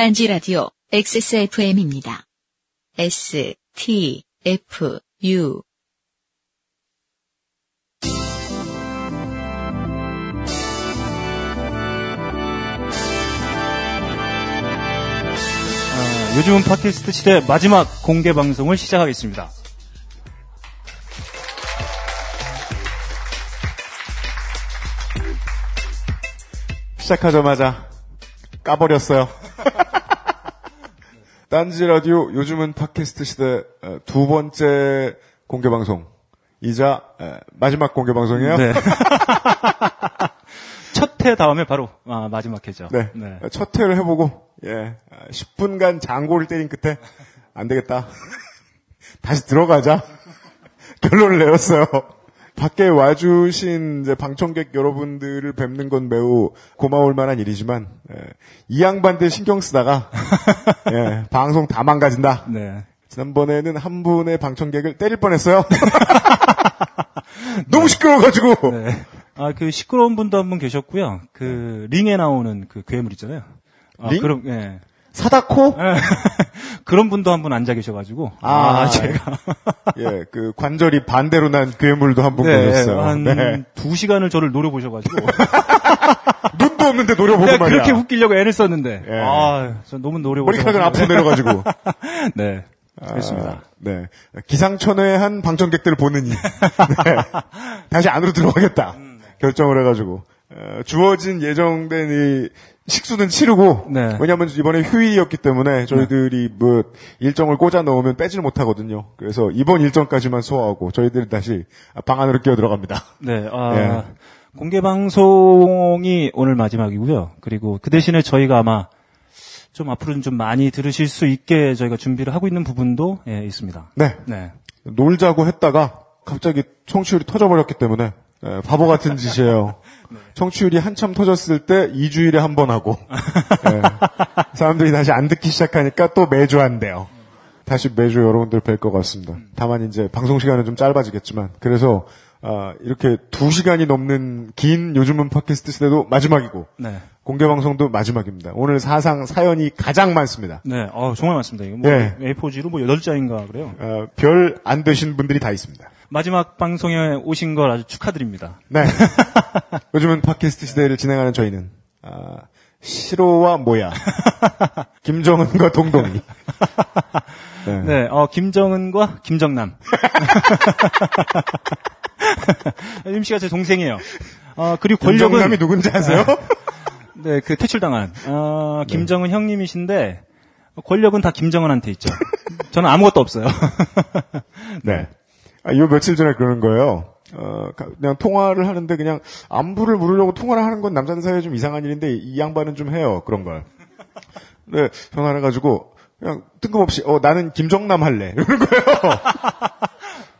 딴지 라디오 XSFM입니다. S, T, F, U. 아, 요즘은 팟캐스트 시대 마지막 공개 방송을 시작하겠습니다. 시작하자마자 까버렸어요. 딴지 라디오 요즘은 팟캐스트 시대 어, 두 번째 공개 방송 이자 에, 마지막 공개 방송이에요. 네. 첫회 다음에 바로 아, 마지막 회죠. 네. 첫 회를 해보고 예 10분간 장고를 때린 끝에 안 되겠다. 다시 들어가자. 결론을 내렸어요. 밖에 와주신 방청객 여러분들을 뵙는 건 매우 고마울 만한 일이지만 예, 이 양반들 신경 쓰다가 예, 방송 다 망가진다. 네. 지난번에는 한 분의 방청객을 때릴 뻔했어요. 너무 시끄러워가지고. 네. 아, 그 시끄러운 분도 한 분 계셨고요. 그 링에 나오는 그 괴물 있잖아요. 아, 링? 그럼 예. 사다코? 그런 분도 한 분 앉아 계셔가지고 아, 제가 예, 그 관절이 반대로 난 괴물도 한분 계셨어요. 한 네. 두 시간을 저를 노려보셔가지고 눈도 없는데 노려보고 말이야. 그렇게 웃기려고 애를 썼는데 예. 아, 저 너무 노려보셔 머리카락은 앞으로 내려가지고. 네. 그렇습니다. 아, 네. 기상천외 한 방청객들을 보느니. 네. 다시 안으로 들어가겠다. 결정을 해가지고. 어, 주어진 예정된 이 식수는 치르고. 네. 왜냐하면 이번에 휴일이었기 때문에 저희들이 뭐 일정을 꽂아 넣으면 빼지를 못하거든요. 그래서 이번 일정까지만 소화하고 저희들이 다시 방 안으로 끼어 들어갑니다. 네, 아, 예. 공개 방송이 오늘 마지막이고요. 그리고 그 대신에 저희가 아마 좀 앞으로는 좀 많이 들으실 수 있게 저희가 준비를 하고 있는 부분도 예, 있습니다. 네. 네. 놀자고 했다가 갑자기 청취율이 터져버렸기 때문에 예, 바보 같은 짓이에요. 청취율이 한참 터졌을 때 2주일에 한 번 하고 예, 사람들이 다시 안 듣기 시작하니까 또 매주 한대요. 다시 매주 여러분들 뵐 것 같습니다. 다만 이제 방송 시간은 좀 짧아지겠지만 그래서 아, 이렇게 2시간이 넘는 긴 요즘은 팟캐스트 시대도 마지막이고 네. 공개 방송도 마지막입니다. 오늘 사상 사연이 가장 많습니다. 네, 어, 정말 많습니다. 이거 뭐 예. A4G로 뭐 8장인가 그래요. 어, 별안 되신 분들이 다 있습니다. 마지막 방송에 오신 걸 아주 축하드립니다. 네. 요즘은 팟캐스트 시대를 진행하는 저희는 아, 시로와 모야, 김정은과 동동이. 네. 네, 어, 김정은과 김정남. 임 씨가 제 동생이에요. 어, 그리고 권력은 김정남이 누군지 아세요? 네, 그 퇴출당한 어, 김정은 형님이신데 권력은 다 김정은한테 있죠. 저는 아무것도 없어요. 네. 아, 요 며칠 전에 그러는 거예요. 어, 가- 그냥 통화를 하는데 그냥 안부를 물으려고 통화를 하는 건 남자들 사이에 좀 이상한 일인데 이 양반은 좀 해요. 그런 걸. 네, 전화를 해가지고 그냥 뜬금없이 어 나는 김정남 할래. 이러는 거예요.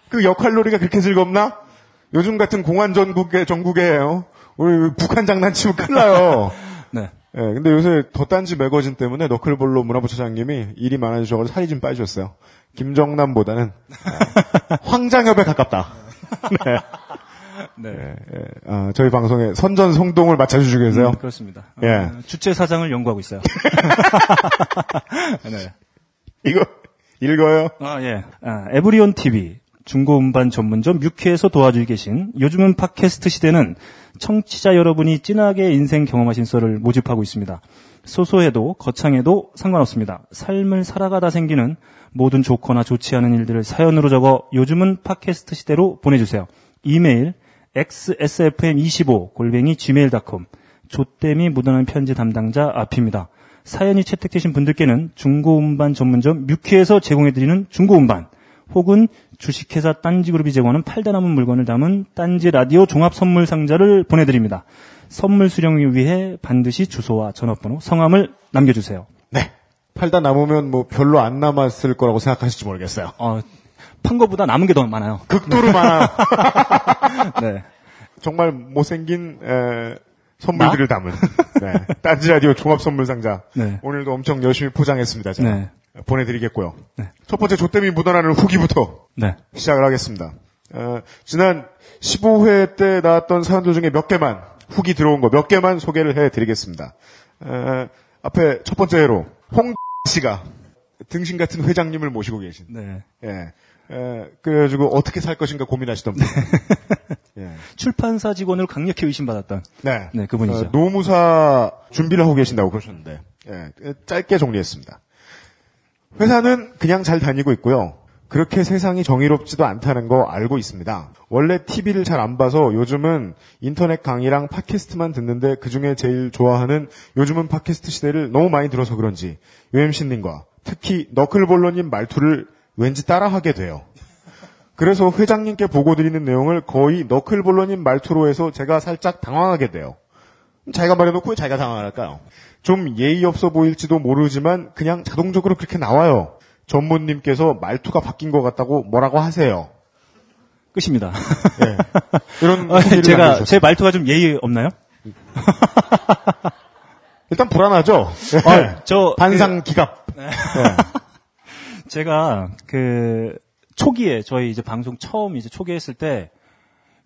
그 역할놀이가 그렇게 즐겁나? 요즘 같은 공안 전국에 전국에요. 우리 북한 장난치면 큰일 나요. 네. 예, 근데 요새 덧단지 매거진 때문에 너클볼로 문화부처장님이 일이 많아지셔서 살이 좀 빠지셨어요. 김정남보다는 아, 황장엽에 가깝다. 네. 네. 예, 예. 아, 저희 방송에 선전 성동을 맡아주시고 계세요. 음, 그렇습니다. 어, 예. 주체 사장을 연구하고 있어요. 네. 이거 읽어요. 아, 예. 아, 에브리온 TV 중고 음반 전문점 뮤케에서 도와주고 계신 요즘은 팟캐스트 시대는 청취자 여러분이 진하게 인생 경험하신 썰을 모집하고 있습니다. 소소해도 거창해도 상관없습니다. 삶을 살아가다 생기는 모든 좋거나 좋지 않은 일들을 사연으로 적어 요즘은 팟캐스트 시대로 보내주세요. 이메일 xsfm25 골뱅이 gmail.com 조땜이 묻어난 편지 담당자 앞입니다. 사연이 채택되신 분들께는 중고음반 전문점 뮤키에서 제공해드리는 중고음반 혹은 주식회사 딴지그룹이 제공하는 팔다 남은 물건을 담은 딴지 라디오 종합 선물 상자를 보내드립니다. 선물 수령을 위해 반드시 주소와 전화번호, 성함을 남겨주세요. 네. 팔다 남으면 뭐 별로 안 남았을 거라고 생각하실지 모르겠어요. 어, 판 거보다 남은 게 더 많아요. 극도로 많아요. 네. 정말 못생긴 에, 선물들을 담은 네. 딴지 라디오 종합 선물 상자. 네. 오늘도 엄청 열심히 포장했습니다. 제가 네. 보내드리겠고요. 첫 번째 조땜이 묻어나는 후기부터 네. 시작을 하겠습니다. 어, 지난 15회 때 나왔던 사연들 중에 몇 개만 후기 들어온 거 몇 개만 소개를 해드리겠습니다. 어, 앞에 첫 번째 회로 홍 씨가 등신 같은 회장님을 모시고 계신. 네. 예. 에, 그래가지고 어떻게 살 것인가 고민하시던 분. 예. 출판사 직원을 강력히 의심받았던. 네. 네, 그분이죠. 어, 노무사 준비를 하고 계신다고 그러셨는데, 예, 짧게 정리했습니다. 회사는 그냥 잘 다니고 있고요. 그렇게 세상이 정의롭지도 않다는 거 알고 있습니다. 원래 TV를 잘 안 봐서 요즘은 인터넷 강의랑 팟캐스트만 듣는데 그 중에 제일 좋아하는 요즘은 팟캐스트 시대를 너무 많이 들어서 그런지 UMC님과 특히 너클볼러님 말투를 왠지 따라하게 돼요. 그래서 회장님께 보고 드리는 내용을 거의 너클볼러님 말투로 해서 제가 살짝 당황하게 돼요. 자기가 말해놓고 왜 자기가 당황할까요? 좀 예의 없어 보일지도 모르지만 그냥 자동적으로 그렇게 나와요. 전무님께서 말투가 바뀐 것 같다고 뭐라고 하세요. 끝입니다. 예. 이런 아, 후기를 제가 남겨주셨어요. 제 말투가 좀 예의 없나요? 일단 불안하죠. 예. 아, 저 반상 기갑. 제가 그 초기에 저희 이제 방송 처음 이제 초기 했을 때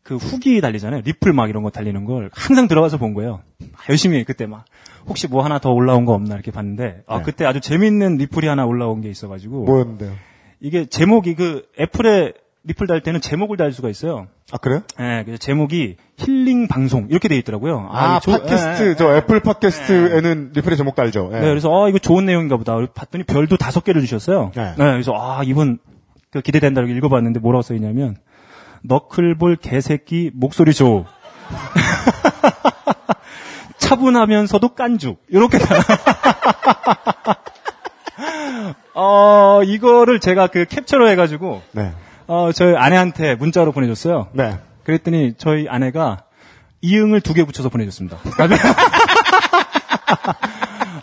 그 후기 달리잖아요. 리플 막 이런 거 달리는 걸 항상 들어가서 본 거예요. 막 열심히 그때 막 혹시 뭐 하나 더 올라온 거 없나 이렇게 봤는데 아 네. 그때 아주 재밌는 리플이 하나 올라온 게 있어가지고 뭐였는데요? 이게 제목이 그 애플에 리플 달 때는 제목을 달 수가 있어요. 아 그래요? 예, 그래서 제목이 힐링 방송 이렇게 돼 있더라고요. 아, 이거 조- 팟캐스트 예, 예. 저 애플 팟캐스트에는 리플의 제목 달죠. 예. 네, 그래서 아 이거 좋은 내용인가 보다. 봤더니 별도 다섯 개를 주셨어요. 네. 그래서 아 이분 그 기대된다 이렇게 읽어봤는데 뭐라고 써 있냐면 너클볼 개새끼 목소리 줘. 차분하면서도 깐죽 이렇게 다. 어 이거를 제가 그 캡처로 해가지고 네. 어 저희 아내한테 문자로 보내줬어요. 네. 그랬더니 저희 아내가 이응을 두 개 붙여서 보내줬습니다.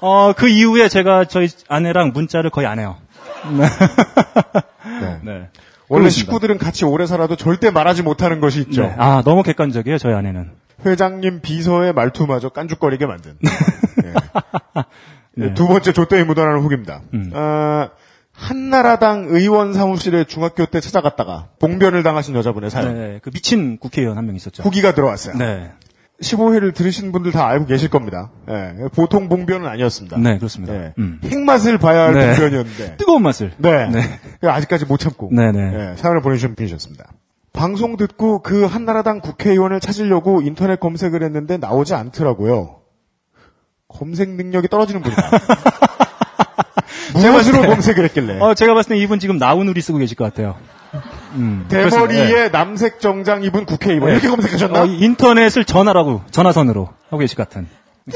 어, 그 이후에 제가 저희 아내랑 문자를 거의 안 해요. 네. 네. 원래 그렇습니다. 식구들은 같이 오래 살아도 절대 말하지 못하는 것이 있죠. 네. 아, 너무 객관적이에요, 저희 아내는. 회장님 비서의 말투마저 깐죽거리게 만든. 예. 네. 두 번째 조대에 묻어나는 후기입니다. 음. 아, 한나라당 의원 사무실에 중학교 때 찾아갔다가 봉변을 당하신 여자분의 사연. 네, 그 미친 국회의원 한 명 있었죠. 후기가 들어왔어요. 네. 15회를 들으신 분들 다 알고 계실 겁니다. 예, 보통 봉변은 아니었습니다. 네, 그렇습니다. 예, 음. 핵맛을 봐야 할 네. 봉변이었는데. 뜨거운 맛을. 네. 네. 아직까지 못 참고. 네, 네. 예, 사연을 보내주신 분이셨습니다. 방송 듣고 그 한나라당 국회의원을 찾으려고 인터넷 검색을 했는데 나오지 않더라고요. 검색 능력이 떨어지는 분이다. 무엇으로 검색을 했길래? 어, 제가 봤을 때 이분 지금 나우누리 쓰고 계실 것 같아요. 음. 대머리에 네. 남색 정장 입은 국회의원 네. 이렇게 검색하셨나? 어, 인터넷을 전화라고, 전화선으로 하고 계실 것 같은.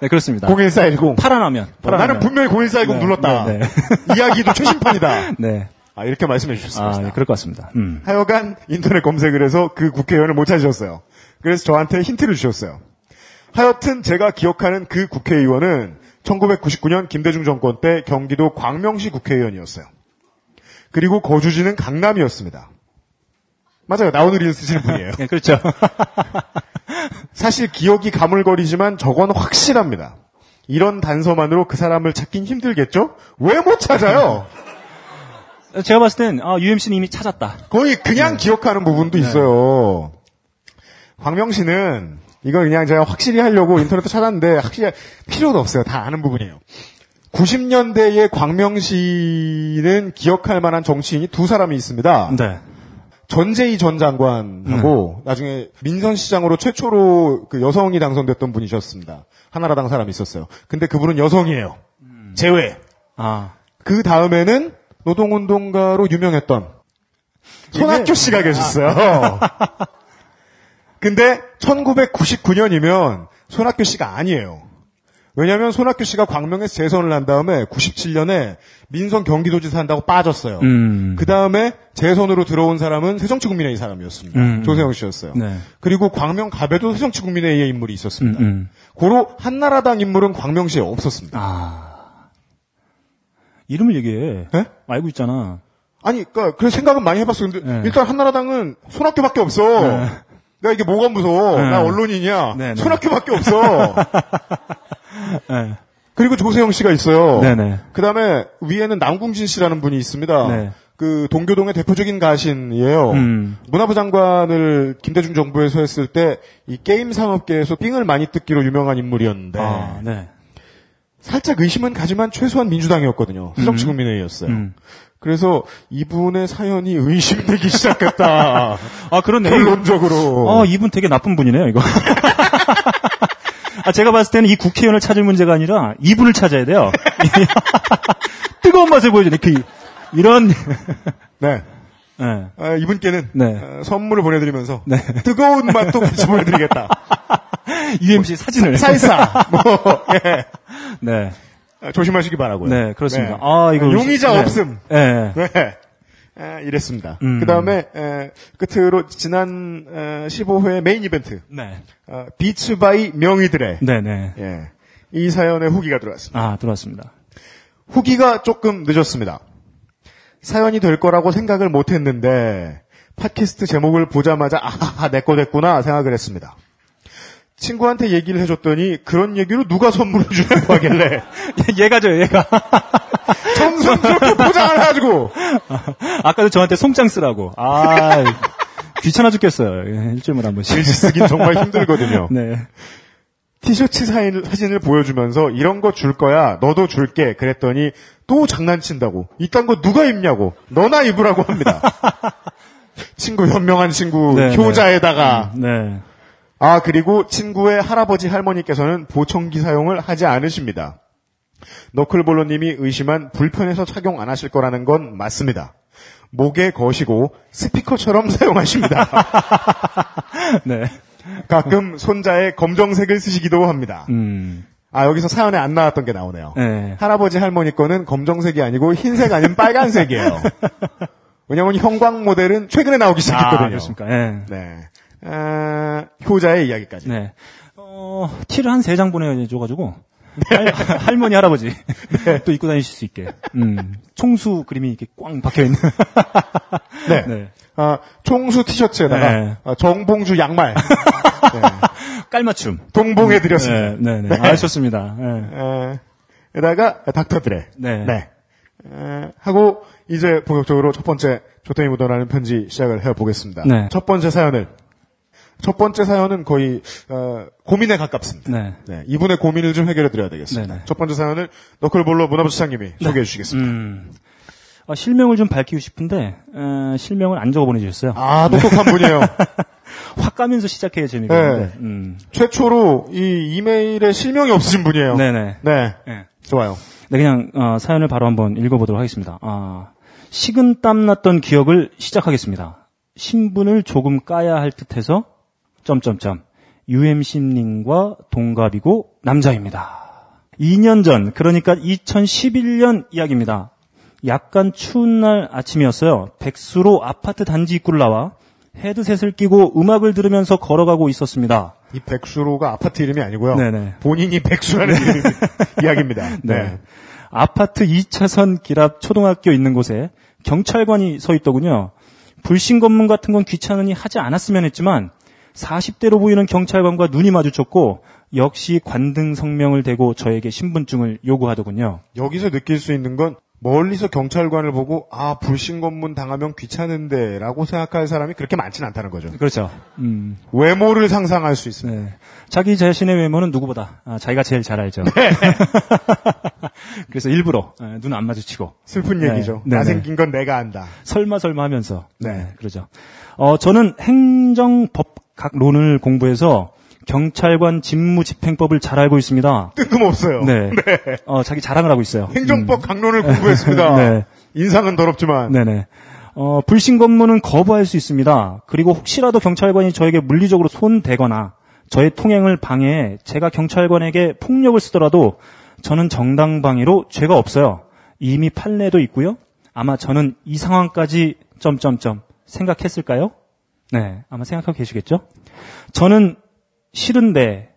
네, 그렇습니다. 01410. 파란 화면. 어, 파란화면. 나는 분명히 01410 네, 눌렀다. 네, 네. 이야기도 최신판이다. 네. 아, 이렇게 말씀해 주셨습니다. 아, 네, 그럴 것 같습니다. 음. 하여간 인터넷 검색을 해서 그 국회의원을 못 찾으셨어요. 그래서 저한테 힌트를 주셨어요. 하여튼 제가 기억하는 그 국회의원은 1999년 김대중 정권 때 경기도 광명시 국회의원이었어요. 그리고 거주지는 강남이었습니다. 맞아요. 나오누리를 쓰시는 분이에요. 네, 그렇죠. 사실 기억이 가물거리지만 저건 확실합니다. 이런 단서만으로 그 사람을 찾긴 힘들겠죠? 왜 못 찾아요? 제가 봤을 땐, 아, UMC는 이미 찾았다. 거의 그냥 기억하는 부분도 있어요. 광명시는 이거 그냥 제가 확실히 하려고 인터넷에 찾았는데 확실히 필요도 없어요. 다 아는 부분이에요. 90년대의 광명시는 기억할 만한 정치인이 두 사람이 있습니다. 네. 전재희 전 장관하고 나중에 민선시장으로 최초로 그 여성이 당선됐던 분이셨습니다. 하나라당 사람이 있었어요. 근데 그분은 여성이에요. 제외. 아. 그 다음에는 노동운동가로 유명했던 손학규 씨가 계셨어요. 근데 1999년이면 손학규 씨가 아니에요. 왜냐하면 손학규 씨가 광명에서 재선을 한 다음에 97년에 민선 경기도지사 한다고 빠졌어요. 음. 그 다음에 재선으로 들어온 사람은 새정치국민회의 사람이었습니다. 음, 음. 조세영 씨였어요. 네. 그리고 광명 갑에도 새정치국민회의의 인물이 음, 있었습니다. 음. 고로 한나라당 인물은 광명시에 없었습니다. 아. 이름을 얘기해. 네? 알고 있잖아. 아니, 그니까, 그 생각은 많이 해봤어. 근데, 네. 일단 한나라당은 손학규밖에 없어. 네. 내가 이게 뭐가 무서워. 네. 나 언론인이야. 네, 네. 손학규밖에 없어. 네. 그리고 조세영 씨가 있어요. 그 다음에 위에는 남궁진 씨라는 분이 있습니다. 네. 그 동교동의 대표적인 가신이에요. 음. 문화부 장관을 김대중 정부에서 했을 때 이 게임 산업계에서 삥을 많이 뜯기로 유명한 인물이었는데 아, 네. 살짝 의심은 가지만 최소한 민주당이었거든요. 수정치국민회의였어요. 음. 그래서 이분의 사연이 의심되기 시작했다. 아, 그렇네. 결론적으로. 아, 이분 되게 나쁜 분이네요, 이거. 아, 제가 봤을 때는 이 국회의원을 찾을 문제가 아니라 이분을 찾아야 돼요. 뜨거운 맛을 보여주네. 그, 이런, 네. 네. 아, 이분께는 네. 어, 선물을 보내드리면서 네. 뜨거운 맛도 같이 보내드리겠다. UMC 사진을. 살사. 뭐 예. 네. 아, 조심하시기 바라고요. 네, 그렇습니다. 네. 아, 이거. 용의자 네. 없음. 네. 네. 아, 이랬습니다. 음. 그 다음에 끝으로 지난 에, 15회 메인 이벤트 네. 어, Beats by 명의들의 네네. 예, 이 사연의 후기가 들어왔습니다. 아, 들어왔습니다. 후기가 조금 늦었습니다. 사연이 될 거라고 생각을 못 했는데 팟캐스트 제목을 보자마자 아하하 내거 됐구나 생각을 했습니다. 친구한테 얘기를 해줬더니 그런 얘기로 누가 선물을 주냐고 하길래 얘가죠, 얘가. 정성스럽게 포장을 해가지고 아까도 저한테 송장 쓰라고. 아, 귀찮아 죽겠어요. 예, 일주일마다 한 번씩. 글씨 쓰긴 정말 힘들거든요. 네. 티셔츠 사인, 사진을 보여주면서 이런 거 줄 거야 너도 줄게 그랬더니 또 장난친다고 이딴 거 누가 입냐고 너나 입으라고 합니다. 친구 현명한 친구 네, 효자에다가 네. 아 그리고 친구의 할아버지 할머니께서는 보청기 사용을 하지 않으십니다. 너클볼로님이 의심한 불편해서 착용 안 하실 거라는 건 맞습니다. 목에 거시고 스피커처럼 사용하십니다. 네. 가끔 손자에 검정색을 쓰시기도 합니다. 음. 아 여기서 사연에 안 나왔던 게 나오네요. 네. 할아버지 할머니 거는 검정색이 아니고 흰색 아니면 빨간색이에요. 왜냐하면 형광 모델은 최근에 나오기 아, 시작했거든요. 그렇습니까? 네. 네. 아, 효자의 이야기까지. 네. 어, 티를 한 세 장 보내줘가지고. 네. 할, 할머니, 할아버지. 또 입고 다니실 수 있게. 음. 총수 그림이 이렇게 꽝 박혀 있는. 네. 네. 아, 총수 티셔츠에다가 네. 아, 정봉주 양말 네. 깔맞춤. 동봉해 드렸습니다. 네, 네, 네. 아, 좋습니다. 네. 에, 에다가 닥터드레. 네. 네. 에, 하고 이제 본격적으로 첫 번째 조태이 묻어나는 편지 시작을 해보겠습니다. 네. 첫 번째 사연을 첫 번째 사연은 거의 어, 고민에 가깝습니다. 네. 네, 이분의 고민을 좀 해결해 드려야 되겠습니다. 네네. 첫 번째 사연을 너클볼러 문화부 시장님이 소개해 주시겠습니다. 음. 아, 실명을 좀 밝히고 싶은데, 어, 실명을 안 적어 보내주셨어요. 아, 똑똑한 분이에요. 확 가면서 시작해야 재미가 네. 있는데. 음. 최초로 이 이메일에 실명이 없으신 분이에요. 네네. 네, 네. 좋아요. 네, 그냥, 어, 사연을 바로 한번 읽어보도록 하겠습니다. 아, 식은 땀 났던 기억을 시작하겠습니다. 신분을 조금 까야 할 듯해서, 점점점, UMC님과 동갑이고 남자입니다. 2년 전, 그러니까 2011년 이야기입니다. 약간 추운 날 아침이었어요. 백수로 아파트 단지 입구를 나와 헤드셋을 끼고 음악을 들으면서 걸어가고 있었습니다. 이 백수로가 아파트 이름이 아니고요. 네네. 본인이 백수라는 이름이, 이야기입니다. 네. 네. 아파트 2차선 길 앞 초등학교 있는 곳에 경찰관이 서 있더군요. 불신 검문 같은 건 귀찮으니 하지 않았으면 했지만 40대로 보이는 경찰관과 눈이 마주쳤고 역시 관등 성명을 대고 저에게 신분증을 요구하더군요. 여기서 느낄 수 있는 건 멀리서 경찰관을 보고 아 불신검문 당하면 귀찮은데라고 생각할 사람이 그렇게 많지는 않다는 거죠. 그렇죠. 음, 외모를 상상할 수 있습니다. 네. 자기 자신의 외모는 누구보다 아, 자기가 제일 잘 알죠. 그래서 일부러 아, 눈안 마주치고 슬픈 네. 얘기죠. 네네. 나 생긴 건 내가 안다. 설마 설마 하면서 네. 그러죠. 어 저는 행정법 학론을 공부해서 경찰관 직무 집행법을 잘 알고 있습니다. 뜬금없어요. 네. 어 자기 자랑을 하고 있어요. 행정법 강론을 공부했습니다. 네. 인상은 더럽지만 네네. 어, 불신 검문은 거부할 수 있습니다. 그리고 혹시라도 경찰관이 저에게 물리적으로 손대거나 저의 통행을 방해해 제가 경찰관에게 폭력을 쓰더라도 저는 정당방위로 죄가 없어요. 이미 판례도 있고요. 아마 저는 이 상황까지 점점점 생각했을까요? 네, 아마 생각하고 계시겠죠? 저는 싫은데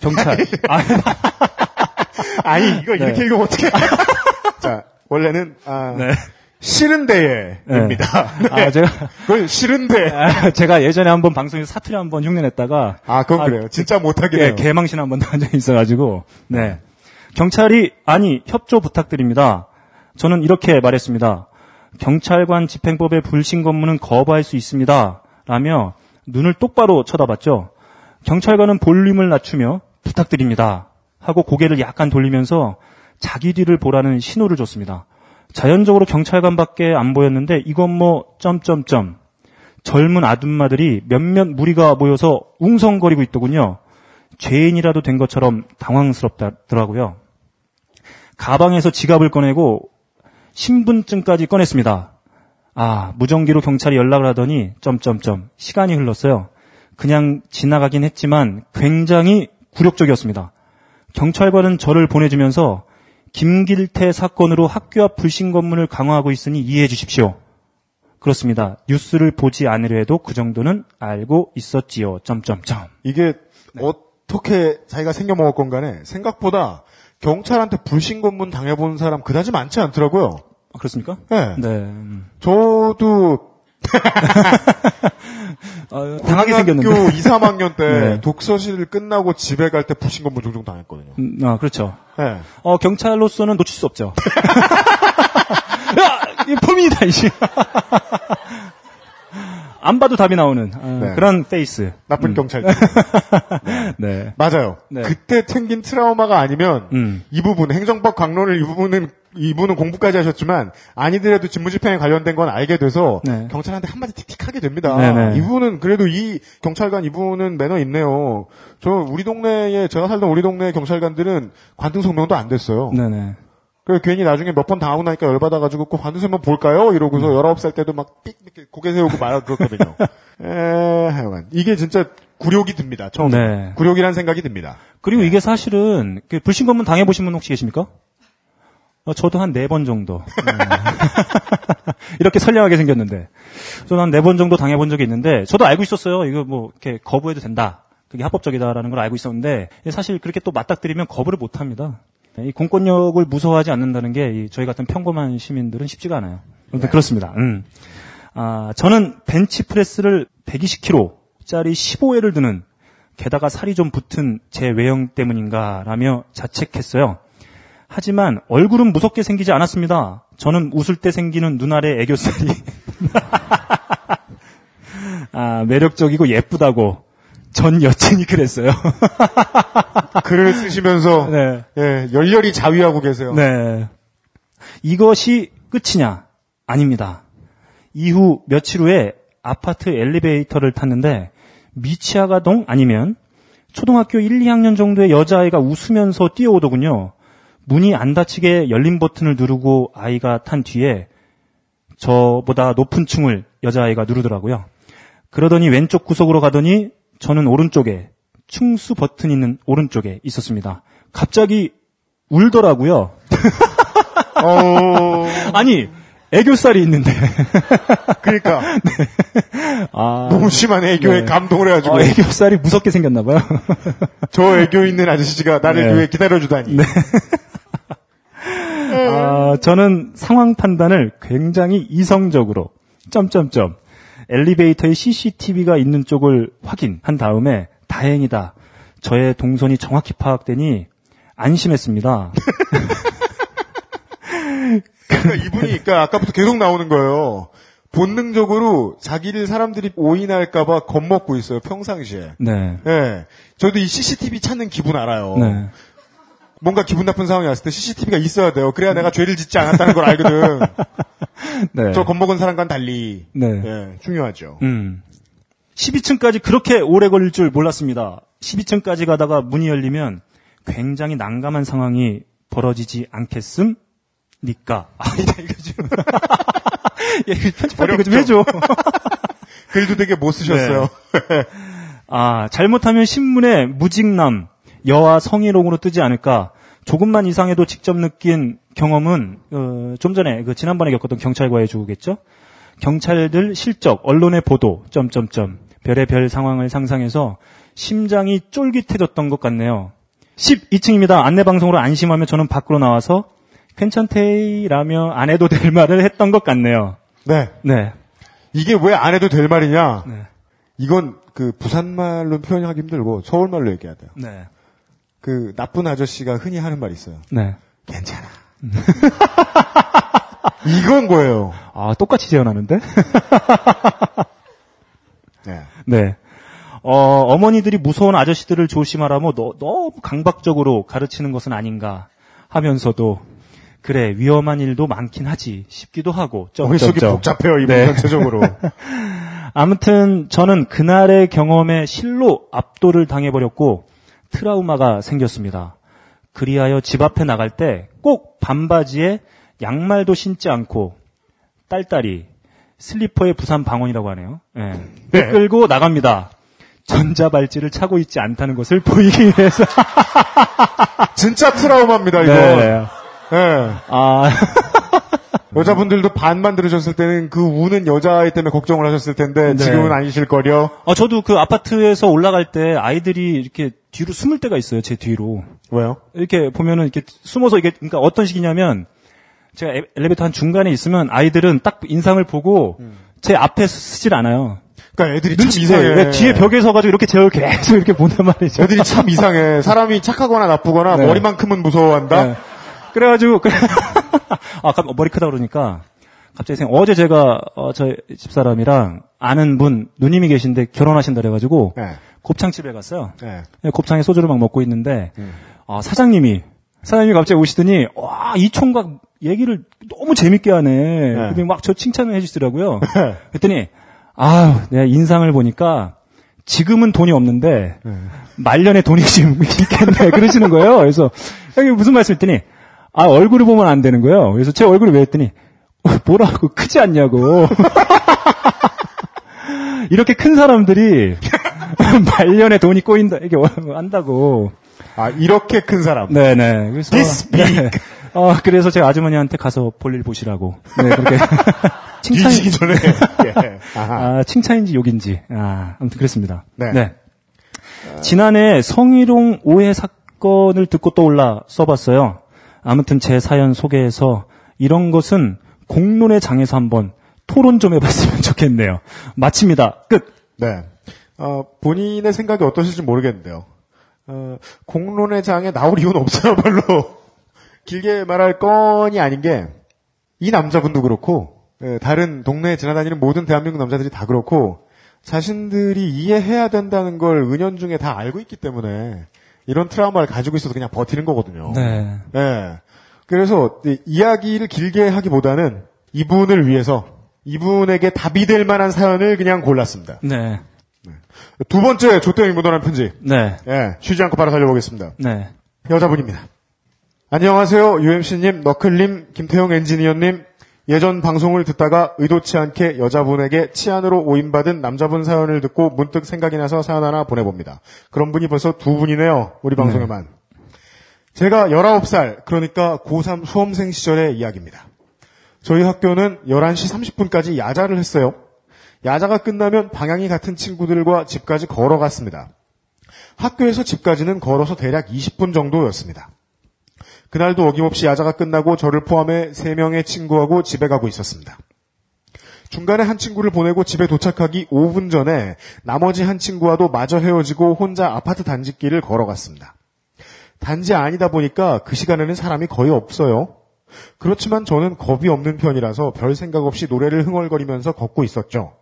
경찰 아, 아니 이거 네. 이렇게 읽으면 어떻게? 자 원래는 아, 네. 싫은데입니다. 아, 제가 그건 싫은데. 아, 제가 예전에 한번 방송에서 사투리 한번 흉내냈다가 아 그건 아, 그래요. 진짜 예, 해요. 개망신 한번한 적이 있어가지고, 네. 경찰이, 아니, 협조 부탁드립니다. 저는 이렇게 말했습니다. 경찰관 집행법의 불신 검문은 거부할 수 있습니다. 라며 눈을 똑바로 쳐다봤죠. 경찰관은 볼륨을 낮추며 부탁드립니다. 하고 고개를 약간 돌리면서 자기 뒤를 보라는 신호를 줬습니다. 자연적으로 경찰관밖에 안 보였는데 이건 뭐 점점점 젊은 아줌마들이 몇몇 무리가 모여서 웅성거리고 있더군요. 죄인이라도 된 것처럼 당황스럽더라고요. 가방에서 지갑을 꺼내고 신분증까지 꺼냈습니다. 아, 무전기로 경찰이 연락을 하더니 점점점 시간이 흘렀어요. 그냥 지나가긴 했지만 굉장히 굴욕적이었습니다. 경찰관은 저를 보내주면서 김길태 사건으로 학교 앞 불신 검문을 강화하고 있으니 이해해 주십시오. 그렇습니다. 뉴스를 보지 않으려 해도 그 정도는 알고 있었지요. 점점점. 이게 어떻게 자기가 생겨 먹을 건 간에 생각보다 경찰한테 불신 검문 당해본 사람 그다지 많지 않더라고요. 아, 그렇습니까? 네. 네. 음. 저도 아, 당하게 생겼는데. 학교 2, 3학년 때 네. 독서실 끝나고 집에 갈때 불신검문 종종 당했거든요. 음, 아, 그렇죠. 네. 어, 경찰로서는 놓칠 수 없죠. 야! 이 범인이다, 이씨. 안 봐도 답이 나오는 어, 네. 그런 face. 나쁜 경찰. 네. 맞아요. 네. 그때 생긴 트라우마가 아니면 음. 이 부분 행정법 강론을 이 부분은 이분은 공부까지 하셨지만 아니더라도 직무집행에 관련된 건 알게 돼서 네. 경찰한테 한마디 틱틱하게 됩니다. 네네. 이분은 그래도 이 경찰관 이분은 매너 있네요. 저 우리 동네에 제가 살던 우리 동네 경찰관들은 관등 성명도 안 됐어요. 네네. 그래서 괜히 나중에 몇번 당하고 나니까 열받아가지고 그 관등 성명 볼까요? 이러고서 음. 19살 때도 막 삑 이렇게 고개 세우고 말하고 그랬거든요. 에, 하여간 이게 진짜 굴욕이 듭니다. 처음에. 네. 굴욕이란 생각이 듭니다. 그리고 이게 사실은 그 불신검문 당해보신 분 혹시 계십니까? 어, 저도 한 네 번 정도. 네. 이렇게 선량하게 생겼는데. 저는 한 네 번 정도 당해본 적이 있는데, 저도 알고 있었어요. 이거 뭐, 이렇게 거부해도 된다. 그게 합법적이다라는 걸 알고 있었는데, 사실 그렇게 또 맞닥뜨리면 거부를 못 합니다. 이 공권력을 무서워하지 않는다는 게, 이 저희 같은 평범한 시민들은 쉽지가 않아요. 아무튼 그렇습니다. 음. 아, 저는 벤치프레스를 120kg짜리 15회를 드는 게다가 살이 좀 붙은 제 외형 때문인가라며 자책했어요. 하지만 얼굴은 무섭게 생기지 않았습니다. 저는 웃을 때 생기는 눈 아래 애교살이 아, 매력적이고 예쁘다고 전 여친이 그랬어요. 글을 쓰시면서 네. 예, 열렬히 자위하고 계세요. 네. 이것이 끝이냐? 아닙니다. 이후 며칠 후에 아파트 엘리베이터를 탔는데 미치아가동 아니면 초등학교 1, 2학년 정도의 여자아이가 웃으면서 뛰어오더군요. 문이 안 닫히게 열린 버튼을 누르고 아이가 탄 뒤에 저보다 높은 층을 여자아이가 누르더라고요. 그러더니 왼쪽 구석으로 가더니 저는 오른쪽에 충수 버튼 있는 오른쪽에 있었습니다. 갑자기 울더라고요. 어, 아니 애교살이 있는데 그러니까 아, 너무 심한 애교에 네. 감동을 해가지고 어, 애교살이 무섭게 생겼나 봐요. 저 애교 있는 아저씨가 나를 네. 위해 기다려주다니. 아, 저는 상황 판단을 굉장히 이성적으로 점점점 엘리베이터에 CCTV가 있는 쪽을 확인한 다음에 다행이다. 저의 동선이 정확히 파악되니 안심했습니다. 그러니까 이분이 그러니까 아까부터 계속 나오는 거예요. 본능적으로 자기를 사람들이 오인할까봐 겁먹고 있어요. 평상시에. 네. 예. 저도 이 CCTV 찾는 기분 알아요. 네. 뭔가 기분 나쁜 상황이 왔을 때 CCTV가 있어야 돼요. 그래야 내가 죄를 짓지 않았다는 걸 알거든. 네. 저 겁먹은 사람과는 달리. 네. 예, 중요하죠. 음. 12층까지 그렇게 오래 걸릴 줄 몰랐습니다. 12층까지 가다가 문이 열리면 굉장히 난감한 상황이 벌어지지 않겠음? 니까. 아, 이거 좀. 야, 이거 편집할 때 이거 좀 해줘. 글도 되게 못 쓰셨어요. 아, 잘못하면 신문에 무직남, 여와 성희롱으로 뜨지 않을까. 조금만 이상해도 직접 느낀 경험은, 어, 좀 전에, 그, 지난번에 겪었던 경찰과의 주구겠죠? 경찰들 실적, 언론의 보도, 점점점, 별의별 상황을 상상해서 심장이 쫄깃해졌던 것 같네요. 12층입니다. 안내 방송으로 안심하며 저는 밖으로 나와서 괜찮테이라며 안 해도 될 말을 했던 것 같네요. 네. 네. 이게 왜 안 해도 될 말이냐? 네. 이건 그 부산말로 표현하기 힘들고 서울말로 얘기해야 돼요. 네. 그 나쁜 아저씨가 흔히 하는 말이 있어요. 네. 괜찮아. 이건 거예요. 아, 똑같이 재현하는데? 네. 네. 어, 어머니들이 무서운 아저씨들을 조심하라며 너, 너무 강박적으로 가르치는 것은 아닌가 하면서도 그래 위험한 일도 많긴 하지 싶기도 하고 머릿속이. 복잡해요, 이분 네. 전체적으로. 아무튼 저는 그날의 경험에 실로 압도를 당해버렸고 트라우마가 생겼습니다. 그리하여 집 앞에 나갈 때 꼭 반바지에 양말도 신지 않고 딸딸이 슬리퍼의 부산 방언이라고 하네요. 예. 네. 끌고 나갑니다. 전자발찌를 차고 있지 않다는 것을 보이기 위해서. 진짜 트라우마입니다, 이거. 네. 예. 아, 여자분들도 반만 들으셨을 때는 그 우는 여자아이 때문에 걱정을 하셨을 텐데 네. 지금은 아니실 거려. 어, 저도 그 아파트에서 올라갈 때 아이들이 이렇게 뒤로 숨을 때가 있어요, 제 뒤로. 왜요? 이렇게 보면은 이렇게 숨어서 이게 그러니까 어떤 식이냐면 제가 에- 엘리베이터 한 중간에 있으면 아이들은 딱 인상을 보고 제 앞에 쓰질 않아요. 그러니까 애들이 참 눈치 이상해. 네, 뒤에 벽에 서가지고 이렇게 저를 계속 이렇게 본단 말이죠. 애들이 참 이상해. 사람이 착하거나 나쁘거나 네. 머리만큼은 무서워한다. 네. 그래가지고 그래- 아 갑- 머리 크다 그러니까 갑자기 생각 어제 제가 어, 저희 집사람이랑 아는 분 누님이 계신데 결혼하신다 그래가지고 네. 곱창집에 갔어요. 네. 네, 곱창에 소주를 막 먹고 있는데 아, 사장님이 사장님이 갑자기 오시더니 와 이 총각 얘기를 너무 재밌게 하네. 근데 막저 칭찬을 해주시더라고요. 그랬더니 아유 내가 인상을 보니까 지금은 돈이 없는데 말년에 돈이 지금 있겠네 그러시는 거예요. 그래서 형님 무슨 말씀 했더니 아 얼굴을 보면 안 되는 거예요. 그래서 제 얼굴을 왜 했더니 어, 뭐라고 크지 않냐고. 이렇게 큰 사람들이 말년에 돈이 꼬인다 이게 한다고. 아 이렇게 큰 사람. 네네. 그래서 This 네. 어 그래서 제가 아주머니한테 가서 볼일 보시라고. 네 그렇게 칭찬 뒤지기 전에. 예. 아 칭찬인지 욕인지 아 아무튼 그랬습니다. 네. 지난해 성희롱 오해 사건을 듣고 떠올라 써봤어요. 아무튼 제 사연 소개해서 이런 것은 공론의 장에서 한번 토론 좀 해봤으면 좋겠네요. 마칩니다. 끝. 네. 어, 본인의 생각이 어떠실지 모르겠는데요. 어, 공론의 장에 나올 이유는 없어요, 별로. 길게 말할 건이 아닌 게, 이 남자분도 그렇고, 예, 다른 동네에 지나다니는 모든 대한민국 남자들이 다 그렇고, 자신들이 이해해야 된다는 걸 은연중에 다 알고 있기 때문에, 이런 트라우마를 가지고 있어서 그냥 버티는 거거든요. 네. 예. 그래서 이- 이야기를 길게 하기보다는 이분을 위해서 이분에게 답이 될 만한 사연을 그냥 골랐습니다. 네. 두 번째 조태영이 묻어난 편지. 네. 예, 쉬지 않고 바로 달려보겠습니다. 네. 여자분입니다. 안녕하세요. UMC님, 너클님, 김태형 엔지니어님. 예전 방송을 듣다가 의도치 않게 여자분에게 치안으로 오인받은 남자분 사연을 듣고 문득 생각이 나서 사연 하나 보내봅니다. 그런 분이 벌써 두 분이네요. 우리 방송에만. 제가 19살, 그러니까 고3 수험생 시절의 이야기입니다. 저희 학교는 11시 30분까지 야자를 했어요. 야자가 끝나면 방향이 같은 친구들과 집까지 걸어갔습니다. 학교에서 집까지는 걸어서 대략 20분 정도였습니다. 그날도 어김없이 야자가 끝나고 저를 포함해 3명의 친구하고 집에 가고 있었습니다. 중간에 한 친구를 보내고 집에 도착하기 5분 전에 나머지 한 친구와도 마저 헤어지고 혼자 아파트 단지길을 걸어갔습니다. 단지 아니다 보니까 그 시간에는 사람이 거의 없어요. 그렇지만 저는 겁이 없는 편이라서 별 생각 없이 노래를 흥얼거리면서 걷고 있었죠.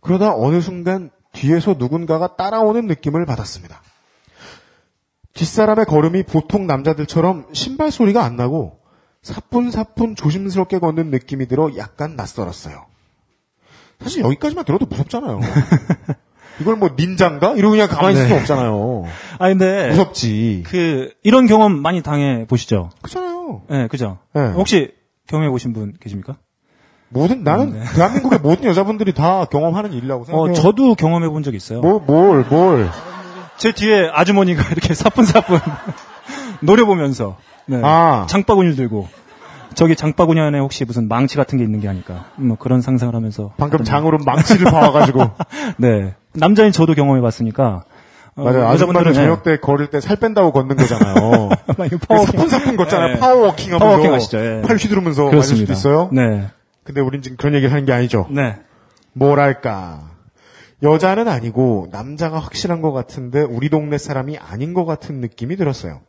그러다 어느 순간 뒤에서 누군가가 따라오는 느낌을 받았습니다. 뒷사람의 걸음이 보통 남자들처럼 신발 소리가 안 나고 사뿐사뿐 조심스럽게 걷는 느낌이 들어 약간 낯설었어요. 사실 여기까지만 들어도 무섭잖아요. 이걸 뭐 닌자인가? 이러고 그냥 가만히 있을 수 네. 없잖아요. 아 근데 무섭지. 그 이런 경험 많이 당해 보시죠? 그렇잖아요. 네, 그죠? 네. 혹시 경험해 보신 분 계십니까? 모든 나는 대한민국의 모든 여자분들이 다 경험하는 일이라고 어, 생각해요. 저도 경험해 본 적 있어요. 뭐, 뭘, 뭘. 제 뒤에 아주머니가 이렇게 사뿐사뿐 노려보면서 네. 아. 장바구니를 들고 저기 장바구니 안에 혹시 무슨 망치 같은 게 있는 게 아닐까 뭐 그런 상상을 하면서 방금 장으로 망치를 봐와가지고. 네 남자인 저도 경험해봤으니까 어, 맞아요. 아줌마들 여자분들은, 저녁 때 걸을 때 살 뺀다고 걷는 거잖아요. 네. 사뿐사뿐 걷잖아요. 네. power walking 하면서. power walking 아시죠? 예. 팔 휘두르면서 그렇습니다. 수도 있어요. 네, 근데 우린 지금 그런 얘기를 하는 게 아니죠. 네, 뭐랄까. 여자는 아니고 남자가 확실한 것 같은데 우리 동네 사람이 아닌 것 같은 느낌이 들었어요.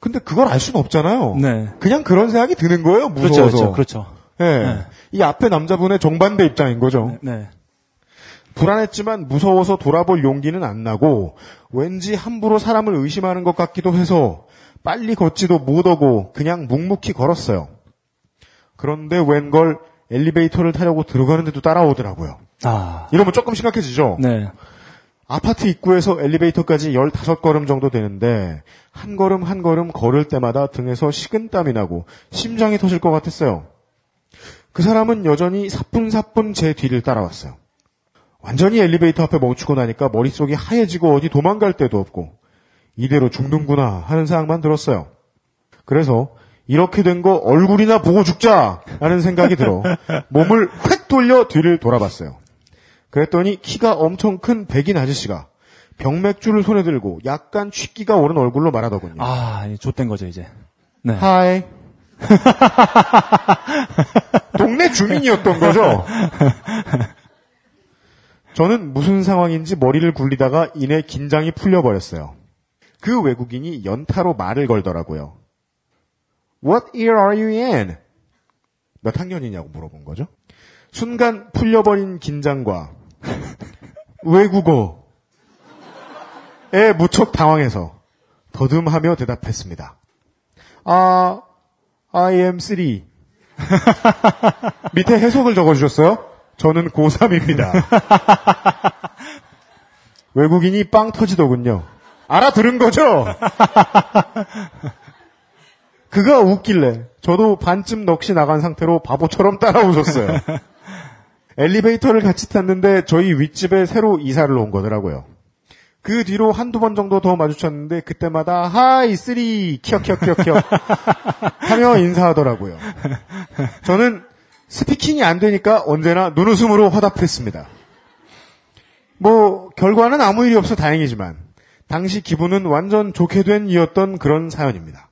근데 그걸 알 수는 없잖아요. 네. 그냥 그런 생각이 드는 거예요. 무서워서. 그렇죠, 그렇죠, 그렇죠. 예. 네. 이 앞에 남자분의 정반대 입장인 거죠. 네. 불안했지만 무서워서 돌아볼 용기는 안 나고 왠지 함부로 사람을 의심하는 것 같기도 해서 빨리 걷지도 못하고 그냥 묵묵히 걸었어요. 그런데 웬걸 엘리베이터를 타려고 들어가는데도 따라오더라고요. 아. 이러면 조금 심각해지죠? 네. 아파트 입구에서 엘리베이터까지 15걸음 정도 되는데 한 걸음 한 걸음 걸을 때마다 등에서 식은땀이 나고 심장이 터질 것 같았어요. 그 사람은 여전히 사뿐사뿐 제 뒤를 따라왔어요. 완전히 엘리베이터 앞에 멈추고 나니까 머릿속이 하얘지고 어디 도망갈 데도 없고 이대로 죽는구나 하는 생각만 들었어요. 그래서 이렇게 된 거 얼굴이나 보고 죽자 라는 생각이 들어 몸을 획 돌려 뒤를 돌아봤어요. 그랬더니 키가 엄청 큰 백인 아저씨가 병맥주를 손에 들고 약간 취기가 오른 얼굴로 말하더군요. 아, 이 좆된 거죠, 이제. 네. 하이. 동네 주민이었던 거죠. 저는 무슨 상황인지 머리를 굴리다가 이내 긴장이 풀려버렸어요. 그 외국인이 연타로 말을 걸더라고요. What year are you in? 몇 학년이냐고 물어본 거죠. 순간 풀려버린 긴장과 외국어에 무척 당황해서 더듬하며 대답했습니다. 아, I am 3. 밑에 해석을 적어주셨어요? 저는 고3입니다. 외국인이 빵 터지더군요. 알아들은 거죠? 그가 웃길래 저도 반쯤 넋이 나간 상태로 바보처럼 따라 웃었어요. 엘리베이터를 같이 탔는데 저희 윗집에 새로 이사를 온 거더라고요. 그 뒤로 한두 번 정도 더 마주쳤는데 그때마다 hi three 키역키역키역키역 하며 인사하더라고요. 저는 speaking이 안 되니까 언제나 눈웃음으로 화답했습니다. 뭐 결과는 아무 일이 없어 다행이지만 당시 기분은 완전 좋게 된 이었던 그런 사연입니다.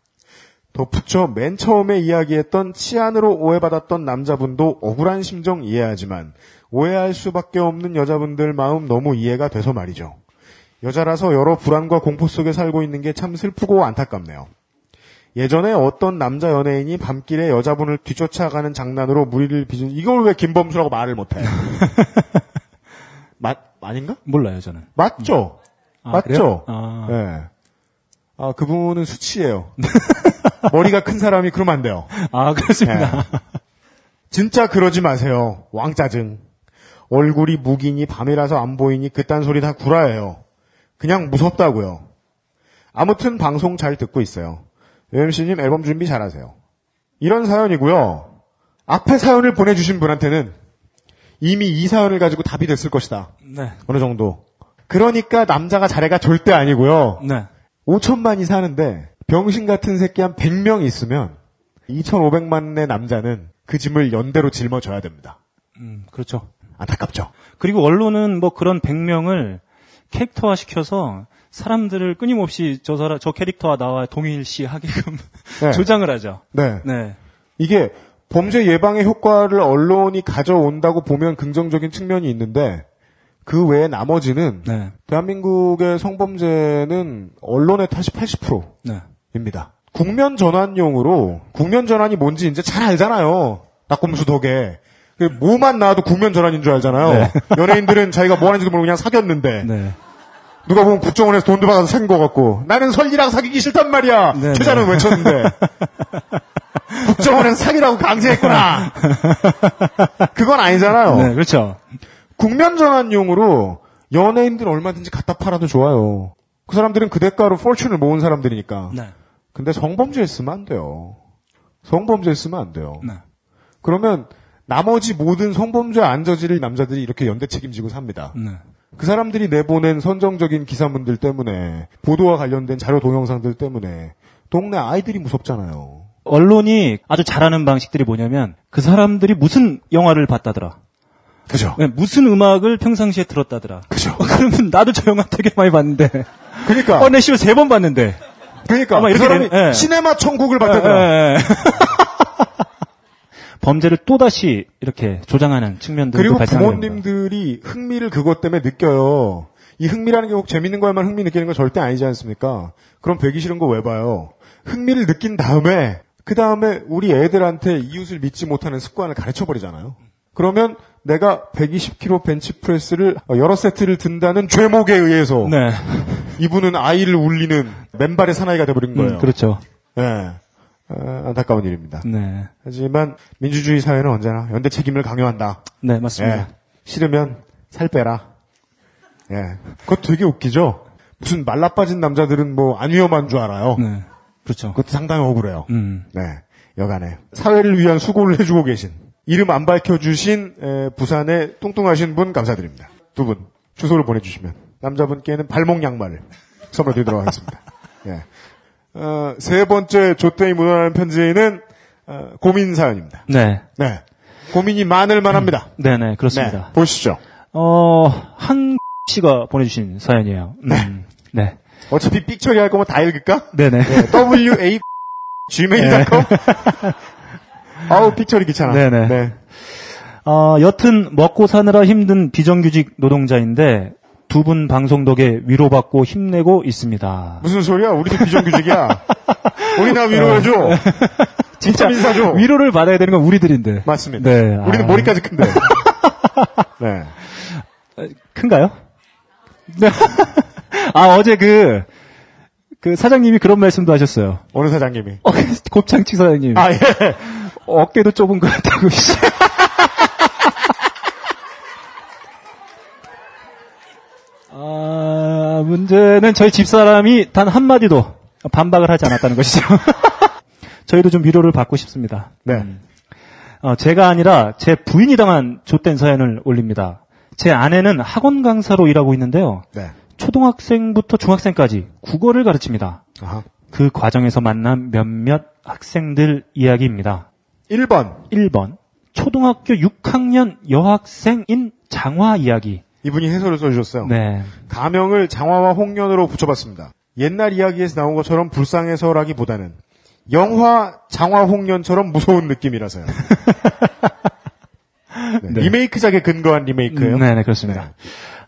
덧붙여 맨 처음에 이야기했던 치안으로 오해받았던 남자분도 억울한 심정 이해하지만 오해할 수밖에 없는 여자분들 마음 너무 이해가 돼서 말이죠. 여자라서 여러 불안과 공포 속에 살고 있는 게 참 슬프고 안타깝네요. 예전에 어떤 남자 연예인이 밤길에 여자분을 뒤쫓아가는 장난으로 무리를 빚은 이걸 왜 김범수라고 말을 못해? 맞 아닌가? 몰라요, 저는. 맞죠? 아, 맞죠? 아. 네. 아 그분은 수치예요. 머리가 큰 사람이 그러면 안 돼요. 아, 그렇습니다. 네. 진짜 그러지 마세요. 왕짜증. 얼굴이 무기니 밤이라서 안 보이니 그딴 소리 다 구라예요. 그냥 무섭다고요. 아무튼 방송 잘 듣고 있어요. UMC님 앨범 준비 잘하세요. 이런 사연이고요. 앞에 사연을 보내주신 분한테는 이미 이 사연을 가지고 답이 됐을 것이다. 네. 어느 정도. 그러니까 남자가 잘해가 절대 아니고요. 네. 5천만이 사는데 병신 같은 새끼 한 100명 있으면 2,500만의 남자는 그 짐을 연대로 짊어져야 됩니다. 음, 그렇죠. 안타깝죠. 그리고 언론은 뭐 그런 100명을 캐릭터화 시켜서 사람들을 끊임없이 저 사람, 저 캐릭터와 나와 동일시 하게끔 네. 조장을 하죠. 네. 네. 이게 범죄 예방의 효과를 언론이 가져온다고 보면 긍정적인 측면이 있는데 그 외에 나머지는 네. 대한민국의 성범죄는 언론의 탓이 80%입니다. 네. 국면 전환용으로 국면 전환이 뭔지 이제 잘 알잖아요. 낙곰수 덕에. 그 뭐만 나와도 국면 전환인 줄 알잖아요. 네. 연예인들은 자기가 뭐 하는지도 모르고 그냥 사귀었는데 네. 누가 보면 국정원에서 돈도 받아서 사귄 것 같고 나는 설리랑 사귀기 싫단 말이야. 네, 최자는 네. 외쳤는데 국정원에서 사귀라고 강제했구나. 그건 아니잖아요. 네, 그렇죠. 국면 전환용으로 연예인들 얼마든지 갖다 팔아도 좋아요. 그 사람들은 그 대가로 포춘을 모은 사람들이니까. 네. 근데 성범죄에 쓰면 안 돼요. 성범죄에 쓰면 안 돼요. 네. 그러면 나머지 모든 성범죄 안 저지를 남자들이 이렇게 연대 책임지고 삽니다. 네. 그 사람들이 내보낸 선정적인 기사문들 때문에 보도와 관련된 자료 동영상들 때문에 동네 아이들이 무섭잖아요. 언론이 아주 잘하는 방식들이 뭐냐면 그 사람들이 무슨 영화를 봤다더라. 그죠? 네, 무슨 음악을 평상시에 들었다더라. 그죠? 그러면 나도 저 영화 되게 많이 봤는데. 그러니까 어, 내 씨발 세번 봤는데. 그러니까 아마 그 사람이 예. 시네마 천국을 봤다더라. 예, 예. 범죄를 또다시 이렇게 조장하는 측면들도 그리고. 부모님들이 흥미를 그것 때문에 느껴요. 이 흥미라는 게 꼭 재밌는 거에만 흥미 느끼는 건 절대 아니지 않습니까? 그럼 배기 싫은 거 왜 봐요? 흥미를 느낀 다음에 그 다음에 우리 애들한테 이웃을 믿지 못하는 습관을 가르쳐 버리잖아요. 그러면 내가 120kg 벤치프레스를 어, 여러 세트를 든다는 죄목에 의해서 네. 이분은 아이를 울리는 맨발의 사나이가 돼버린 거예요. 음, 그렇죠. 네. 어, 안타까운 일입니다. 네. 하지만 민주주의 사회는 언제나 연대 책임을 강요한다. 네, 맞습니다. 예. 싫으면 살 빼라. 예. 그거 되게 웃기죠? 무슨 말라 빠진 남자들은 뭐 안 위험한 줄 알아요. 네. 그렇죠. 그것도 상당히 억울해요. 음. 네. 여간에. 사회를 위한 수고를 해주고 계신, 이름 안 밝혀주신, 에, 부산의 뚱뚱하신 분 감사드립니다. 두 분, 주소를 보내주시면, 남자분께는 발목 양말을 선물 드리도록 하겠습니다. 예. 어, 세 번째 조땡이 묻어나는 편지는, 어, 고민 사연입니다. 네. 네. 고민이 많을 만 합니다. 네, 네, 그렇습니다. 네. 보시죠. 어, 한 씨가 보내주신 사연이에요. 음, 네. 어차피 삑 처리할 거면 다 읽을까? 네네. wa gmail.com 아우 삑 처리 귀찮아. 네네. 네. 어, 여튼 먹고 사느라 힘든 비정규직 노동자인데 두 분 방송 덕에 위로받고 힘내고 있습니다. 무슨 소리야? 우리도 비정규직이야. 우리 나 위로해줘. 진짜 비타민 사줘. 위로를 받아야 되는 건 우리들인데. 맞습니다. 네. 우리는 아. 머리까지 큰데. 네. 큰가요? 네. 아, 어제 그, 그 사장님이 그런 말씀도 하셨어요. 어느 사장님이. 어, 곱창 치 사장님. 아, 예. 어깨도 좁은 것 같다고. 씨. 아, 문제는 저희 집사람이 단 한마디도 반박을 하지 않았다는 것이죠. 저희도 좀 위로를 받고 싶습니다. 네. 어, 제가 아니라 제 부인이 당한 좆된 사연을 올립니다. 제 아내는 학원 강사로 일하고 있는데요. 네. 초등학생부터 중학생까지 국어를 가르칩니다. 아하. 그 과정에서 만난 몇몇 학생들 이야기입니다. 1번. 1번 초등학교 6학년 여학생인 장화 이야기. 이분이 해설을 써주셨어요. 네. 가명을 장화와 홍련으로 붙여봤습니다. 옛날 이야기에서 나온 것처럼 불쌍해서라기보다는 영화 장화 홍련처럼 무서운 느낌이라서요. 네, 네. 리메이크작에 근거한 리메이크예요. 네, 네, 그렇습니다.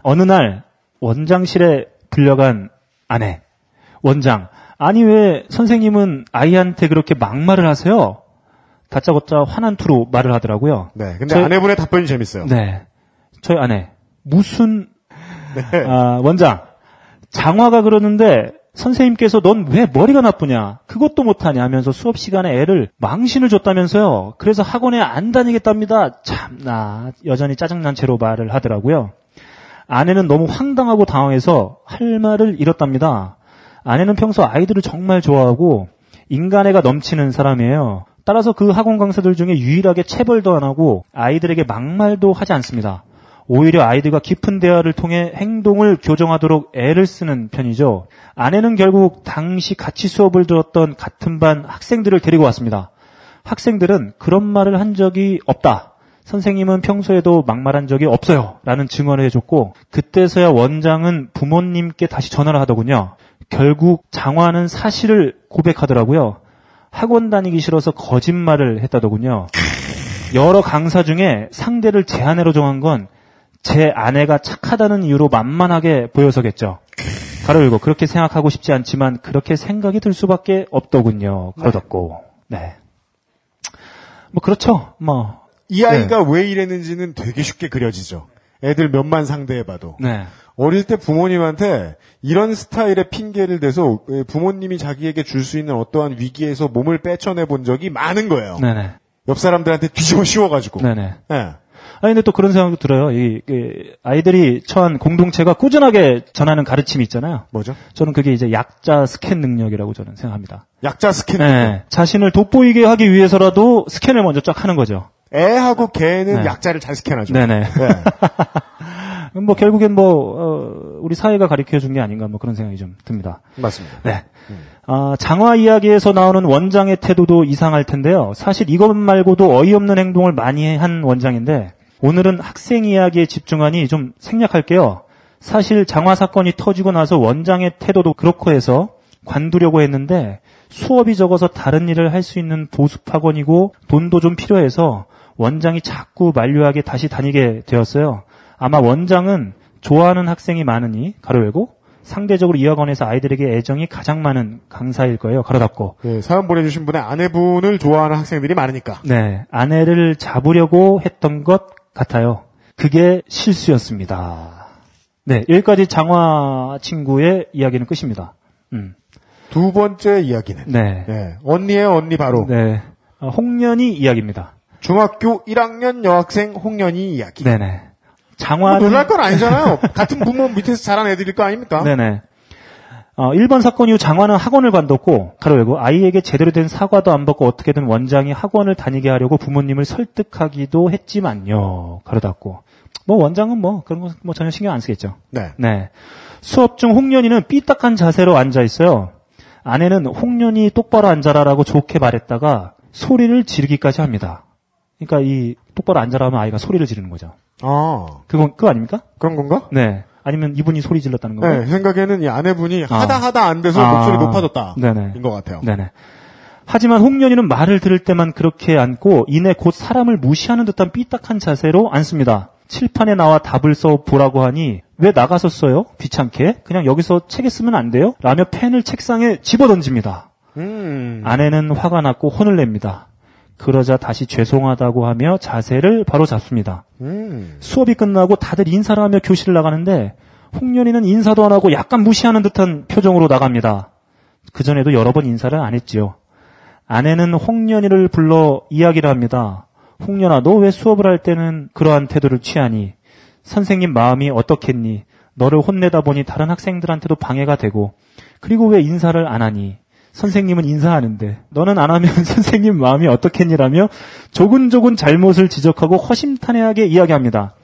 어느 날 원장실에 불려간 아내. 원장. 아니 왜 선생님은 아이한테 그렇게 막말을 하세요? 다짜고짜 화난 투로 말을 하더라고요. 네, 근데 저희- 아내분의 답변이 재밌어요. 네. 저희 아내. 무슨 네. 아, 원장. 장화가 그러는데 선생님께서 넌 왜 머리가 나쁘냐? 그것도 못하냐 하면서 수업 시간에 애를 망신을 줬다면서요. 그래서 학원에 안 다니겠답니다. 참나 여전히 짜증난 채로 말을 하더라고요. 아내는 너무 황당하고 당황해서 할 말을 잃었답니다. 아내는 평소 아이들을 정말 좋아하고 인간애가 넘치는 사람이에요. 따라서 그 학원 강사들 중에 유일하게 체벌도 안 하고 아이들에게 막말도 하지 않습니다. 오히려 아이들과 깊은 대화를 통해 행동을 교정하도록 애를 쓰는 편이죠. 아내는 결국 당시 같이 수업을 들었던 같은 반 학생들을 데리고 왔습니다. 학생들은 그런 말을 한 적이 없다. 선생님은 평소에도 막말한 적이 없어요. 라는 증언을 해줬고, 그때서야 원장은 부모님께 다시 전화를 하더군요. 결국 장화는 사실을 고백하더라고요. 학원 다니기 싫어서 거짓말을 했다더군요. 여러 강사 중에 상대를 제 아내로 정한 건 제 아내가 착하다는 이유로 만만하게 보여서겠죠. 가로 열고 그렇게 생각하고 싶지 않지만 그렇게 생각이 들 수밖에 없더군요. 가로 닫고. 네. 뭐 그렇죠. 뭐 이 아이가 왜 이랬는지는 되게 쉽게 그려지죠. 애들 몇만 상대해봐도. 네. 어릴 때 부모님한테 이런 스타일의 핑계를 대서 부모님이 자기에게 줄 수 있는 어떠한 위기에서 몸을 빼쳐내 본 적이 많은 거예요. 네네. 옆 사람들한테 뒤집어 씌워가지고. 네네. 예. 아니 근데 또 그런 생각도 들어요. 이, 그 아이들이 처한 공동체가 꾸준하게 전하는 가르침이 있잖아요. 뭐죠? 저는 그게 이제 약자 스캔 능력이라고 저는 생각합니다. 약자 스캔. 네. 자신을 돋보이게 하기 위해서라도 스캔을 먼저 쫙 하는 거죠. 애하고 개는 네. 약자를 잘 스캔하죠. 네네. 네. 뭐 결국엔 뭐 어, 우리 사회가 가르쳐 준 게 아닌가 뭐 그런 생각이 좀 듭니다. 맞습니다. 네. 아, 장화 이야기에서 나오는 원장의 태도도 이상할 텐데요. 사실 이것 말고도 어이없는 행동을 많이 한 원장인데 오늘은 학생 이야기에 집중하니 좀 생략할게요. 사실 장화 사건이 터지고 나서 원장의 태도도 그렇고 해서 관두려고 했는데 수업이 적어서 다른 일을 할 수 있는 보습 학원이고 돈도 좀 필요해서 원장이 자꾸 만류하게 다시 다니게 되었어요. 아마 원장은 좋아하는 학생이 많으니 가로 열고 상대적으로 이 학원에서 아이들에게 애정이 가장 많은 강사일 거예요. 가로 닫고. 예, 사연 보내주신 분의 아내분을 좋아하는 학생들이 많으니까. 네, 아내를 잡으려고 했던 것 같아요. 그게 실수였습니다. 네, 여기까지 장화 친구의 이야기는 끝입니다. 음, 두 번째 이야기는 네, 예, 언니의 언니 바로 네, 어, 홍련이 이야기입니다. 중학교 1학년 여학생 홍련이 이야기. 네네. 뭐 장화 놀랄 건 아니잖아요. 같은 부모 밑에서 자란 애들일 거 아닙니까? 네네. 어, 1번 사건 이후 장화는 학원을 관뒀고, 가로 열고, 아이에게 제대로 된 사과도 안 받고 어떻게든 원장이 학원을 다니게 하려고 부모님을 설득하기도 했지만요. 가로 닫고. 뭐, 원장은 뭐, 그런 거 뭐 전혀 신경 안 쓰겠죠. 네. 네. 수업 중 홍련이는 삐딱한 자세로 앉아 있어요. 아내는 홍련이 똑바로 앉아라라고 좋게 말했다가 소리를 지르기까지 합니다. 그러니까 이 똑바로 앉아라 하면 아이가 소리를 지르는 거죠. 아, 그건 그거 아닙니까? 그런 건가? 네. 아니면 이분이 소리 질렀다는 건가요? 네, 생각에는 이 아내분이 아. 하다 하다 안 돼서 아. 목소리 높아졌다. 네네. 인것 같아요. 네네. 하지만 홍련이는 말을 들을 때만 그렇게 앉고 이내 곧 사람을 무시하는 듯한 삐딱한 자세로 앉습니다. 칠판에 나와 답을 써 보라고 하니 왜 나가서 써요? 귀찮게 그냥 여기서 책에 쓰면 안 돼요? 라며 펜을 책상에 집어던집니다. 음. 아내는 화가 났고 혼을 냅니다. 그러자 다시 죄송하다고 하며 자세를 바로 잡습니다. 음. 수업이 끝나고 다들 인사를 하며 교실을 나가는데 홍련이는 인사도 안 하고 약간 무시하는 듯한 표정으로 나갑니다. 그전에도 여러 번 인사를 안 했지요. 아내는 홍련이를 불러 이야기를 합니다. 홍련아, 너 왜 수업을 할 때는 그러한 태도를 취하니? 선생님 마음이 어떻겠니? 너를 혼내다 보니 다른 학생들한테도 방해가 되고, 그리고 왜 인사를 안 하니? 선생님은 인사하는데, 너는 안 하면 선생님 마음이 어떻겠니라며 조근조근 잘못을 지적하고 허심탄회하게 이야기합니다.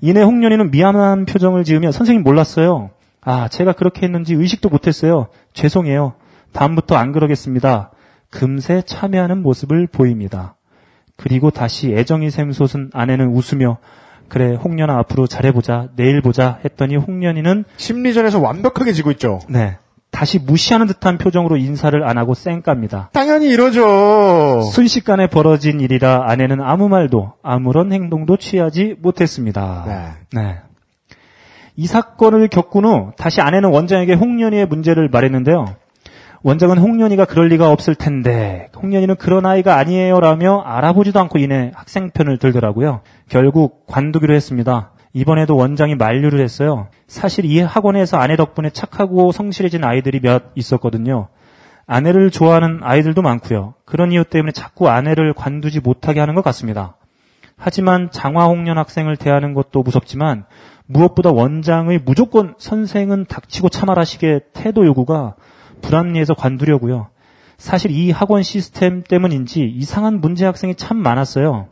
이내 홍련이는 미안한 표정을 지으며 선생님 몰랐어요. 아, 제가 그렇게 했는지 의식도 못했어요. 죄송해요. 다음부터 안 그러겠습니다. 금세 참여하는 모습을 보입니다. 그리고 다시 애정이 샘솟은 아내는 웃으며 그래 홍련아 앞으로 잘해보자 내일 보자 했더니 홍련이는 심리전에서 완벽하게 지고 있죠. 네 다시 무시하는 듯한 표정으로 인사를 안 하고 쌩깝니다. 당연히 이러죠. 순식간에 벌어진 일이라 아내는 아무 말도 아무런 행동도 취하지 못했습니다. 네. 네. 이 사건을 겪은 후 다시 아내는 원장에게 홍련이의 문제를 말했는데요. 원장은 홍련이가 그럴 리가 없을 텐데 홍련이는 그런 아이가 아니에요라며 알아보지도 않고 이내 학생 편을 들더라고요. 결국 관두기로 했습니다. 이번에도 원장이 만류를 했어요. 사실 이 학원에서 아내 덕분에 착하고 성실해진 아이들이 몇 있었거든요. 아내를 좋아하는 아이들도 많고요. 그런 이유 때문에 자꾸 아내를 관두지 못하게 하는 것 같습니다. 하지만 장화홍련 학생을 대하는 것도 무섭지만 무엇보다 원장의 무조건 선생은 닥치고 참아라식의 태도 요구가 불합리해서 관두려고요. 사실 이 학원 시스템 때문인지 이상한 문제 학생이 참 많았어요.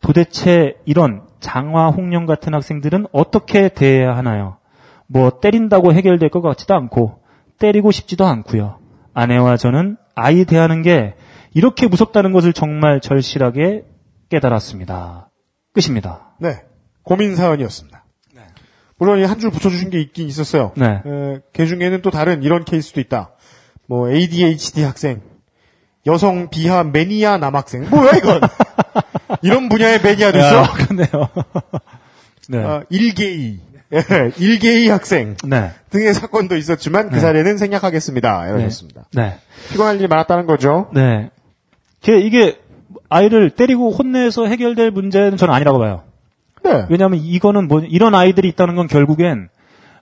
도대체 이런 장화 홍련 같은 학생들은 어떻게 대해야 하나요? 뭐 때린다고 해결될 것 같지도 않고 때리고 싶지도 않고요. 아내와 저는 아이 대하는 게 이렇게 무섭다는 것을 정말 절실하게 깨달았습니다. 끝입니다. 네. 고민 사연이었습니다. 물론 이한줄 붙여주신 게 있긴 있었어요. 네. 에, 그 중에는 또 다른 이런 케이스도 있다. 뭐 ADHD 학생, 여성 비하 매니아 남학생. 뭐야 이건? 이런 분야의 매니아도 있어? 야, 그렇네요. 네. 아, 일개이, 예, 일개이 학생 네. 등의 사건도 있었지만 그 네. 사례는 생략하겠습니다. 이러셨습니다. 네. 피곤할 일이 많았다는 거죠. 네. 이게- 이게 아이를 때리고 혼내서 해결될 문제는 저는 아니라고 봐요. 네. 왜냐하면 이거는 뭐 이런 아이들이 있다는 건 결국엔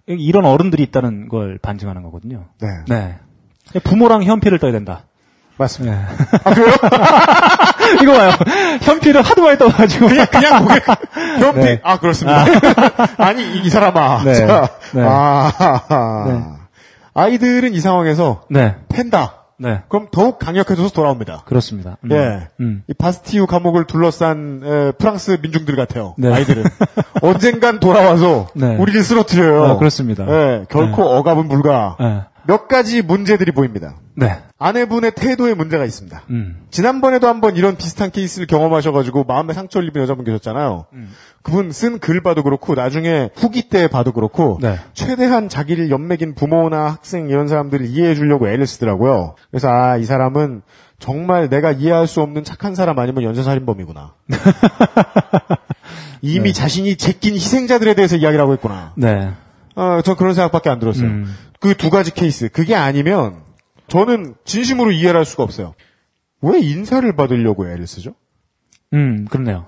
이런 어른들이 있다는 걸 반증하는 거거든요. 네. 네. 부모랑 현피를 떠야 된다. 맞습니다. 네. 아, 그래요? 이거 봐요. 현피를 하도 많이 떠가지고. 그냥, 그냥 고개, 현피. 네. 아, 그렇습니다. 아 니, 이, 이 사람아. 네. 자, 네. 아, 네. 아이들은 이 상황에서 네. 팬다. 네. 그럼 더욱 강력해져서 돌아옵니다. 그렇습니다. 음. 예. 음. 이 바스티유 감옥을 둘러싼 에, 프랑스 민중들 같아요. 네. 아이들은 언젠간 돌아와서 네. 우리를 쓰러뜨려요. 아, 그렇습니다. 예, 결코 억압은 불가. 네. 몇 가지 문제들이 보입니다. 네. 아내분의 태도에 문제가 있습니다. 음. 지난번에도 한번 이런 비슷한 케이스를 경험하셔가지고 마음에 상처를 입은 여자분 계셨잖아요. 그분 쓴 글 봐도 그렇고 나중에 후기 때 봐도 그렇고 네. 최대한 자기를 연맥인 부모나 학생 이런 사람들을 이해해 주려고 애를 쓰더라고요. 그래서 아 이 사람은 정말 내가 이해할 수 없는 착한 사람 아니면 연쇄살인범이구나. 이미 자신이 제낀 희생자들에 대해서 이야기를 하고 있구나. 네. 어, 저 그런 생각밖에 안 들었어요. 음. 그 두 가지 케이스. 그게 아니면 저는 진심으로 이해를 할 수가 없어요. 왜 인사를 받으려고 애를 쓰죠? 음, 그렇네요.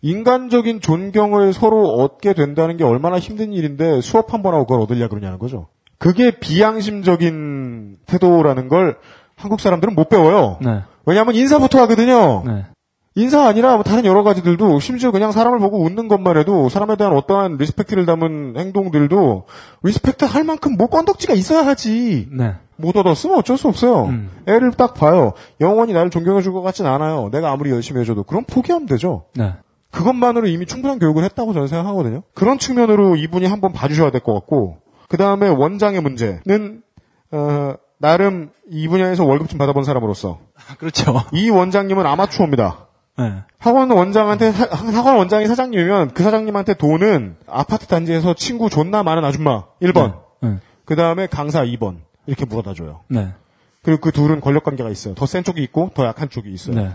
인간적인 존경을 서로 얻게 된다는 게 얼마나 힘든 일인데 수업 한 번 하고 그걸 얻으려 그러냐는 거죠. 그게 비양심적인 태도라는 걸 한국 사람들은 못 배워요. 네. 왜냐하면 인사부터 하거든요. 네. 인사 아니라 뭐 다른 여러 가지들도 심지어 그냥 사람을 보고 웃는 것만 해도 사람에 대한 어떠한 respect를 담은 행동들도 respect 할 만큼 뭐 건덕지가 있어야 하지. 네. 못 얻었으면 어쩔 수 없어요. 음. 애를 딱 봐요. 영원히 나를 존경해 줄 것 같진 않아요. 내가 아무리 열심히 해줘도. 그럼 포기하면 되죠. 네. 그것만으로 이미 충분한 교육을 했다고 저는 생각하거든요. 그런 측면으로 이분이 한번 봐주셔야 될 것 같고, 그 다음에 원장의 문제는, 어, 나름 이 분야에서 월급 좀 받아본 사람으로서, 그렇죠. 이 원장님은 아마추어입니다. 네. 학원 원장한테, 사- 학원 원장이 사장님이면 그 사장님한테 돈은 아파트 단지에서 친구 존나 많은 아줌마 1번, 네. 그 다음에 강사 2번, 이렇게 물어다 줘요. 네. 그리고 그 둘은 권력 관계가 있어요. 더 센 쪽이 있고, 더 약한 쪽이 있어요. 네.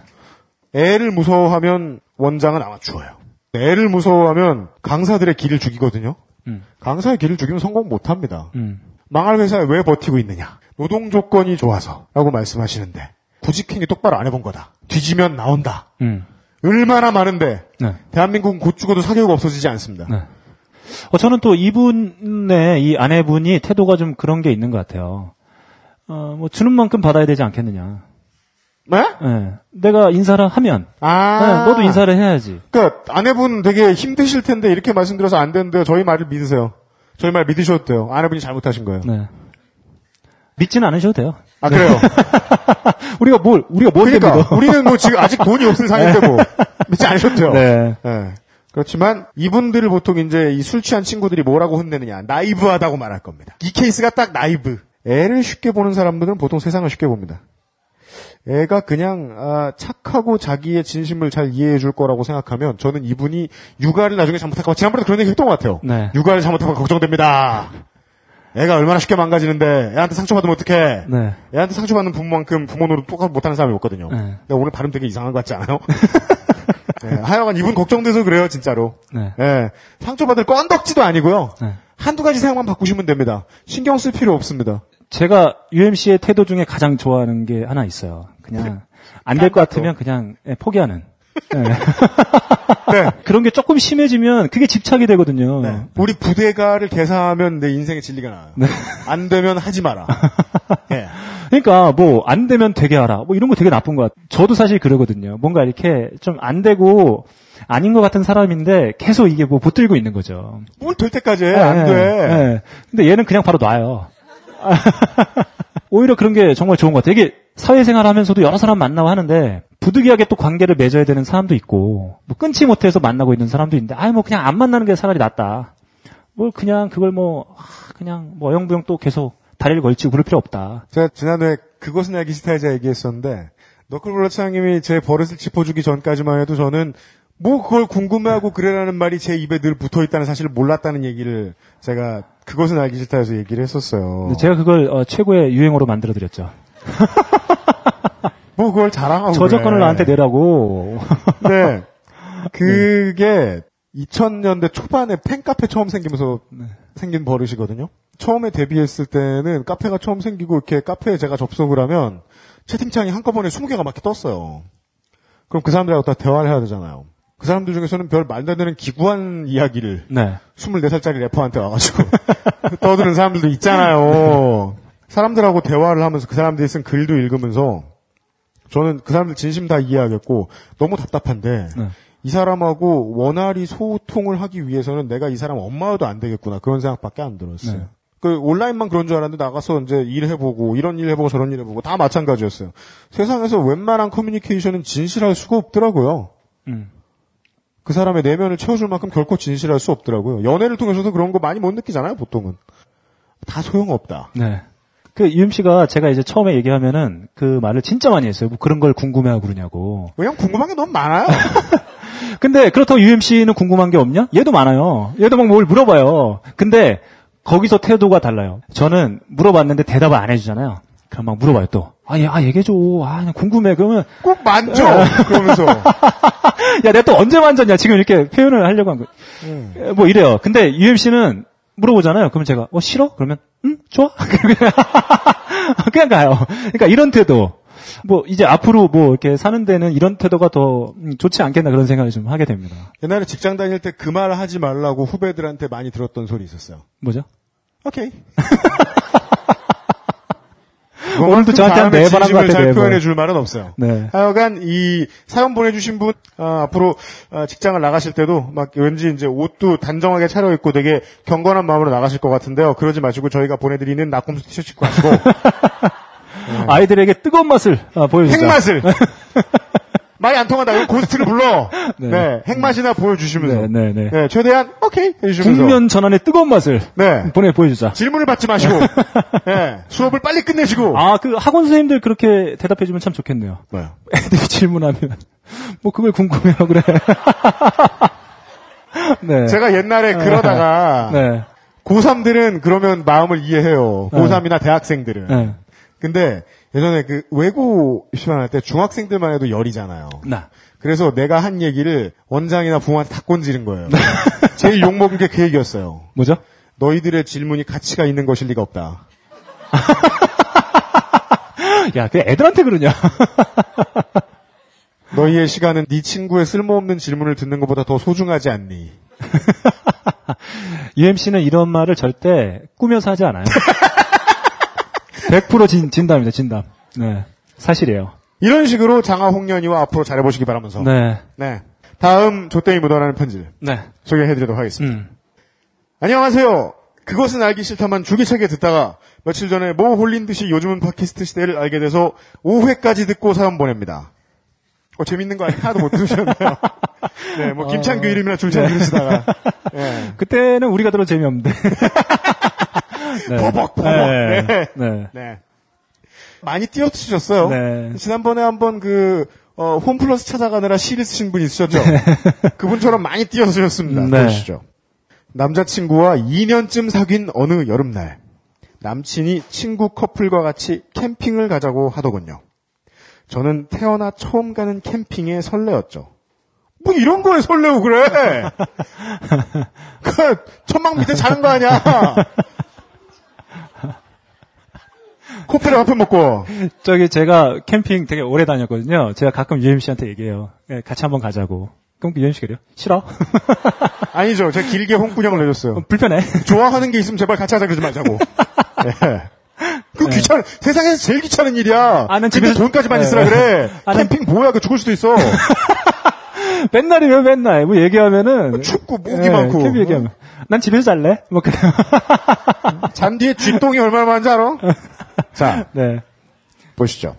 애를 무서워하면 원장은 아마추어예요. 애를 무서워하면 강사들의 길을 죽이거든요. 음. 강사의 길을 죽이면 성공 못 합니다. 음. 망할 회사에 왜 버티고 있느냐? 노동 조건이 좋아서 라고 말씀하시는데 구직행위 똑바로 안 해본 거다. 뒤지면 나온다. 음. 얼마나 많은데 네. 대한민국은 곧 죽어도 사교육가 없어지지 않습니다. 네. 어, 저는 또 이분의 이 아내분이 태도가 좀 그런 게 있는 것 같아요. 어, 뭐 주는 만큼 받아야 되지 않겠느냐. 네? 예. 내가 인사를 하면 아, 예, 너도 인사를 해야지. 그러니까 아내분 되게 힘드실 텐데 이렇게 말씀드려서 안 되는데요. 저희 말을 믿으세요. 저희 말 믿으셔도 돼요. 아내분이 잘못하신 거예요. 네. 믿지는 않으셔도 돼요. 아 그래요. 우리가 뭘 우리가 뭘 그러니까 믿어? 우리는 뭐 지금 아직 돈이 없을 상인데 뭐 믿지 않으셔도 돼요. 네. 예. 그렇지만 이분들을 보통 이제 이 술 취한 친구들이 뭐라고 혼내느냐 나이브하다고 말할 겁니다. 이 케이스가 딱 나이브. 애를 쉽게 보는 사람들은 보통 세상을 쉽게 봅니다. 애가 그냥 아, 착하고 자기의 진심을 잘 이해해 줄 거라고 생각하면 저는 이분이 육아를 나중에 잘못할까 봐 지난번에 그런 얘기 했던 것 같아요. 네. 육아를 잘못하면 걱정됩니다. 애가 얼마나 쉽게 망가지는데 애한테 상처받으면 어떡해. 네. 애한테 상처받는 부모만큼 부모 노릇 똑같이 못하는 사람이 없거든요. 네. 근데 오늘 발음 되게 이상한 것 같지 않아요? 네, 하여간 이분 걱정돼서 그래요, 진짜로. 네. 예, 상처받을 건덕지도 아니고요. 네. 한두 가지 생각만 바꾸시면 됩니다. 신경 쓸 필요 없습니다. 제가 UMC의 태도 중에 가장 좋아하는 게 하나 있어요. 그냥 안 될 것 같으면 그냥 예, 포기하는. 예. 네. 그런 게 조금 심해지면 그게 집착이 되거든요. 네. 우리 부대가를 개사하면 내 인생의 진리가 나와요. 네. 안 되면 하지 마라. 예. 그러니까 뭐 안 되면 되게 하라. 뭐 이런 거 되게 나쁜 것 같아요. 저도 사실 그러거든요. 뭔가 이렇게 좀 안 되고 아닌 것 같은 사람인데 계속 이게 뭐 붙들고 있는 거죠. 뭘 될 때까지 해. 안 예, 돼. 예. 근데 얘는 그냥 바로 놔요. 오히려 그런 게 정말 좋은 것 같아요. 이게 사회생활 하면서도 여러 사람 만나고 하는데 부득이하게 또 관계를 맺어야 되는 사람도 있고 뭐 끊지 못해서 만나고 있는 사람도 있는데 아이 뭐 그냥 안 만나는 게 차라리 낫다. 뭘 그냥 그걸 뭐 아, 그냥 뭐 어영부영 또 계속 다리를 걸치고 그럴 필요 없다. 제가 지난해 그것은 알기 싫다에자 얘기했었는데 너클블러차장님이 제 버릇을 짚어주기 전까지만 해도 저는 뭐 그걸 궁금해하고 그래라는 말이 제 입에 늘 붙어 있다는 사실을 몰랐다는 얘기를 제가 그것은 알기 싫다에서 얘기를 했었어요. 제가 그걸 어, 최고의 유행어로 만들어 드렸죠. 뭐 그걸 자랑하고 저작권을 그래. 나한테 내라고. 네. 그게 2000년대 초반에 팬카페 처음 생기면서 생긴 버릇이거든요. 처음에 데뷔했을 때는 카페가 처음 생기고 이렇게 카페에 제가 접속을 하면 채팅창이 한꺼번에 20개가 막 떴어요. 그럼 그 사람들하고 다 대화를 해야 되잖아요. 그 사람들 중에서는 별 말도 안 되는 기구한 이야기를 네. 24살짜리 래퍼한테 와가지고 떠드는 사람들도 있잖아요. 사람들하고 대화를 하면서 그 사람들이 쓴 글도 읽으면서 저는 그 사람들 진심 다 이해하겠고 너무 답답한데 네. 이 사람하고 원활히 소통을 하기 위해서는 내가 이 사람 엄마여도 안 되겠구나 그런 생각밖에 안 들었어요. 네. 그 온라인만 그런 줄 알았는데 나가서 이제 일해보고 이런 일 해보고 저런 일 해보고 다 마찬가지였어요. 세상에서 웬만한 커뮤니케이션은 진실할 수가 없더라고요. 음. 그 사람의 내면을 채워줄 만큼 결코 진실할 수 없더라고요. 연애를 통해서도 그런 거 많이 못 느끼잖아요, 보통은. 다 소용없다. 네. 그 UMC가 제가 이제 처음에 얘기하면은 그 말을 진짜 많이 했어요. 뭐 그런 걸 궁금해하고 그러냐고. 왜냐면 궁금한 게 너무 많아요. 근데 그렇다고 UMC는 궁금한 게 없냐? 얘도 많아요. 얘도 막 뭘 물어봐요. 근데 거기서 태도가 달라요. 저는 물어봤는데 대답을 안 해주잖아요. 그럼 막 물어봐요 또. 아, 얘, 아 얘기해줘. 아, 궁금해. 그러면 꼭 만져. 그러면서 야, 내가 또 언제 만졌냐? 지금 이렇게 표현을 하려고 한 거. 음. 뭐 이래요. 근데 UMC는 물어보잖아요. 그러면 제가 어 싫어? 그러면 응 좋아. 그냥 가요. 그러니까 이런 태도. 뭐 이제 앞으로 뭐 이렇게 사는 데는 이런 태도가 더 음, 좋지 않겠나 그런 생각을 좀 하게 됩니다. 옛날에 직장 다닐 때 그 말 하지 말라고 후배들한테 많이 들었던 소리 있었어요. 뭐죠? 오케이. 오늘도 저한테 한 네 번 한 것 같아요, 잘네 번. 표현해 줄 말은 없어요. 네. 하여간 이 사연 보내주신 분 아, 앞으로 아, 직장을 나가실 때도 막 왠지 이제 옷도 단정하게 차려입고 되게 경건한 마음으로 나가실 것 같은데요. 그러지 마시고 저희가 보내드리는 낙곰수 티셔츠 입고 가시고 아이들에게 뜨거운 맛을 아, 보여주자. 핵맛을 말이 안 통한다. 이거 고스트를 불러. 네, 네. 핵맛이나 보여주시면서 네, 네, 네. 네, 최대한 오케이 해주시면서 국면 전환의 뜨거운 맛을 네. 보내 보여주자. 질문을 받지 마시고 네, 수업을 빨리 끝내시고 아, 그 학원 선생님들 그렇게 대답해주면 참 좋겠네요. 뭐요? 애들이 질문하면 뭐 그걸 궁금해요 그래. 네. 제가 옛날에 그러다가 네. 고3들은 그러면 마음을 이해해요. 고3이나 대학생들은. 네. 근데 예전에 그 외고 시간할 때 중학생들만 해도 열이잖아요. 나. 그래서 내가 한 얘기를 원장이나 부모한테 다 꼰지른 거예요. 제일 욕먹은 게 그 얘기였어요. 뭐죠? 너희들의 질문이 가치가 있는 것일 리가 없다. 야, 그 애들한테 그러냐? 너희의 시간은 네 친구의 쓸모없는 질문을 듣는 것보다 더 소중하지 않니? UMC는 이런 말을 절대 꾸며서 하지 않아요. 100% 진, 진담입니다, 진담. 네. 사실이에요. 이런 식으로 장하 홍련이와 앞으로 잘해보시기 바라면서. 네. 네. 다음 조땡이 묻어나는 편지를 네. 소개해드리도록 하겠습니다. 음. 안녕하세요. 그것은 알기 싫다만 주기차게 듣다가 며칠 전에 뭐 홀린 듯이 요즘은 팟캐스트 시대를 알게 돼서 5회까지 듣고 사연 보냅니다. 어, 재밌는 거 아니 하나도 못 들으셨나요? 네, 뭐 김창규 이름이나 줄잘 들으시다가 네. 그때는 우리가 들어 재미없는데. 네. 버벅, 버벅. 네. 네. 네. 네. 많이 띄워주셨어요. 네. 지난번에 한번 그 어, 홈플러스 찾아가느라 시를 쓰신 분 있으셨죠? 그분처럼 많이 띄워주셨습니다. 네. 들으시죠. 남자친구와 2년쯤 사귄 어느 여름날 남친이 친구 커플과 같이 캠핑을 가자고 하더군요. 저는 태어나 처음 가는 캠핑에 설레었죠. 뭐 이런 거에 설레고 그래. 그 천막 밑에 자는 거 아니야. 코피를 앞에 먹고. 저기 제가 캠핑 되게 오래 다녔거든요. 제가 가끔 UMC한테 얘기해요. 네, 같이 한번 가자고. 그럼 UMC 그래요? 싫어? 아니죠. 제가 길게 홍군형을 내줬어요. 불편해. 좋아하는 게 있으면 제발 같이 하자 그러지 말자고. 네. 그 귀찮은 세상에서 제일 귀찮은 일이야. 아, 난 근데 집에서- 돈까지 많이 네. 쓰라 그래. 아, 난- 캠핑 뭐야? 그 죽을 수도 있어. 맨날이면 맨날. 뭐 얘기하면은. 춥고 목이 네, 많고. 캠핑 얘기하면. 난 집에서 잘래? 뭐 그래. 잔디에 쥐똥이 얼마나 많은지 알아? 자, 네. 보시죠.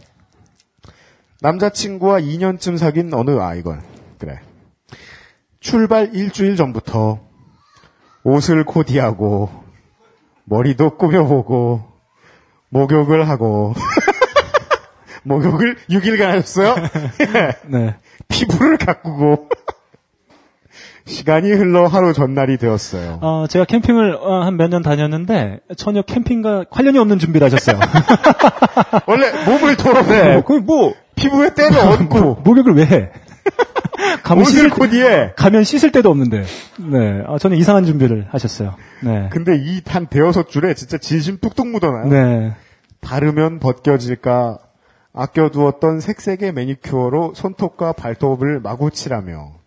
남자친구와 2년쯤 사귄 어느 아이건. 그래. 출발 일주일 전부터 옷을 코디하고 머리도 꾸며보고 목욕을 하고 목욕을 6일간 하셨어요? 네. 피부를 가꾸고 시간이 흘러 하루 전날이 되었어요. 어, 제가 캠핑을 어, 한몇 년 다녔는데 전혀 캠핑과 관련이 없는 준비를 하셨어요. 원래 몸을 털어내고 네. 거의 뭐 피부에 때를 얹고 목욕을 왜 해? 가면 씻을 코디해. 가면 씻을 데도 없는데. 네. 아, 저는 이상한 준비를 하셨어요. 네. 근데 이 한 대여섯 줄에 진짜 진심 뚝뚝 묻어나요. 네. 바르면 벗겨질까 아껴두었던 색색의 매니큐어로 손톱과 발톱을 마구 칠하며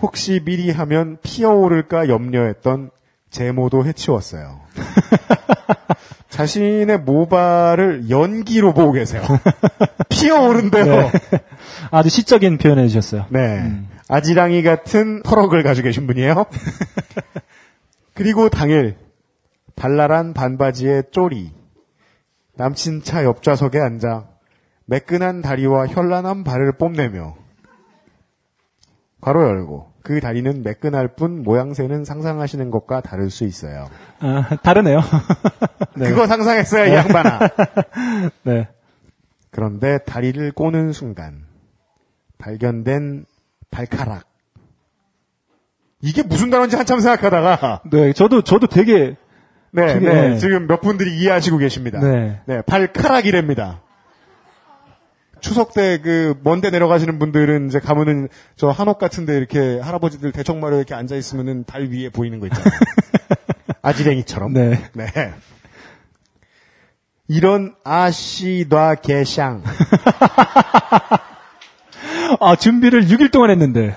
혹시 미리 하면 피어오를까 염려했던 제모도 해치웠어요. 자신의 모발을 연기로 보고 계세요. 피어오른대요. 네. 아주 시적인 표현해 주셨어요. 아지랑이 같은 퍼럭을 가지고 계신 분이에요. 그리고 당일 발랄한 반바지에 쪼리 남친 차 옆좌석에 앉아 매끈한 다리와 현란한 발을 뽐내며 괄호 열고 그 다리는 매끈할 뿐 모양새는 상상하시는 것과 다를 수 있어요. 아, 다르네요. 네. 그거 상상했어요, 이 양반아. 네. 그런데 다리를 꼬는 순간 발견된 발가락. 이게 무슨 단어인지 한참 생각하다가 네, 저도, 저도 되게, 네, 그게- 네, 지금 몇 분들이 이해하시고 계십니다. 네. 네, 발가락이랍니다. 추석 때 그 먼데 내려가시는 분들은 이제 가면은 저 한옥 같은데 이렇게 할아버지들 대청마루 이렇게 앉아 있으면은 달 위에 보이는 거 있잖아요. 아지랭이처럼. 네. 네. 이런 아시놔 개샹. 아, 준비를 6일 동안 했는데.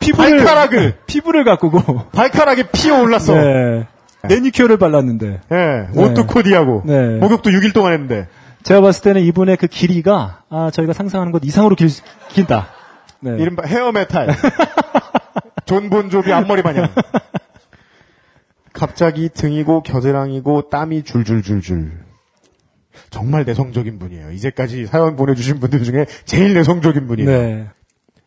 피부를. 발가락을! 피부를 가꾸고. 발가락에 피어 올랐어. 네. 매니큐어를 발랐는데. 예, 네. 옷도 코디하고 네. 목욕도 6일 동안 했는데 제가 봤을 때는 이분의 그 길이가, 아, 저희가 상상하는 것 이상으로 길, 길다. 네. 이른바 hair metal. 존 본조비 앞머리 마냥. 갑자기 등이고 겨드랑이고 땀이 줄줄줄줄. 정말 내성적인 분이에요. 이제까지 사연 보내주신 분들 중에 제일 내성적인 분이에요. 네.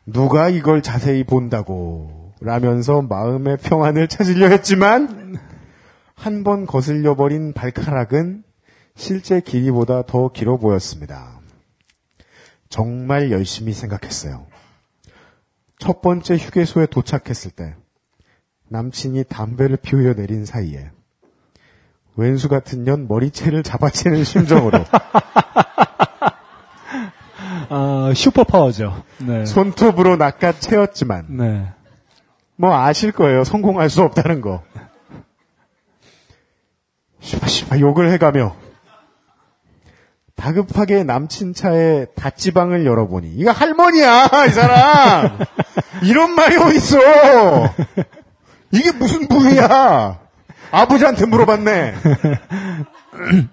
누가 이걸 자세히 본다고 라면서 마음의 평안을 찾으려 했지만 한 번 거슬려 버린 발가락은 실제 길이보다 더 길어 보였습니다. 정말 열심히 생각했어요. 첫 번째 휴게소에 도착했을 때 남친이 담배를 피우려 내린 사이에 왼수 같은 년 머리채를 잡아채는 심정으로 아, 슈퍼파워죠. 네. 손톱으로 낚아채었지만 네. 뭐 아실 거예요. 성공할 수 없다는 거. 씨발 욕을 해가며 다급하게 남친 차에 닷지방을 열어보니 이거 할머니야 이 사람! 이런 말이 어딨어! 이게 무슨 부위야! 아버지한테 물어봤네.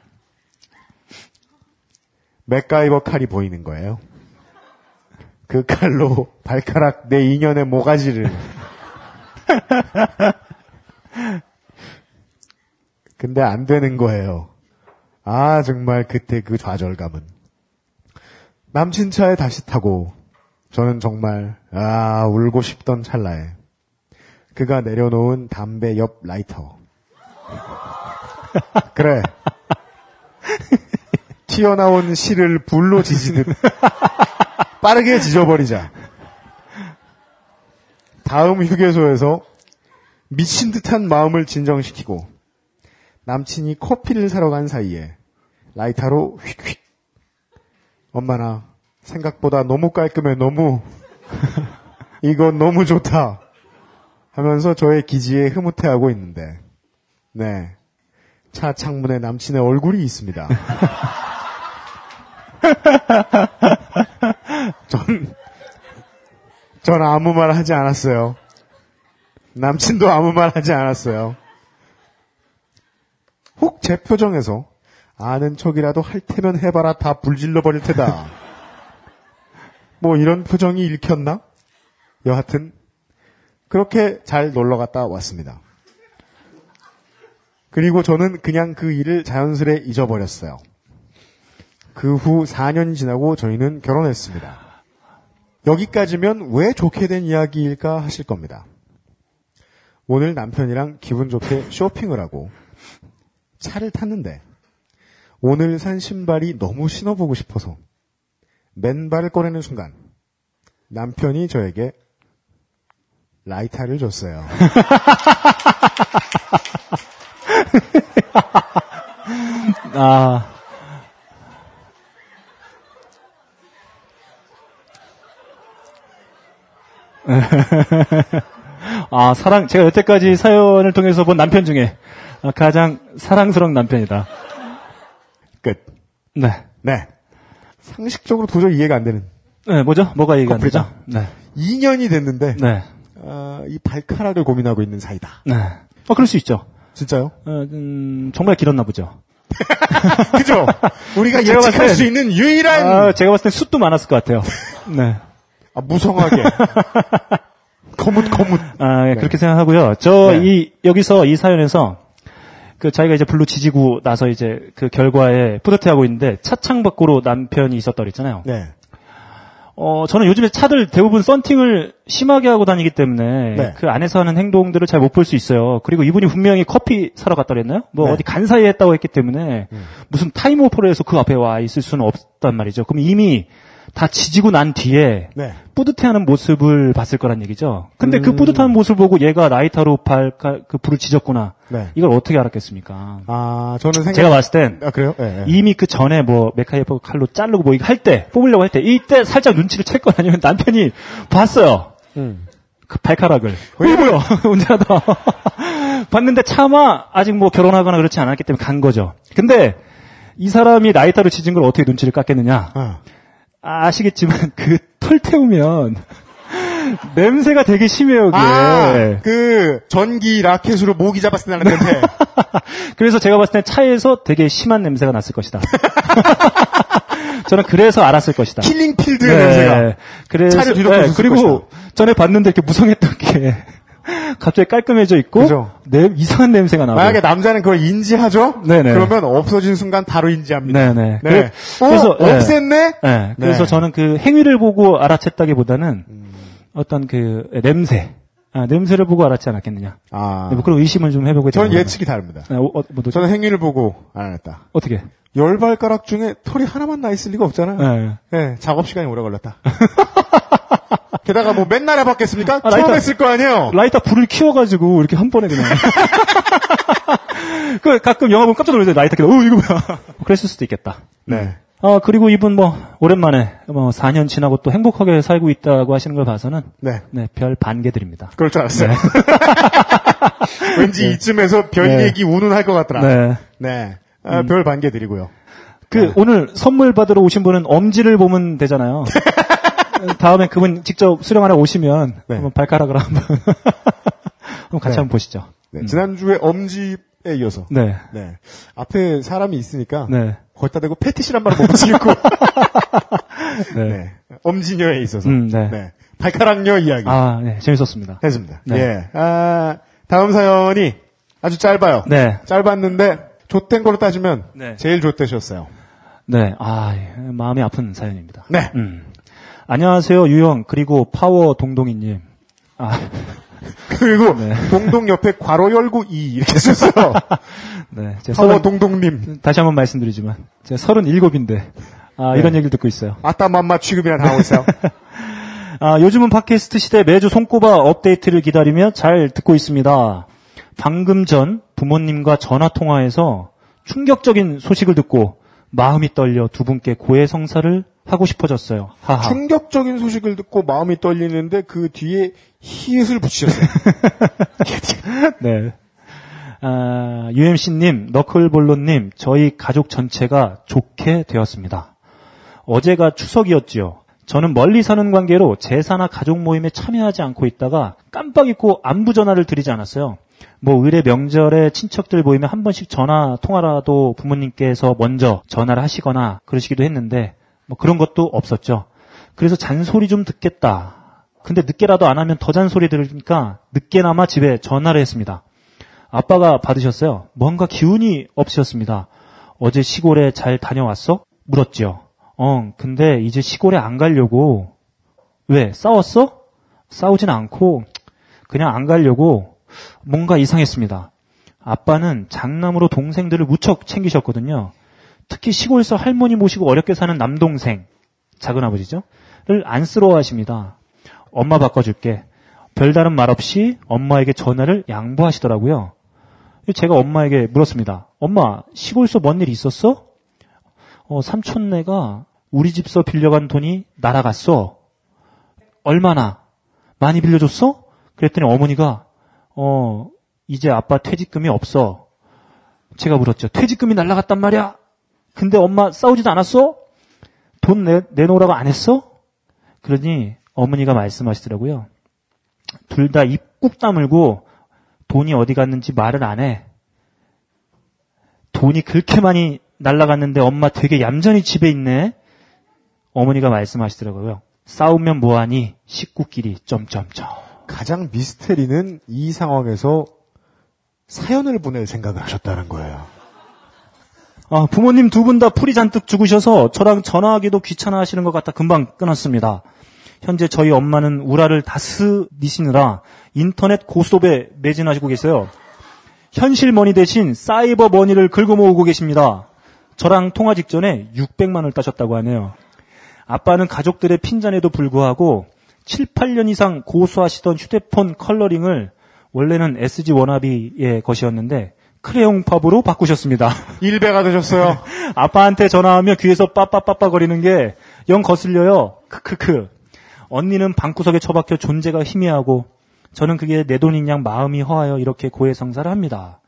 맥가이버 칼이 보이는 거예요? 그 칼로 발가락 내 인연의 모가지를. 근데 안 되는 거예요. 아, 정말 그때 그 좌절감은. 남친 차에 다시 타고, 저는 정말, 아, 울고 싶던 찰나에, 그가 내려놓은 담배 옆 라이터. 그래. 튀어나온 실을 불로 지지듯, 빠르게 지져버리자. 다음 휴게소에서 미친 듯한 마음을 진정시키고 남친이 커피를 사러 간 사이에 라이터로 휙휙 엄마나 생각보다 너무 깔끔해 너무 이건 너무 좋다 하면서 저의 기지에 흐뭇해하고 있는데 네 차 창문에 남친의 얼굴이 있습니다. 전, 전 아무 말 하지 않았어요. 남친도 아무 말 하지 않았어요. 혹 제 표정에서 아는 척이라도 할 테면 해봐라 다 불질러 버릴 테다. 뭐 이런 표정이 읽혔나? 여하튼 그렇게 잘 놀러 갔다 왔습니다. 그리고 저는 그냥 그 일을 자연스레 잊어버렸어요. 그 후 4년이 지나고 저희는 결혼했습니다. 여기까지면 왜 좋게 된 이야기일까 하실 겁니다. 오늘 남편이랑 기분 좋게 쇼핑을 하고 차를 탔는데 오늘 산 신발이 너무 신어보고 싶어서 맨발을 꺼내는 순간 남편이 저에게 라이터를 줬어요. 아. 아, 사랑, 제가 여태까지 사연을 통해서 본 남편 중에 가장 사랑스러운 남편이다. 끝. 네. 네. 상식적으로 도저히 이해가 안 되는. 네, 뭐죠? 뭐가 얘기가 안 되죠? 네. 2년이 됐는데 네. 아, 이 발가락을 고민하고 있는 사이다. 네. 어, 그럴 수 있죠. 진짜요? 어, 음, 정말 길었나 보죠. 그죠? 우리가 예측할 땐- 수 있는 유일한 아, 제가 봤을 땐 숱도 많았을 것 같아요. 네. 아, 무성하게 거뭇 거뭇. 아, 예, 그렇게 생각하고요. 저, 네. 이, 여기서 이 사연에서, 그, 자기가 이제 불로 지지고 나서 이제 그 결과에 뿌듯해하고 있는데, 차창 밖으로 남편이 있었다 그랬잖아요. 네. 어, 저는 요즘에 차들 대부분 썬팅을 심하게 하고 다니기 때문에 네. 그 안에서 하는 행동들을 잘 못 볼 수 있어요. 그리고 이분이 분명히 커피 사러 갔다 그랬나요? 뭐 네. 어디 간 사이에 했다고 했기 때문에 무슨 time warp를 해서 그 앞에 와 있을 수는 없단 말이죠. 그럼 이미 다 지지고 난 뒤에 네. 뿌듯해하는 모습을 봤을 거란 얘기죠. 근데 그 음. 뿌듯한 모습을 보고 얘가 라이터로 발, 그 불을 지졌구나. 네. 이걸 어떻게 알았겠습니까? 아, 저는 생각. 제가 봤을 땐 아, 그래요? 예, 예. 이미 그 전에 뭐 메카이퍼 칼로 자르고 뭐 이거 할 때, 뽑으려고 할 때, 이때 살짝 눈치를 챌거 아니면 남편이 봤어요. 음. 그 발가락을. 왜냐면- 뭐야, 운전하다. 봤는데 차마 아직 뭐 결혼하거나 그렇지 않았기 때문에 간 거죠. 근데 이 사람이 라이터로 지진 걸 어떻게 눈치를 깎겠느냐? 아. 아시겠지만 그 털 태우면 냄새가 되게 심해요. 아, 그, 전기 라켓으로 모기 잡았을 때 나는 냄새. 그래서 제가 봤을 때 차에서 되게 심한 냄새가 났을 것이다. 저는 그래서 알았을 것이다. 킬링필드의 냄새가. 네. 그래서 차를 뒤로 네, 그리고 것이다. 전에 봤는데 이렇게 무성했던 게 갑자기 깔끔해져 있고 그죠. 냄- 이상한 냄새가 나고. 만약에 남자는 그걸 인지하죠? 네네. 그러면 없어진 순간 바로 인지합니다. 네네. 네. 그래- 어, 그래서, 네. 없앴네? 네, 그래서 네. 저는 그 행위를 보고 알아챘다기보다는 어떤 그 냄새, 아, 냄새를 보고 알았지 않았겠느냐. 아. 네, 뭐 그런 의심을 좀 해보게 저는. 예측이 다릅니다. 네, 어, 어, 뭐, 또- 저는 행위를 보고 알았다. 어떻게? 열 발가락 중에 털이 하나만 나 있을 리가 없잖아요. 네. 네, 작업 시간이 오래 걸렸다. 게다가 뭐 맨날 해봤겠습니까? 아, 처음 라이터- 했을 거 아니에요? 라이터 불을 키워가지고 이렇게 한 번에 그냥. 그 가끔 영화 보면 깜짝 놀라죠. 라이터 켜고 어 이거 뭐야. 그랬을 수도 있겠다. 네. 아 그리고 이분 뭐 오랜만에 뭐 4년 지나고 또 행복하게 살고 있다고 하시는 걸 봐서는 네. 네 별 반개 드립니다. 그럴 줄 알았어요. 왠지 이쯤에서 별 네. 얘기 운운할 것 같더라. 네. 네. 아, 별 반개 드리고요. 그 네. 오늘 선물 받으러 오신 분은 엄지를 보면 되잖아요. 다음에 그분 직접 수령하러 오시면 네. 한번 발가락을 한번 한번 같이 네. 한번 보시죠. 네, 지난주에 엄지에 이어서. 네. 네. 앞에 사람이 있으니까. 네. 거기다 대고 패티시란 말을 못 붙이겠고. 네. 네. 엄지녀에 이어서. 음, 네. 발가락녀 이야기. 아, 네. 재밌었습니다. 했습니다. 네. 예. 아, 다음 사연이 아주 짧아요. 네. 짧았는데, 좆된 걸로 따지면, 네. 제일 좆되셨어요. 네. 아, 예. 마음이 아픈 사연입니다. 네. 음. 안녕하세요, 유영, 그리고 파워 동동이님. 아, 그리고, 네. 동동 옆에 괄호 열고 이, 이렇게 썼어요. 네. 제가 파워 동동님. 다시 한번 말씀드리지만, 제가 37인데, 아, 이런 얘기를 듣고 있어요. 아따맘마 취급이나 당하고 있어요. 아, 요즘은 팟캐스트 시대 매주 손꼽아 업데이트를 기다리며 잘 듣고 있습니다. 방금 전 부모님과 전화 통화에서 충격적인 소식을 듣고 마음이 떨려 두 분께 고해성사를 하고 싶어졌어요. 하하. 충격적인 소식을 듣고 마음이 떨리는데 그 뒤에 히읗을 붙이셨어요. 네. 아, UMC님, 너클볼로님, 저희 가족 전체가 좋게 되었습니다. 어제가 추석이었지요. 저는 멀리 사는 관계로 제사나 가족 모임에 참여하지 않고 있다가 깜빡 잊고 안부 전화를 드리지 않았어요. 뭐 의례 명절에 친척들 모이면 한 번씩 전화 통화라도 부모님께서 먼저 전화를 하시거나 그러시기도 했는데 뭐 그런 것도 없었죠. 그래서 잔소리 좀 듣겠다. 근데 늦게라도 안 하면 더 잔소리 들으니까 늦게나마 집에 전화를 했습니다. 아빠가 받으셨어요. 뭔가 기운이 없으셨습니다. 어제 시골에 잘 다녀왔어? 물었지요. 어, 근데 이제 시골에 안 가려고. 왜? 싸웠어? 싸우진 않고 그냥 안 가려고 뭔가 이상했습니다. 아빠는 장남으로 동생들을 무척 챙기셨거든요. 특히 시골에서 할머니 모시고 어렵게 사는 남동생, 작은아버지죠? 를 안쓰러워 하십니다. 엄마 바꿔줄게. 별다른 말 없이 엄마에게 전화를 양보하시더라고요. 제가 엄마에게 물었습니다. 엄마, 시골에서 뭔 일 있었어? 어, 삼촌네가 우리 집서 빌려간 돈이 날아갔어. 얼마나? 많이 빌려줬어? 그랬더니 어머니가, 어, 이제 아빠 퇴직금이 없어. 제가 물었죠. 퇴직금이 날아갔단 말이야? 근데 엄마 싸우지도 않았어? 돈 내, 내놓으라고 안 했어? 그러니 어머니가 말씀하시더라고요. 둘 다 입 꾹 다물고 돈이 어디 갔는지 말을 안 해. 돈이 그렇게 많이 날라갔는데 엄마 되게 얌전히 집에 있네. 어머니가 말씀하시더라고요. 싸우면 뭐하니 식구끼리 점점점. 가장 미스테리는 이 상황에서 사연을 보낼 생각을 하셨다는 거예요. 아, 부모님 두 분 다 풀이 잔뜩 죽으셔서 저랑 전화하기도 귀찮아 하시는 것 같아 금방 끊었습니다. 현재 저희 엄마는 울화를 다스리시느라 인터넷 고스톱에 매진하시고 계세요. 현실 money 대신 사이버 money를 긁어 모으고 계십니다. 저랑 통화 직전에 600만 원을 따셨다고 하네요. 아빠는 가족들의 핀잔에도 불구하고 7, 8년 이상 고수하시던 휴대폰 컬러링을 원래는 SG 워너비의 것이었는데 크레용 팝으로 바꾸셨습니다. 일배가 되셨어요. 아빠한테 전화하며 귀에서 빠빠빠빠 거리는 게 영 거슬려요. 크크크. 언니는 방구석에 처박혀 존재가 희미하고 저는 그게 내 돈인 양 마음이 허하여 이렇게 고해성사를 합니다.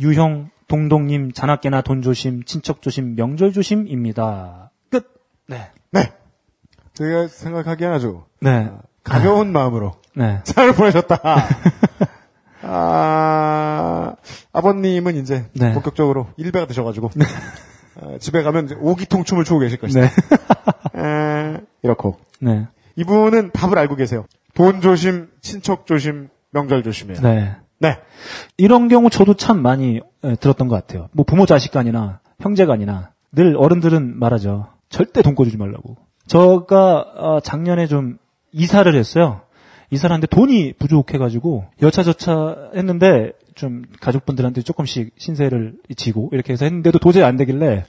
유형, 동동님, 자나깨나 돈 조심, 친척 조심, 명절 조심입니다. 끝. 네. 네. 제가 생각하기엔 아주 네. 가벼운 마음으로 네. 사연을 보내셨다. 아, 아버님은 이제 네. 본격적으로 일배가 되셔가지고 어, 집에 가면 이제 오기통 춤을 추고 계실 것이다. 네. 에, 이렇고 네. 이분은 답을 알고 계세요. 돈 조심, 친척 조심, 명절 조심이에요. 네. 네. 이런 경우 저도 참 많이 예, 들었던 것 같아요. 뭐 부모 자식 간이나 형제 간이나 늘 어른들은 말하죠. 절대 돈 꿔주지 말라고. 저가 어, 작년에 좀 이사를 했어요. 이사를 하는데 돈이 부족해가지고 여차저차 했는데 좀 가족분들한테 조금씩 신세를 지고 이렇게 해서 했는데도 도저히 안 되길래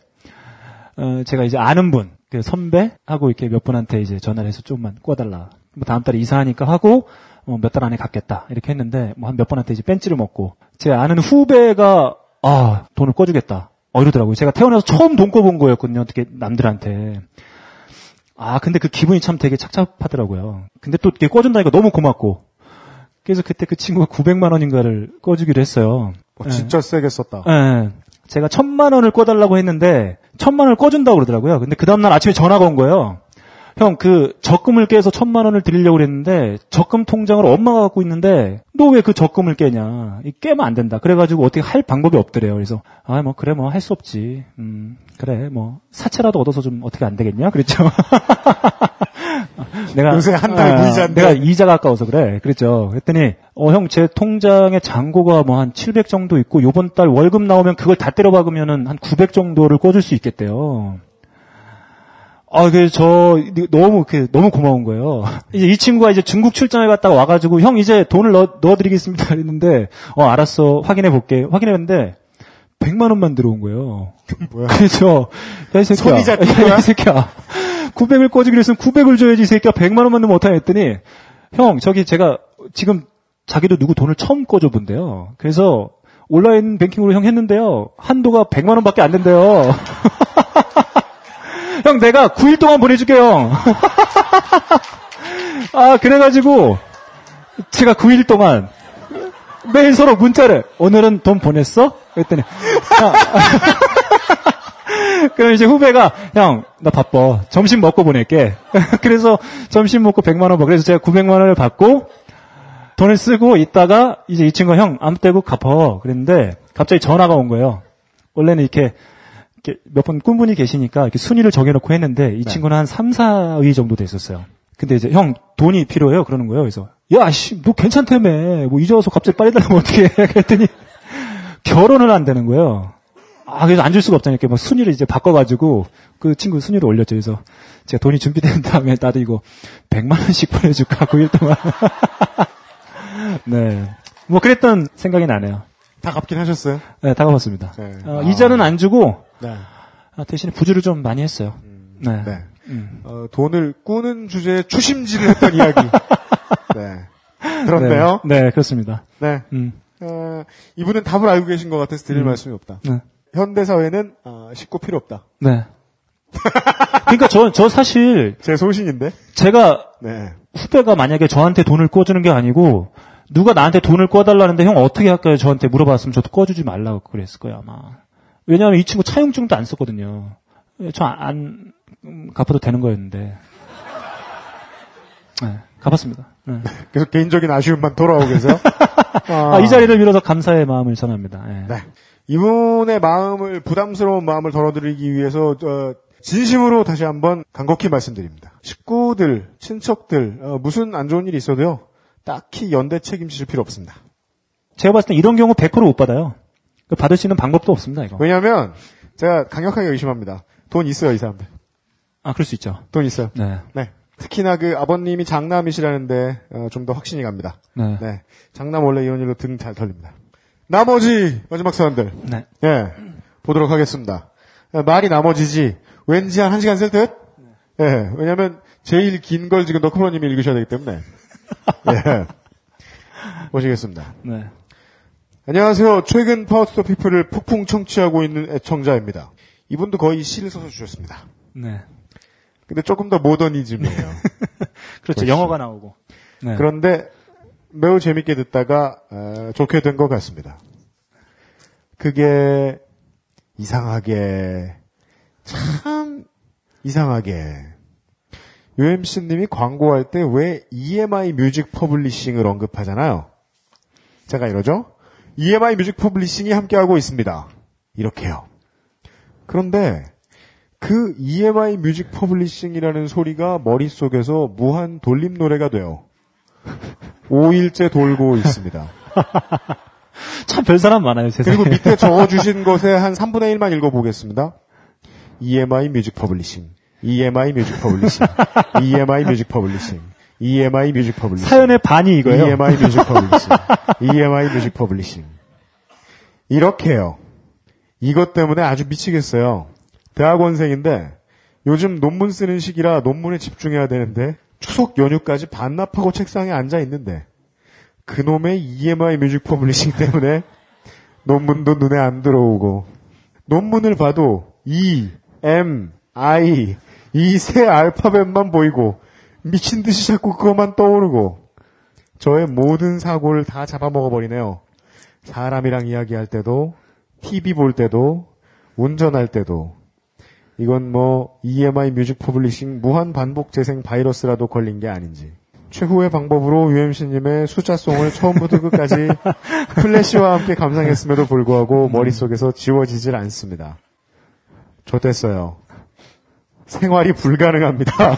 어, 제가 이제 아는 분, 그 선배하고 이렇게 몇 분한테 이제 전화를 해서 좀만 꿔달라. 뭐 다음 달에 이사하니까 하고 어, 몇 달 안에 갚겠다 이렇게 했는데 뭐 한 몇 번한테 이제 뺀찌를 먹고 제 아는 후배가 아 돈을 꿔주겠다 어 이러더라고요. 제가 태어나서 처음 돈 꿔본 거였거든요. 어떻게 남들한테 아 근데 그 기분이 참 되게 착잡하더라고요. 근데 또 이렇게 꿔준다니까 너무 고맙고 그래서 그때 그 친구가 900만 원인가를 꿔주기로 했어요. 어, 진짜 세게 썼다. 예. 제가 천만 원을 꿔달라고 했는데 천만 원을 꿔준다고 그러더라고요. 근데 그 다음날 아침에 전화가 온 거예요. 형, 그 적금을 깨서 천만 원을 드리려고 그랬는데 적금 통장을 엄마가 갖고 있는데 너 왜 그 적금을 깨냐? 이 깨면 안 된다. 그래가지고 어떻게 할 방법이 없더래요. 그래서 아 뭐 그래 뭐 할 수 없지. 음 그래 뭐 사채라도 얻어서 좀 어떻게 안 되겠냐? 그랬죠. 내가 요새 한달 아, 무이자인데. 내가 이자가 아까워서 그래. 그랬죠. 그랬더니 어 형 제 통장에 잔고가 뭐 한 700 정도 있고 요번 달 월급 나오면 그걸 다 때려 박으면은 한 900 정도를 꿔줄 수 있겠대요. 아, 그, 저, 너무, 그, 너무 고마운 거예요. 이제 이 친구가 이제 중국 출장을 갔다가 와가지고, 형, 이제 돈을 넣어, 넣어드리겠습니다. 그랬는데, 어, 알았어. 확인해 볼게. 확인했는데, 100만 원만 들어온 거예요. 뭐야? 그래서, 야, 이 새끼야. 잡힌 야? 이 새끼야. 900을 꿔주기로 했으면 900을 줘야지, 이 새끼야. 100만 원만 넣으면 어떡하냐 했더니, 형, 저기 제가 지금 자기도 누구 돈을 처음 꿔줘 본대요. 그래서, 온라인 뱅킹으로 형 했는데요. 한도가 100만 원 밖에 안 된대요. 형, 내가 9일 동안 보내줄게, 형. 아, 그래가지고, 제가 9일 동안 매일 서로 문자를, 오늘은 돈 보냈어? 그랬더니, 아, 그럼 이제 후배가, 형, 나 바빠. 점심 먹고 보낼게. 그래서 점심 먹고 100만원 받고, 그래서 제가 900만 원을 받고, 돈을 쓰고 있다가, 이제 이 친구가 형, 아무 때고 갚어. 그랬는데, 갑자기 전화가 온 거예요. 원래는 이렇게, 몇번 꾼분이 계시니까 이렇게 순위를 정해놓고 했는데 이 친구는 한 3, 4위 정도 됐었어요. 근데 이제 형 돈이 필요해요 그러는 거예요. 그래서 야 씨 너 괜찮다며 뭐 이제 와서 갑자기 빨리 달라면 어떻게 해 그랬더니 결혼을 안 되는 거예요. 아 그래서 안 줄 수가 없잖아요. 이렇게 뭐 순위를 이제 바꿔가지고 그 친구 순위를 올렸죠. 그래서 제가 돈이 준비된 다음에 나도 이거 100만 원씩 보내줄까 9일 동안. 네. 뭐 그랬던 생각이 나네요. 다 갚긴 하셨어요? 네, 다 갚았습니다. 네. 어, 아. 이자는 안 주고 네. 아, 대신에 부주를 좀 많이 했어요. 네. 네. 음. 어, 돈을 꾸는 주제에 추심질을 했던 이야기. 네. 들었네요. 네, 네, 그렇습니다. 네. 음. 어, 이분은 답을 알고 계신 것 같아서 드릴 음. 말씀이 없다. 네. 현대 사회는 어, 식구 필요 없다. 네. 그러니까 저, 저 사실 제 소신인데. 제가 네. 후배가 만약에 저한테 돈을 꿔주는 게 아니고 누가 나한테 돈을 꿔달라는데 형 어떻게 할까요? 저한테 물어봤으면 저도 꿔주지 말라고 그랬을 거예요 아마. 왜냐하면 이 친구 차용증도 안 썼거든요. 저 안 갚아도 되는 거였는데. 네, 갚았습니다. 네. 계속 개인적인 아쉬움만 돌아오고 계세요. 아, 이 자리를 빌어서 감사의 마음을 전합니다. 예. 네. 이분의 마음을 부담스러운 마음을 덜어드리기 위해서 어, 진심으로 다시 한번 간곡히 말씀드립니다. 식구들, 친척들 어, 무슨 안 좋은 일이 있어도요. 딱히 연대 책임지실 필요 없습니다. 제가 봤을 때 이런 경우 100%못 받아요. 그 받을 수 있는 방법도 없습니다, 이거. 왜냐하면 제가 강력하게 의심합니다. 돈 있어요, 이 사람들. 아, 그럴 수 있죠. 돈 있어요. 네. 네. 특히나 그 아버님이 장남이시라는데 어, 좀더 확신이 갑니다. 네. 네. 장남 원래 이런 일로 등 잘 털립니다. 나머지 마지막 사람들. 네. 예. 보도록 하겠습니다. 예, 말이 나머지지 왠지 한 1시간 쓸 듯? 예. 왜냐면 제일 긴 걸 지금 너크로님이 읽으셔야 되기 때문에. 예. 보시겠습니다. 네. 안녕하세요. 최근 파워스토 피플을 폭풍 청취하고 있는 애청자입니다. 이분도 거의 시를 써서 주셨습니다. 네. 근데 조금 더 모더니즘이에요. 그렇죠. 영어가 나오고. 네. 그런데 매우 재밌게 듣다가 어, 좆 된 것 같습니다. 그게 이상하게 참 이상하게 UMC님이 광고할 때 왜 EMI 뮤직 퍼블리싱을 언급하잖아요. 제가 이러죠. EMI 뮤직 퍼블리싱이 함께하고 있습니다. 이렇게요. 그런데 그 EMI 뮤직 퍼블리싱이라는 소리가 머릿속에서 무한 돌림 노래가 돼요. 5일째 돌고 있습니다. 참 별 사람 많아요, 세상에. 그리고 밑에 적어주신 것에 한 3분의 1만 읽어보겠습니다. EMI Music Publishing. EMI Music Publishing. EMI Music Publishing. EMI Music Publishing. 사연의 반이 이거예요. EMI Music Publishing. EMI Music Publishing. 이렇게요. 이것 때문에 아주 미치겠어요. 대학원생인데 요즘 논문 쓰는 시기라 논문에 집중해야 되는데 추석 연휴까지 반납하고 책상에 앉아 있는데 그놈의 EMI Music Publishing 때문에 논문도 눈에 안 들어오고 논문을 봐도 E, M, I 이 세 알파벳만 보이고 미친 듯이 자꾸 그것만 떠오르고 저의 모든 사고를 다 잡아먹어 버리네요. 사람이랑 이야기할 때도 TV 볼 때도 운전할 때도 이건 뭐 EMI Music Publishing 무한 반복 재생 바이러스라도 걸린 게 아닌지 최후의 방법으로 UMC님의 숫자송을 처음부터 끝까지 플래시와 함께 감상했음에도 불구하고 머릿속에서 지워지질 않습니다. 좆됐어요. 생활이 불가능합니다.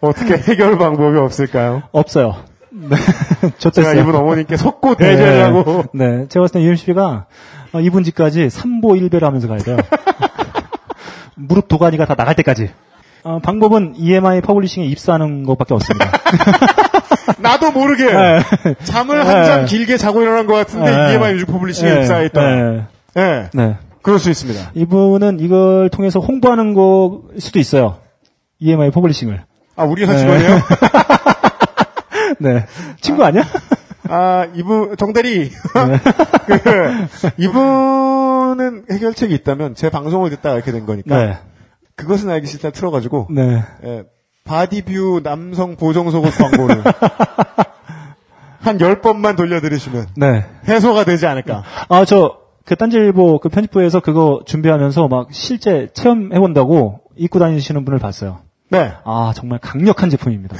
어떻게 해결 방법이 없을까요? 없어요. 네. 제가. 이분 어머님께 석고대죄하고 네. 제가 봤을 때 UMC가 어, 이분 집까지 삼보 일배를 하면서 가야 돼요. 무릎 도가니가 다 나갈 때까지. 어, 방법은 EMI 퍼블리싱에 입사하는 것밖에 없습니다. 나도 모르게 네. 잠을 네. 한잠 길게 자고 일어난 것 같은데 네. EMI 뮤직 퍼블리싱에 네. 입사했다. 네. 네. 네. 그럴 수 있습니다. 이분은 이걸 통해서 홍보하는 거 수도 있어요. EMI 퍼블리싱을. 아, 우리 회사 네. 직원이에요? 네. 친구 아니야? 아, 이분, 정대리. 네. 그, 이분은 해결책이 있다면 제 방송을 듣다가 이렇게 된 거니까. 네. 그것은 알기 싫다 틀어가지고. 네. 예, 바디뷰 남성 보정 속옷 광고를. 한 10번만 돌려들으시면 네. 해소가 되지 않을까. 아, 저, 그 딴지일보 그 편집부에서 그거 준비하면서 막 실제 체험해본다고 입고 다니시는 분을 봤어요. 네. 아, 정말 강력한 제품입니다.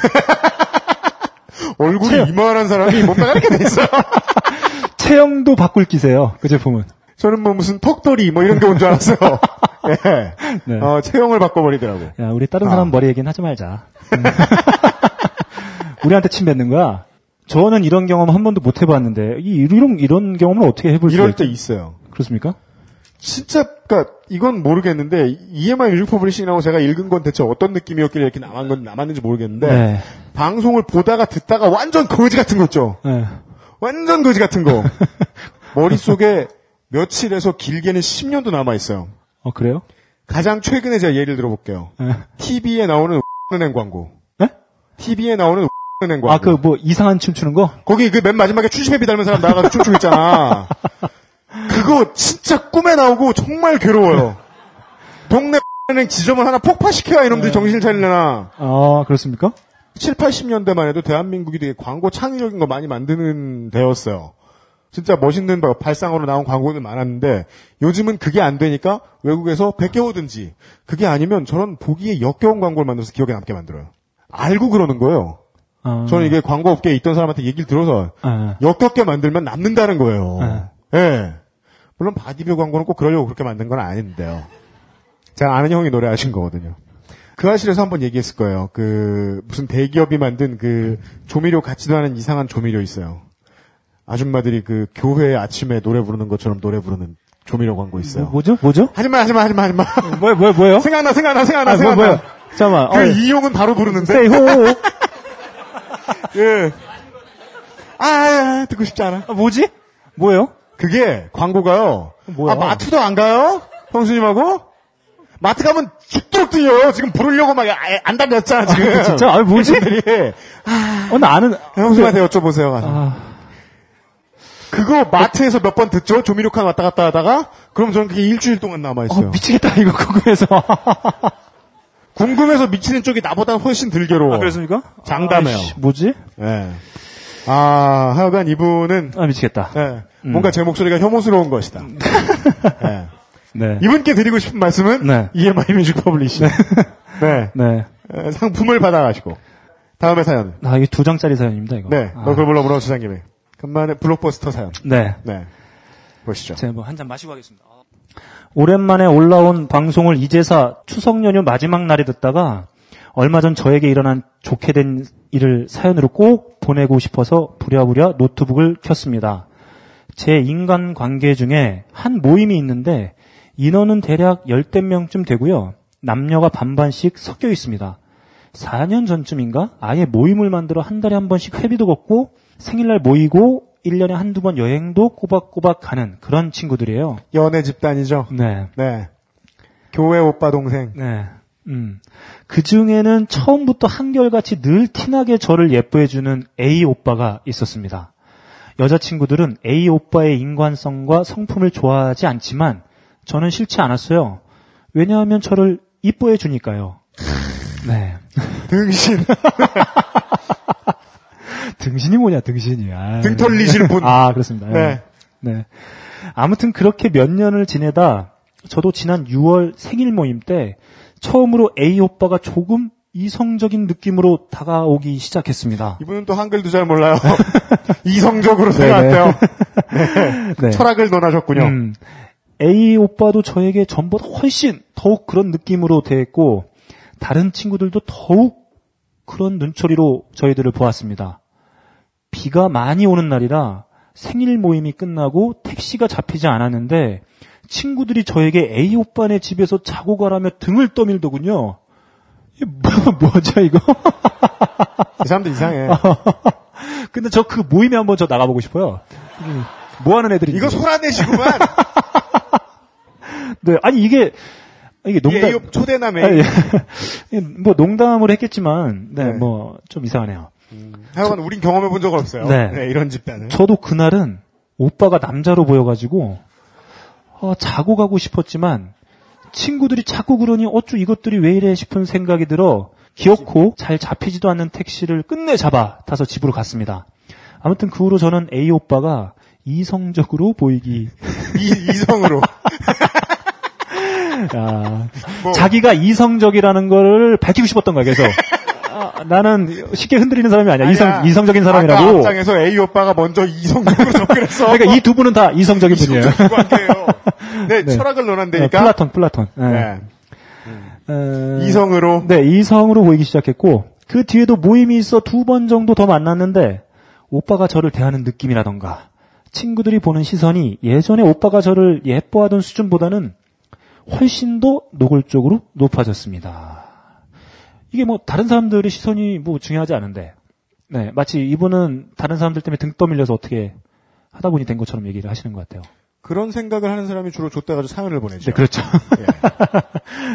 얼굴이 체험. 이만한 사람이 몸매가 이렇게 돼 있어. 체형도 바꿀 기세요. 그 제품은. 저는 뭐 무슨 턱돌이 뭐 이런 게 온 줄 알았어요. 예. 네. 어, 체형을 바꿔버리더라고. 야, 우리 다른 아. 사람 머리 얘기는 하지 말자. 음. 우리한테 침 뱉는 거야. 저는 이런 경험 한 번도 못 해봤는데 이 이런 이런 경험을 어떻게 해볼 수가 이럴 있때 있어요. 그렇습니까? 진짜, 그니까, 이건 모르겠는데, EMI 뮤직 퍼블리싱이라고 제가 읽은 건 대체 어떤 느낌이었길래 이렇게 남은 건 남았는지 모르겠는데, 네. 방송을 보다가 듣다가 완전 거지 같은 거 있죠? 네. 완전 거지 같은 거. 머릿속에 며칠에서 길게는 10년도 남아 있어요. 어 그래요? 가장 최근에 제가 예를 들어 볼게요. 네. TV에 나오는 은행 광고. 네? TV에 나오는 은행 광고. 아그 뭐 이상한 춤 추는 거? 거기 그 맨 마지막에 추시배비 닮은 사람 나와가지고 춤추고 있잖아. 그거 진짜 꿈에 나오고 정말 괴로워요. 동네 은행 지점을 하나 폭파시켜야 이놈들이 정신을 차리려나. 아 그렇습니까? 7, 80년대만 해도 대한민국이 되게 광고 창의적인 거 많이 만드는 데였어요. 진짜 멋있는 바- 발상으로 나온 광고들 많았는데 요즘은 그게 안 되니까 외국에서 베껴오든지 그게 아니면 저런 보기에 역겨운 광고를 만들어서 기억에 남게 만들어요. 알고 그러는 거예요. 아, 저는 이게 광고 업계에 있던 사람한테 얘기를 들어서 아, 역겹게 만들면 남는다는 거예요. 네. 예. 물론 바디뷰 광고는 꼭 그러려고 그렇게 만든 건 아닌데요. 제가 아는 형이 노래하신 거거든요. 그알싫에서 한번 얘기했을 거예요. 그 무슨 대기업이 만든 그 조미료 같지도 않은 이상한 조미료 있어요. 아줌마들이 그 교회 아침에 노래 부르는 것처럼 노래 부르는 조미료 광고 있어요. 뭐, 죠 뭐죠? 하지마, 하지마, 하지마, 하지마. 뭐, 뭐, 뭐요? 생각나, 생각나, 생각나, 아, 뭐, 생각나. 뭐요? 잠깐만. 그 어, 이용은 바로 부르는데. 세이 호. 예. 아, 듣고 싶지 않아. 아, 뭐지? 뭐예요? 그게 광고가요. 뭐야? 아, 마트도 안 가요? 형수님하고? 마트 가면 죽도록 뛰어요. 지금 부르려고 막 아- 안 달렸잖아, 지금. 진짜? 아, 뭐지? 분들이. 어, 나 아는. 형수님한테 여쭤보세요. 가서. 아, 그거 마트에서 몇 번 듣죠? 조미료 칸 왔다 갔다 하다가? 그럼 저는 그게 일주일 동안 어, 남아있어요. 미치겠다, 이거 궁금해서. 궁금해서 미치는 쪽이 나보다 훨씬 덜 괴로워. 아, 그렇습니까? 장담해요. 아이씨, 뭐지? 예. 아, 하여간 이분은, 아, 미치겠다. 예, 뭔가 제 목소리가 혐오스러운 것이다. 예. 네. 이분께 드리고 싶은 말씀은, 네. EMI Music Publishing. 네. 네. 에, 상품을 받아가시고. 다음에 사연. 아, 이게 두 장짜리 사연입니다, 이거. 네. 아, 너클 불러 물어 주장님이. 간만에 블록버스터 사연. 네. 네. 보시죠. 제가 뭐 한 잔 마시고 하겠습니다. 오랜만에 올라온 방송을 이제사 추석 연휴 마지막 날에 듣다가 얼마 전 저에게 일어난 좋게 된 일을 사연으로 꼭 보내고 싶어서 부랴부랴 노트북을 켰습니다. 제 인간 관계 중에 한 모임이 있는데 인원은 대략 열댓 명쯤 되고요. 남녀가 반반씩 섞여 있습니다. 4년 전쯤인가 아예 모임을 만들어 한 달에 한 번씩 회비도 걷고 생일날 모이고 1년에 한두 번 여행도 꼬박꼬박 가는 그런 친구들이에요. 연애 집단이죠. 네. 네. 교회 오빠 동생. 네. 음. 그 중에는 처음부터 한결같이 늘 티나게 저를 예뻐해주는 A 오빠가 있었습니다. 여자친구들은 A 오빠의 인관성과 성품을 좋아하지 않지만 저는 싫지 않았어요. 왜냐하면 저를 이뻐해주니까요. 네. 등신. 등신이 뭐냐, 등신이. 아, 등 털리실 분. 아, 그렇습니다. 네. 네. 아무튼 그렇게 몇 년을 지내다 저도 지난 6월 생일 모임 때 처음으로 A 오빠가 조금 이성적인 느낌으로 다가오기 시작했습니다. 이분은 또 한글도 잘 몰라요. 이성적으로 생각해요. 네. 철학을 논하셨군요. 음, A 오빠도 저에게 전보다 훨씬 더욱 그런 느낌으로 대했고 다른 친구들도 더욱 그런 눈초리로 저희들을 보았습니다. 비가 많이 오는 날이라 생일 모임이 끝나고 택시가 잡히지 않았는데 친구들이 저에게 A 오빠네 집에서 자고 가라며 등을 떠밀더군요. 뭐, 뭐죠 이거? 이 사람들 이상해. 근데 저 그 모임에 한번 저 나가보고 싶어요. 음, 뭐 하는 애들이 이거 소라내시구만. 네, 아니 이게 이게 농담 초대남에. 아, 예. 뭐 농담으로 했겠지만 네, 네. 뭐 좀 이상하네요. 하여간 우린 경험해 본적 없어요. 네. 네, 이런 집단은. 저도 그날은 오빠가 남자로 보여가지고 어, 자고 가고 싶었지만 친구들이 자꾸 그러니 어쭈 이것들이 왜 이래 싶은 생각이 들어 기어코 잘 잡히지도 않는 택시를 끝내 잡아 타서 집으로 갔습니다. 아무튼 그 후로 저는 A 오빠가 이성적으로 보이기 이, 이성으로. 아, 뭐. 자기가 이성적이라는 거를 밝히고 싶었던 거야. 그래서 아, 나는 쉽게 흔들리는 사람이 아니야. 이성 아니야. 이성적인 아까 사람이라고. 앞장에서 A 오빠가 먼저 이성적으로 접근했어. 그러니까 이 두 분은 다 이성적인 분이에요. 이성적인. 네, 네. 철학을 네, 논한다니까. 플라톤, 플라톤. 네. 네. 어, 이성으로. 네, 이성으로 보이기 시작했고 그 뒤에도 모임이 있어 두 번 정도 더 만났는데 오빠가 저를 대하는 느낌이라던가 친구들이 보는 시선이 예전에 오빠가 저를 예뻐하던 수준보다는 훨씬 더 노골적으로 높아졌습니다. 이게 뭐 다른 사람들의 시선이 뭐 중요하지 않은데 네, 마치 이분은 다른 사람들 때문에 등 떠밀려서 어떻게 하다 보니 된 것처럼 얘기를 하시는 것 같아요. 그런 생각을 하는 사람이 주로 좆대가지고 사연을 보내죠. 네, 그렇죠. 예.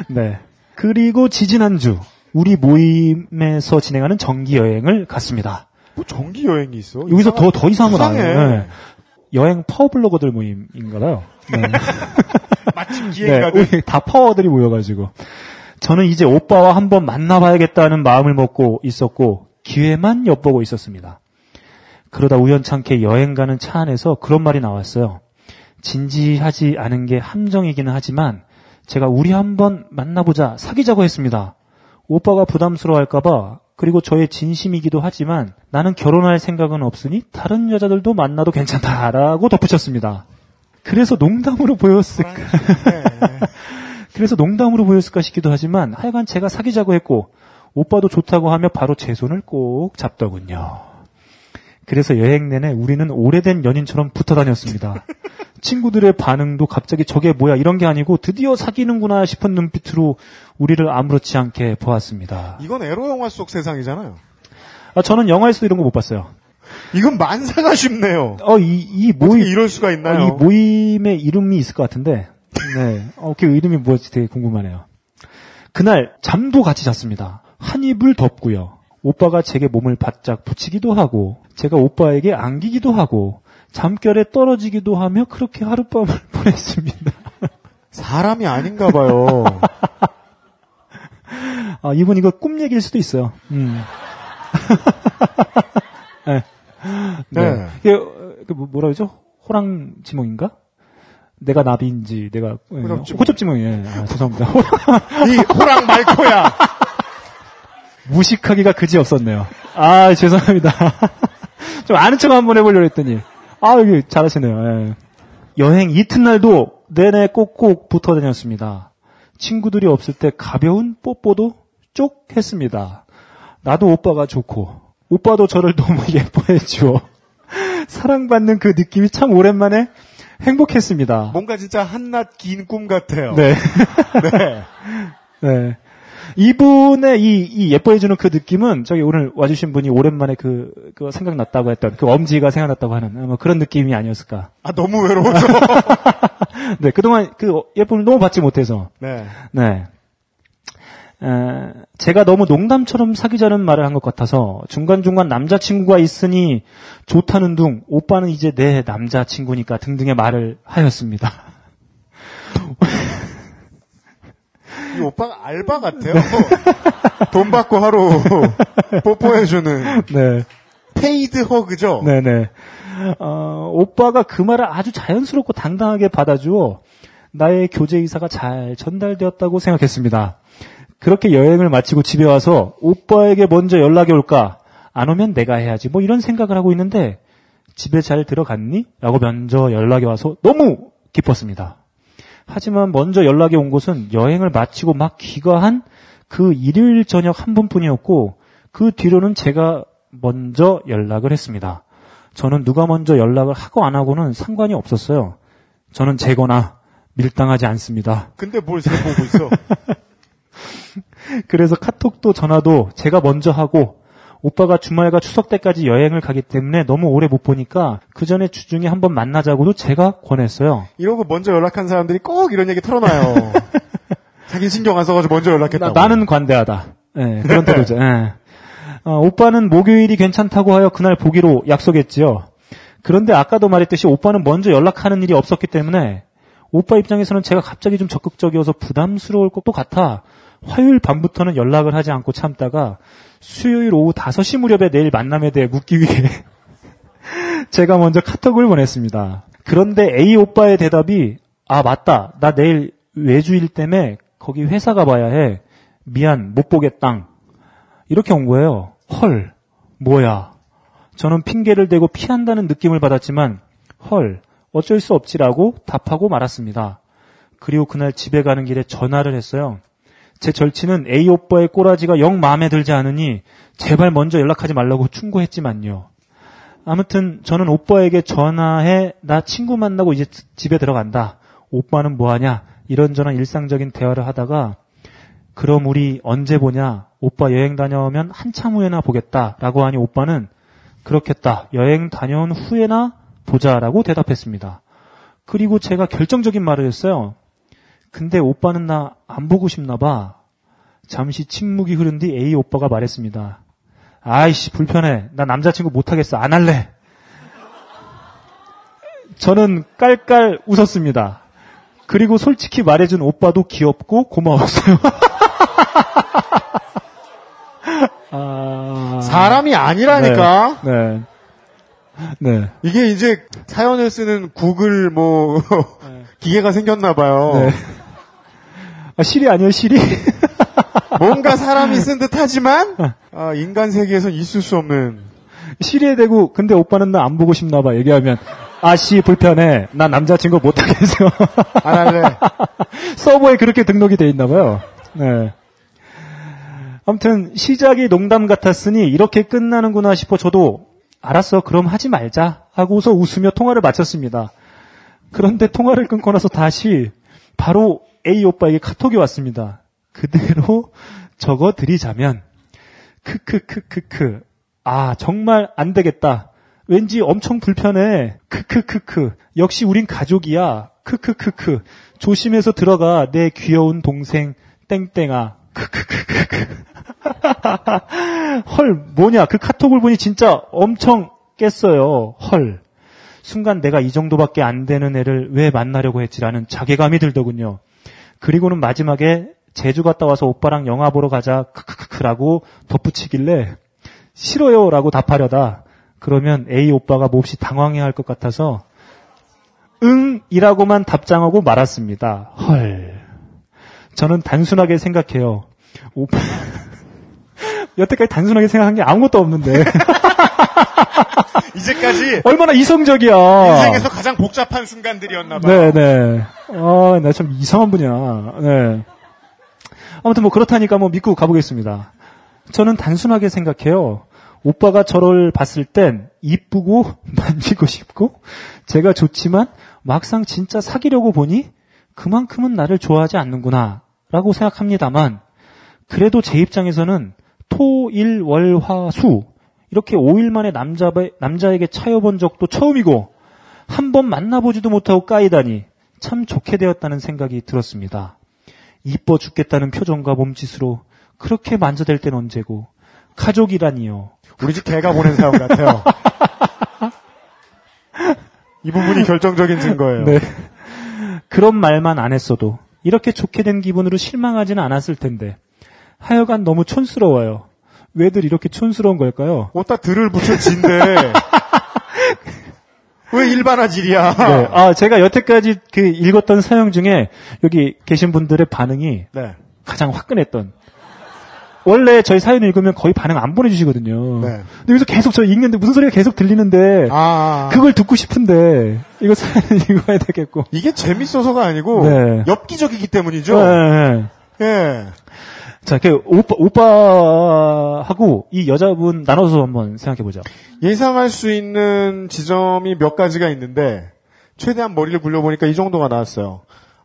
네. 그리고 지지난주 우리 모임에서 진행하는 정기 여행을 갔습니다. 뭐 정기 여행이 있어. 여기서 더더 이상한 건. 아니에요. 네. 여행 파워블로거들 모임인가봐요. 네. 마침 네, 기회가 우리 다 파워들이 모여가지고 저는 이제 오빠와 한번 만나봐야겠다는 마음을 먹고 있었고 기회만 엿보고 있었습니다. 그러다 우연찮게 여행 가는 차 안에서 그런 말이 나왔어요. 진지하지 않은 게 함정이기는 하지만 제가 우리 한번 만나보자 사귀자고 했습니다. 오빠가 부담스러워할까봐 그리고 저의 진심이기도 하지만 나는 결혼할 생각은 없으니 다른 여자들도 만나도 괜찮다라고 덧붙였습니다. 그래서 농담으로 보였을까? 네. 그래서 농담으로 보였을까 싶기도 하지만 하여간 제가 사귀자고 했고 오빠도 좋다고 하며 바로 제 손을 꼭 잡더군요. 그래서 여행 내내 우리는 오래된 연인처럼 붙어 다녔습니다. 친구들의 반응도 갑자기 저게 뭐야 이런 게 아니고 드디어 사귀는구나 싶은 눈빛으로 우리를 아무렇지 않게 보았습니다. 이건 에로 영화 속 세상이잖아요. 아, 저는 영화에서도 이런 거 못 봤어요. 이건 만사가 쉽네요. 어, 이, 이 모임, 이럴 수가 어, 있나요? 이 모임의 이름이 있을 것 같은데, 네. 어, 그 이름이 뭐지 되게 궁금하네요. 그날 잠도 같이 잤습니다. 한 입을 덮고요. 오빠가 제게 몸을 바짝 붙이기도 하고, 제가 오빠에게 안기기도 하고, 잠결에 떨어지기도 하며 그렇게 하룻밤을 보냈습니다. 사람이 아닌가 봐요. 아, 이분 이거 꿈 얘기일 수도 있어요. 음. 네. 네. 네. 이게, 어, 그 뭐- 뭐라 그러죠? 호랑 지몽인가? 내가 나비인지, 내가, 예, 호접지몽. 호접지몽이에요. 아, 죄송합니다. 이 호랑 말코야. 무식하기가 그지 없었네요. 아, 죄송합니다. 좀 아는 척 한번 해보려고 했더니, 아, 여기 잘하시네요. 예. 여행 이튿날도 내내 꼭꼭 붙어 다녔습니다. 친구들이 없을 때 가벼운 뽀뽀도 쪽 했습니다. 나도 오빠가 좋고, 오빠도 저를 너무 예뻐해 주어. 사랑받는 그 느낌이 참 오랜만에 행복했습니다. 뭔가 진짜 한낮 긴 꿈 같아요. 네. 네. 네. 이분의 이, 이 예뻐해주는 그 느낌은 저기 오늘 와주신 분이 오랜만에 그, 그 생각났다고 했던 그 엄지가 생각났다고 하는 뭐 그런 느낌이 아니었을까. 아, 너무 외로워서. 네, 그동안 그 예쁨을 너무 받지 못해서. 네. 네. 에, 제가 너무 농담처럼 사귀자는 말을 한 것 같아서 중간중간 남자친구가 있으니 좋다는 둥, 오빠는 이제 내 남자친구니까 등등의 말을 하였습니다. 이 오빠가 알바 같아요. 돈 받고 하루 뽀뽀해주는 네. paid hug죠. 네네. 어, 오빠가 그 말을 아주 자연스럽고 당당하게 받아주어 나의 교제 의사가 잘 전달되었다고 생각했습니다. 그렇게 여행을 마치고 집에 와서 오빠에게 먼저 연락이 올까? 안 오면 내가 해야지. 뭐 이런 생각을 하고 있는데 집에 잘 들어갔니? 라고 먼저 연락이 와서 너무 기뻤습니다. 하지만 먼저 연락이 온 곳은 여행을 마치고 막 귀가한 그 일요일 저녁 한 번뿐이었고 그 뒤로는 제가 먼저 연락을 했습니다. 저는 누가 먼저 연락을 하고 안 하고는 상관이 없었어요. 저는 재거나 밀당하지 않습니다. 근데 뭘 세보고 있어. 그래서 카톡도 전화도 제가 먼저 하고 오빠가 주말과 추석 때까지 여행을 가기 때문에 너무 오래 못 보니까 그 전에 주중에 한번 만나자고도 제가 권했어요. 이러고 먼저 연락한 사람들이 꼭 이런 얘기 털어놔요. 자기 신경 안 써가지고 먼저 연락했다고. 나, 는 관대하다. 예, 그런 태도죠. 예. 어, 오빠는 목요일이 괜찮다고 하여 그날 보기로 약속했지요. 그런데 아까도 말했듯이 오빠는 먼저 연락하는 일이 없었기 때문에 오빠 입장에서는 제가 갑자기 좀 적극적이어서 부담스러울 것도 같아 화요일 밤부터는 연락을 하지 않고 참다가 수요일 오후 5시 무렵에 내일 만남에 대해 묻기 위해 제가 먼저 카톡을 보냈습니다. 그런데 A 오빠의 대답이 아 맞다 나 내일 외주일 때문에 거기 회사 가봐야 해 미안 못 보겠당 이렇게 온 거예요. 헐 뭐야 저는 핑계를 대고 피한다는 느낌을 받았지만 헐 어쩔 수 없지라고 답하고 말았습니다. 그리고 그날 집에 가는 길에 전화를 했어요. 제 절친은 A 오빠의 꼬라지가 영 마음에 들지 않으니 제발 먼저 연락하지 말라고 충고했지만요. 아무튼 저는 오빠에게 전화해 나 친구 만나고 이제 집에 들어간다. 오빠는 뭐하냐? 이런저런 일상적인 대화를 하다가 그럼 우리 언제 보냐? 오빠 여행 다녀오면 한참 후에나 보겠다 라고 하니 오빠는 그렇겠다. 여행 다녀온 후에나 보자라고 대답했습니다. 그리고 제가 결정적인 말을 했어요. 근데 오빠는 나 안 보고 싶나 봐. 잠시 침묵이 흐른 뒤 A 오빠가 말했습니다. 아이씨, 불편해. 나 남자친구 못하겠어. 안 할래. 저는 깔깔 웃었습니다. 그리고 솔직히 말해준 오빠도 귀엽고 고마웠어요. 아... 사람이 아니라니까. 네. 네. 이게 이제 사연을 쓰는 구글 뭐 기계가 생겼나 봐요. 네. 아, 시리 아니에요, 시리? 뭔가 사람이 쓴 듯하지만 아, 인간 세계에선 있을 수 없는 시리에 대고, 근데 오빠는 나 안 보고 싶나 봐. 얘기하면, 아씨, 불편해. 나 남자친구 못하겠어. 안 할래. 서버에 그렇게 등록이 돼 있나 봐요. 네. 아무튼, 시작이 농담 같았으니, 이렇게 끝나는구나 싶어 저도, 알았어, 그럼 하지 말자. 하고서 웃으며 통화를 마쳤습니다. 그런데 통화를 끊고 나서 다시 바로 A 오빠에게 카톡이 왔습니다. 그대로 적어 드리자면 크크크크크 아 정말 안 되겠다. 왠지 엄청 불편해. 크크크크 역시 우린 가족이야. 크크크크 조심해서 들어가 내 귀여운 동생 땡땡아. 크크크크크 헐 뭐냐 그 카톡을 보니 진짜 엄청 깼어요. 헐 순간 내가 이 정도밖에 안 되는 애를 왜 만나려고 했지라는 자괴감이 들더군요. 그리고는 마지막에 제주 갔다 와서 오빠랑 영화 보러 가자 크크크크라고 덧붙이길래 싫어요라고 답하려다 그러면 A 오빠가 몹시 당황해할 것 같아서 응이라고만 답장하고 말았습니다. 헐. 저는 단순하게 생각해요. 오빠 여태까지 단순하게 생각한 게 아무것도 없는데 이제까지 얼마나 이성적이야. 인생에서 가장 복잡한 순간들이었나 봐요. 네네. 아, 나 참 이상한 분이야. 네. 아무튼 뭐 그렇다니까 뭐 믿고 가보겠습니다. 저는 단순하게 생각해요. 오빠가 저를 봤을 땐 이쁘고 만지고 싶고 제가 좋지만 막상 진짜 사귀려고 보니 그만큼은 나를 좋아하지 않는구나 라고 생각합니다만 그래도 제 입장에서는 토, 일, 월, 화, 수 이렇게 5일 만에 남자, 남자에게 차여본 적도 처음이고 한 번 만나보지도 못하고 까이다니 참 좋게 되었다는 생각이 들었습니다. 이뻐 죽겠다는 표정과 몸짓으로 그렇게 만져댈 땐 언제고 가족이라니요. 우리 집 개가 보낸 사연 같아요. 이 부분이 결정적인 증거예요. 네. 그런 말만 안 했어도 이렇게 좋게 된 기분으로 실망하지는 않았을 텐데 하여간 너무 촌스러워요. 왜들 이렇게 촌스러운 걸까요? 어디다 들을 붙여 진데 왜 일반화질이야? 네. 아, 제가 여태까지 그 읽었던 사연 중에 여기 계신 분들의 반응이 네. 가장 화끈했던. 원래 저희 사연 읽으면 거의 반응 안 보내주시거든요. 네. 근데 여기서 계속 저 읽는데 무슨 소리가 계속 들리는데 아, 그걸 듣고 싶은데 이거 사연 읽어야 되겠고. 이게 재밌어서가 아니고 네. 엽기적이기 때문이죠. 네, 네. 예. 자, 그 오빠 오빠하고 이 여자분 나눠서 한번 생각해 보자. 예상할 수 있는 지점이 몇 가지가 있는데 최대한 머리를 굴려 보니까 이 정도가 나왔어요.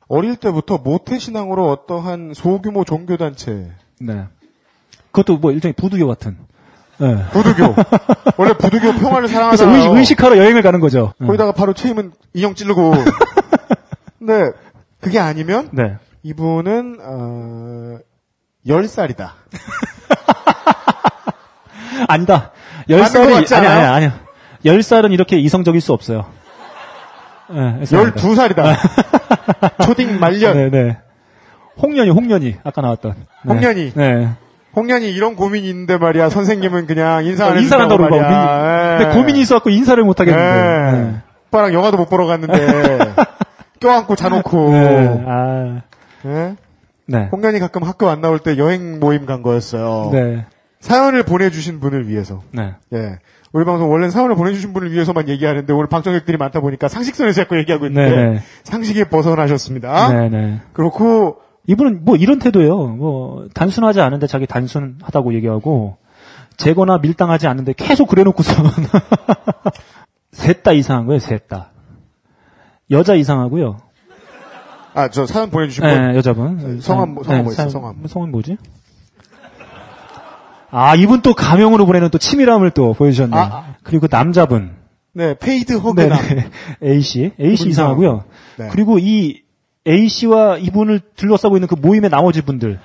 어릴 때부터 모태 신앙으로 어떠한 소규모 종교 단체 네. 그것도 뭐 일종의 부두교 같은. 네. 부두교 원래 부두교 평화를 그래서 사랑하잖아요. 의식, 의식 하러 여행을 가는 거죠. 네. 거기다가 바로 체임은 인형 찌르고. 근데 그게 아니면 네. 이분은 어, 10살이다. 아니다. 열 맞는 것 살이 같지 아니 아니 않아요? 아니요. 열 살은 이렇게 이성적일 수 없어요. 네, 12살이다. 초딩 말년. 네, 네. 홍련이 홍련이 아까 나왔던. 네. 홍련이. 네. 홍련이 이런 고민이 있는데 말이야. 선생님은 그냥 인사 안 어, 인사를 해준다고 한다고 그러고 말이야. 예. 근데 고민이 있어갖고 인사를 못 하겠는데. 예. 네. 오빠랑 영화도 못 보러 갔는데 껴안고 자놓고. 네. 아. 예? 네. 홍련이 가끔 학교 안 나올 때 여행 모임 간 거였어요. 네. 사연을 보내주신 분을 위해서. 네. 예. 우리 방송 원래는 사연을 보내주신 분을 위해서만 얘기하는데 오늘 방청객들이 많다 보니까 상식선에서 자꾸 얘기하고 있는데 네, 네. 상식에 벗어나셨습니다. 네, 네. 그렇고 이분은 뭐 이런 태도예요. 뭐 단순하지 않은데 자기 단순하다고 얘기하고 재거나 밀당하지 않는데 계속 그래놓고서 셋다 이상한 거예요. 셋 다. 여자 이상하고요. 아 저 사연 보내주신 분 네, 여자분. 성함 뭐- 성함 뭐 있어요, 사- 성함? 성함 뭐지? 아, 이분 또 가명으로 보내는 또 치밀함을 또 보여주셨네요. 아, 그리고 남자분. 네 paid 네, hug남 네. A씨. A씨 이분 이상하고요. 네. 그리고 이 A씨와 이분을 둘러싸고 있는 그 모임의 나머지 분들.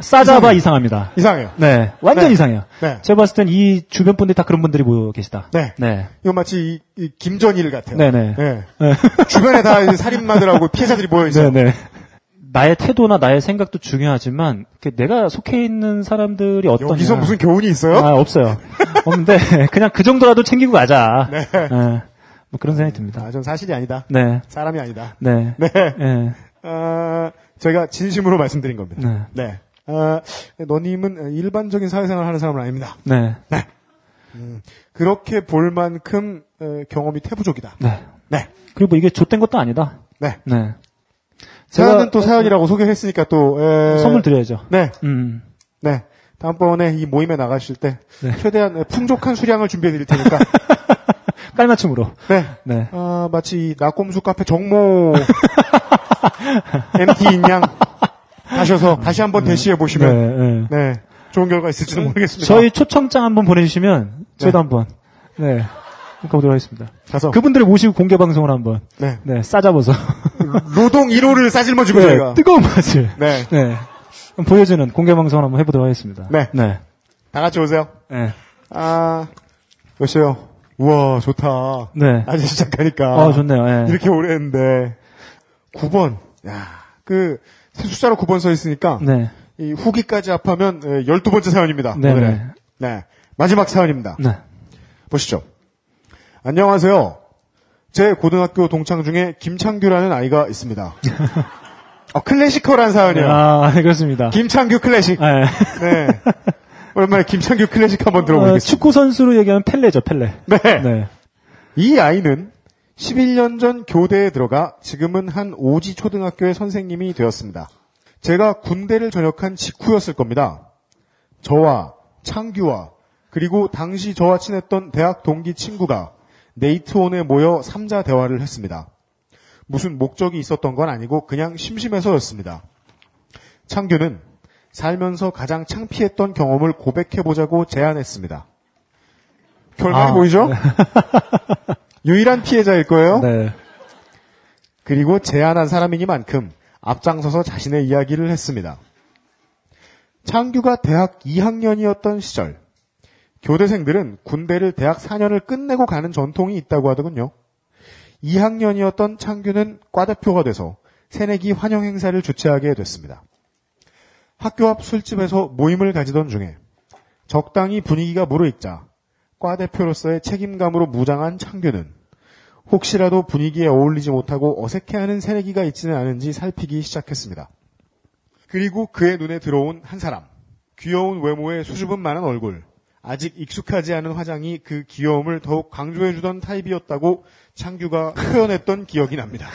싸잡아 이상합니다. 이상해요. 네. 완전 네. 이상해요. 네. 제가 봤을 땐 이 주변 분들이 다 그런 분들이 모여 계시다. 네. 네. 이거 마치 이, 이 김전일 같아요. 네네. 네. 네. 주변에 다 살인마들하고 피해자들이 모여 있어요. 네네. 나의 태도나 나의 생각도 중요하지만 그 내가 속해 있는 사람들이 어떠냐. 여기서 무슨 교훈이 있어요? 아, 없어요. 없는데 그냥 그 정도라도 챙기고 가자. 네. 뭐 그런 생각이 듭니다. 아, 전 사실이 아니다. 네. 사람이 아니다. 네. 네. 네. 어, 제가 진심으로 말씀드린 겁니다. 네. 네. 어, 너님은 일반적인 사회생활 하는 사람은 아닙니다. 네. 그렇게 볼 만큼 어, 경험이 태부족이다. 네. 네. 그리고 뭐 이게 좆된 것도 아니다. 네. 네. 사연은 또 사연이라고 소개했으니까 또 에, 선물 드려야죠. 네. 음. 네. 다음번에 이 모임에 나가실 때 네. 최대한 풍족한 수량을 준비해 드릴 테니까 깔맞춤으로. 네. 네. 아, 마치 이 낙곰수 카페 정모 MT인 양 하셔서 다시 한번 대시해 네, 보시면 네. 네. 좋은 결과 있을지도 모르겠습니다. 저희 초청장 한번 보내주시면 저희도 네. 한번 네 가보도록 하겠습니다. 가서 그분들을 모시고 공개 방송을 한번 네. 네 싸잡아서 노동 1호를 싸질머지고 네, 저희가 뜨거운 맛을 네. 네 보여주는 공개 방송을 한번 해보도록 하겠습니다. 네. 네. 다 같이 오세요. 네. 아, 몇 시요? 우와, 좋다. 네. 아직 시작하니까. 어 좋네요. 네. 이렇게 오래 했는데. 9번. 야, 그, 숫자로 9번 써 있으니까. 네. 이 후기까지 합하면 12번째 사연입니다. 네. 오늘의. 네. 네. 마지막 사연입니다. 네. 보시죠. 안녕하세요. 제 고등학교 동창 중에 김창규라는 아이가 있습니다. 어, 클래시컬한 사연이에요. 아 그렇습니다. 김창규 클래식. 네. 네. 오랜만에 김창규 클래식 한번 어, 들어보겠습니다. 축구 선수로 얘기하면 펠레죠, 펠레. 네. 네. 이 아이는 11년 전 교대에 들어가 지금은 한 오지 초등학교의 선생님이 되었습니다. 제가 군대를 전역한 직후였을 겁니다. 저와 창규와 그리고 당시 저와 친했던 대학 동기 친구가 네이트온에 모여 삼자 대화를 했습니다. 무슨 목적이 있었던 건 아니고 그냥 심심해서였습니다. 창규는 살면서 가장 창피했던 경험을 고백해보자고 제안했습니다. 결말이 아, 보이죠? 유일한 피해자일 거예요. 네. 그리고 제안한 사람이니만큼 앞장서서 자신의 이야기를 했습니다. 창규가 대학 2학년이었던 시절, 교대생들은 군대를 대학 4년을 끝내고 가는 전통이 있다고 하더군요. 2학년이었던 창규는 과대표가 돼서 새내기 환영 행사를 주최하게 됐습니다. 학교 앞 술집에서 모임을 가지던 중에 적당히 분위기가 무르익자 과대표로서의 책임감으로 무장한 창규는 혹시라도 분위기에 어울리지 못하고 어색해하는 새내기가 있지는 않은지 살피기 시작했습니다. 그리고 그의 눈에 들어온 한 사람. 귀여운 외모에 수줍음 많은 얼굴. 아직 익숙하지 않은 화장이 그 귀여움을 더욱 강조해주던 타입이었다고 창규가 표현했던 기억이 납니다.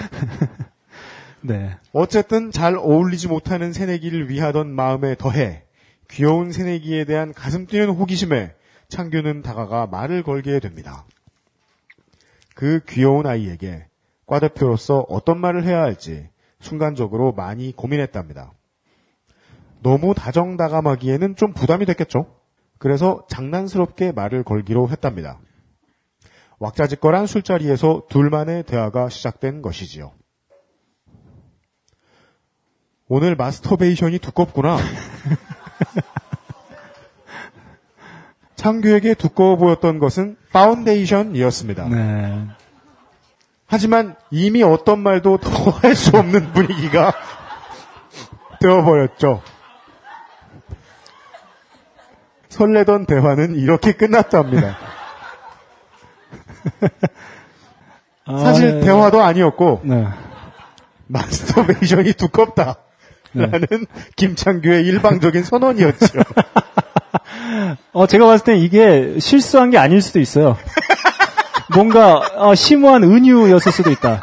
네. 어쨌든 잘 어울리지 못하는 새내기를 위하던 마음에 더해 귀여운 새내기에 대한 가슴 뛰는 호기심에 창규는 다가가 말을 걸게 됩니다. 그 귀여운 아이에게 과 대표로서 어떤 말을 해야 할지 순간적으로 많이 고민했답니다. 너무 다정다감하기에는 좀 부담이 됐겠죠? 그래서 장난스럽게 말을 걸기로 했답니다. 왁자지껄한 술자리에서 둘만의 대화가 시작된 것이지요. 오늘 마스터베이션이 두껍구나. 창규에게 두꺼워 보였던 것은 파운데이션이었습니다. 네. 하지만 이미 어떤 말도 더 할 수 없는 분위기가 되어버렸죠. 설레던 대화는 이렇게 끝났답니다. 사실 아, 대화도 아니었고 네. 마스터베이션이 두껍다. 라는 김창규의 일방적인 선언이었죠. 어, 제가 봤을 땐 이게 실수한 게 아닐 수도 있어요. 뭔가 어, 심오한 은유였을 수도 있다.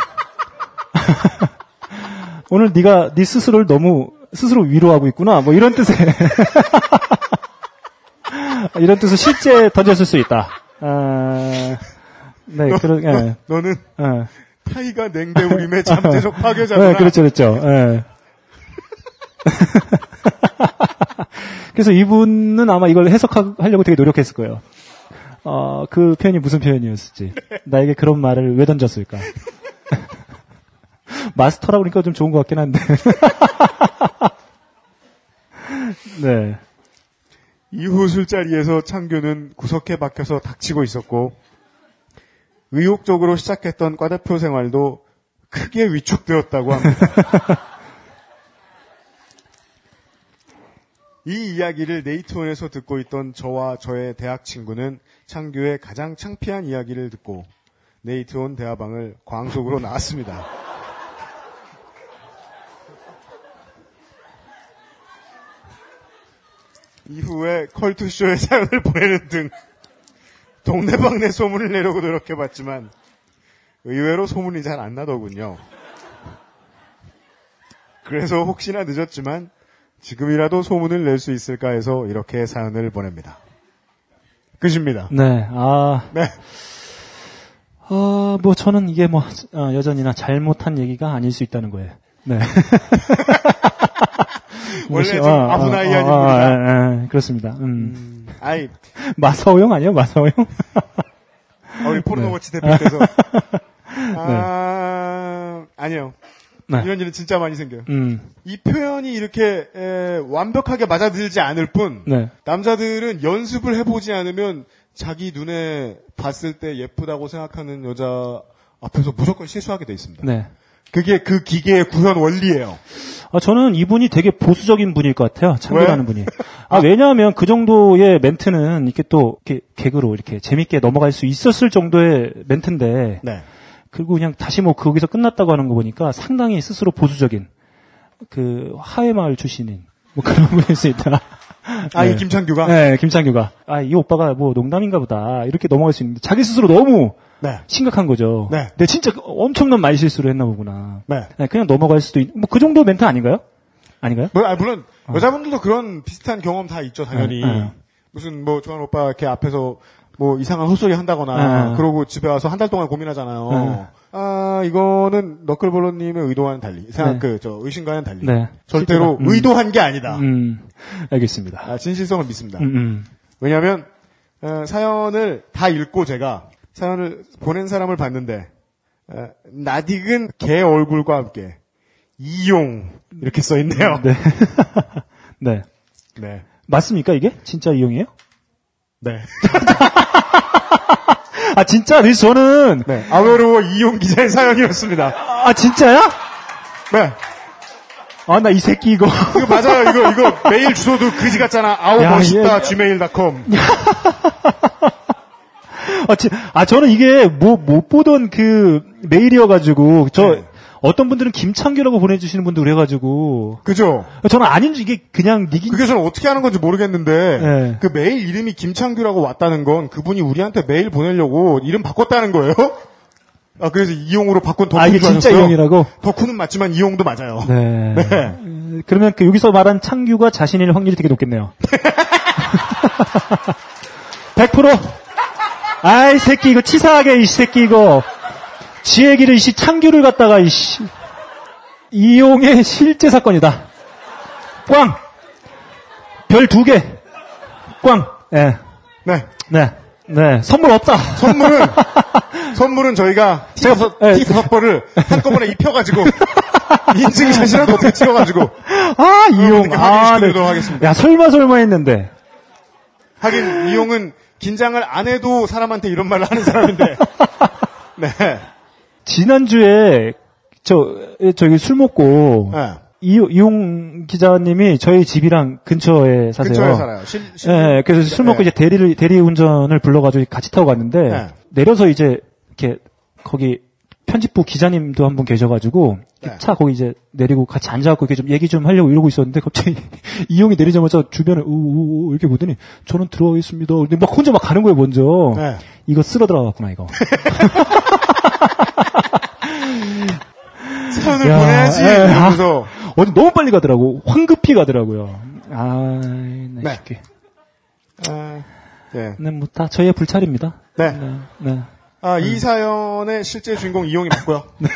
오늘 네가 네 스스로를 너무 스스로 위로하고 있구나. 뭐 이런 뜻의 이런 뜻을 실제 던졌을 수 있다. 아, 네, 그런, 예, 너 는 예. 타이가 냉대우림의 잠재적 파괴자구나. 네, 그렇죠, 그렇죠. 예. 그래서 이분은 아마 이걸 해석하려고 되게 노력했을 거예요. 어, 그 표현이 무슨 표현이었을지. 나에게 그런 말을 왜 던졌을까. 마스터라고 그러니까 좀 좋은 것 같긴 한데. 네. 이후 술자리에서 창규는 구석에 박혀서 닥치고 있었고 의욕적으로 시작했던 과대표 생활도 크게 위축되었다고 합니다. 이 이야기를 네이트온에서 듣고 있던 저와 저의 대학 친구는 창규의 가장 창피한 이야기를 듣고 네이트온 대화방을 광속으로 나왔습니다. 이후에 컬투쇼에 사연을 보내는 등 동네방네 소문을 내려고 노력해봤지만 의외로 소문이 잘 안 나더군요. 그래서 혹시나 늦었지만 지금이라도 소문을 낼 수 있을까 해서 이렇게 사연을 보냅니다. 끝입니다. 네, 아, 네. 어, 뭐 저는 이게 뭐 어, 여전히나 잘못한 얘기가 아닐 수 있다는 거예요. 네. 원래 뭐시- 좀 아브나이한 인물이다. 예, 예, 그렇습니다. 음. 아이, 마사오 형 아니에요? 마사오 형? 아, 우리 포르노워치 대표께서. 아, 아니요. 네. 이런 일은 진짜 많이 생겨요. 음. 이 표현이 이렇게 에, 완벽하게 맞아들지 않을 뿐 네. 남자들은 연습을 해보지 않으면 자기 눈에 봤을 때 예쁘다고 생각하는 여자 앞에서 무조건 실수하게 돼 있습니다. 네. 그게 그 기계의 구현 원리예요. 아, 저는 이분이 되게 보수적인 분일 것 같아요. 왜? 분이. 아, 왜냐하면 그 정도의 멘트는 이렇게 또, 이렇게 개그로 이렇게 재밌게 넘어갈 수 있었을 정도의 멘트인데, 네. 그리고 그냥 다시 뭐 거기서 끝났다고 하는 거 보니까 상당히 스스로 보수적인, 그, 하회마을 출신인, 뭐 그런 분일 수 있다. 아, 이 네. 김창규가? 네, 김창규가. 아, 이 오빠가 뭐 농담인가 보다. 이렇게 넘어갈 수 있는데, 자기 스스로 너무 네. 심각한 거죠. 네. 근데 진짜 엄청난 말 실수를 했나 보구나. 네. 네, 그냥 넘어갈 수도 있, 뭐 그 정도 멘트 아닌가요? 아닌가요? 뭐, 아, 물론 여자분들도 그런 비슷한 경험 다 있죠, 당연히. 어. 네, 네. 무슨 뭐 조한 오빠 이렇게 앞에서 뭐 이상한 헛소리 한다거나 네. 그러고 집에 와서 한 달 동안 고민하잖아요. 네. 아 이거는 너클볼러님의 의도와는 달리 생각 네. 그저 의심과는 달리 네. 절대로 음. 의도한 게 아니다. 음, 알겠습니다. 아, 진실성을 믿습니다. 음, 음. 왜냐하면 어, 사연을 다 읽고 제가 사연을 보낸 사람을 봤는데 어, 나딕은 개 얼굴과 함께 이용 이렇게 써 있네요. 네. 네. 네. 맞습니까, 이게? 진짜 이용이에요? 네. 아, 진짜? 네, 저는, 네. 아웨로워 이용 기자의 사연이었습니다. 아, 진짜야? 네. 아, 나 이 새끼 이거. 이거 맞아요. 이거 이거 메일 주소도 그지 같잖아. 아우 야, 멋있다. 얘- gmail.com. 아, 지- 아, 저는 이게 뭐, 못 보던 그 메일이어가지고, 저, 네. 어떤 분들은 김창규라고 보내주시는 분도 그래가지고, 그죠? 저는 아닌 줄 이게 그냥 니긴, 그게 저는 어떻게 하는 건지 모르겠는데 네. 그 메일 이름이 김창규라고 왔다는 건 그분이 우리한테 메일 보내려고 이름 바꿨다는 거예요. 아 그래서 이용으로 바꾼 덕후 아, 이게 진짜 이용이라고? 덕후는 맞지만 이용도 맞아요. 네. 네. 음, 그러면 그 여기서 말한 창규가 자신일 확률이 되게 높겠네요. 100%! 아이, 새끼, 이거 치사하게, 이 새끼, 이거. 지 얘기를, 이씨, 창규를 갖다가, 이씨. 이용의 실제 사건이다. 꽝! 별 두 개. 꽝! 예. 네. 네. 네. 선물 없다. 선물은 선물은 저희가 제가. 티 다섯 벌을 한꺼번에 입혀가지고 인증샷이라도 어떻게 찍어가지고 아, 이용. 여러분들께 아, 확인시켜드리도록 하겠습니다. 야, 설마, 설마 했는데. 하긴 이용은 긴장을 안 해도 사람한테 이런 말을 하는 사람인데 네. 지난주에, 저, 저기 술 먹고, 네. 이, 이용 기자님이 저희 집이랑 근처에 사세요. 근처에 살아요. 실, 실, 예, 그래서 술 먹고 네. 이제 대리를, 대리 운전을 불러가지고 같이 타고 갔는데, 네. 내려서 이제, 이렇게, 거기, 편집부 기자님도 한 분 계셔가지고, 네. 차 거기 이제 내리고 같이 앉아갖고 이렇게 좀 얘기 좀 하려고 이러고 있었는데, 갑자기 이용이 내리자마자 주변을 우우우 이렇게 보더니, 저는 들어가겠습니다. 근데 막 혼자 막 가는 거예요, 먼저. 네. 이거 쓸어 들어갔구나, 이거. 사연을 야, 보내야지 예, 이러면서 어제 너무 빨리 가더라고. 황급히 가더라고요. 아, 네. 네. 새끼. 아, 네. 네, 뭐, 다 저희의 불찰입니다. 네. 네. 네. 아, 이 사연의 실제 주인공 이용이 맞고요. 네.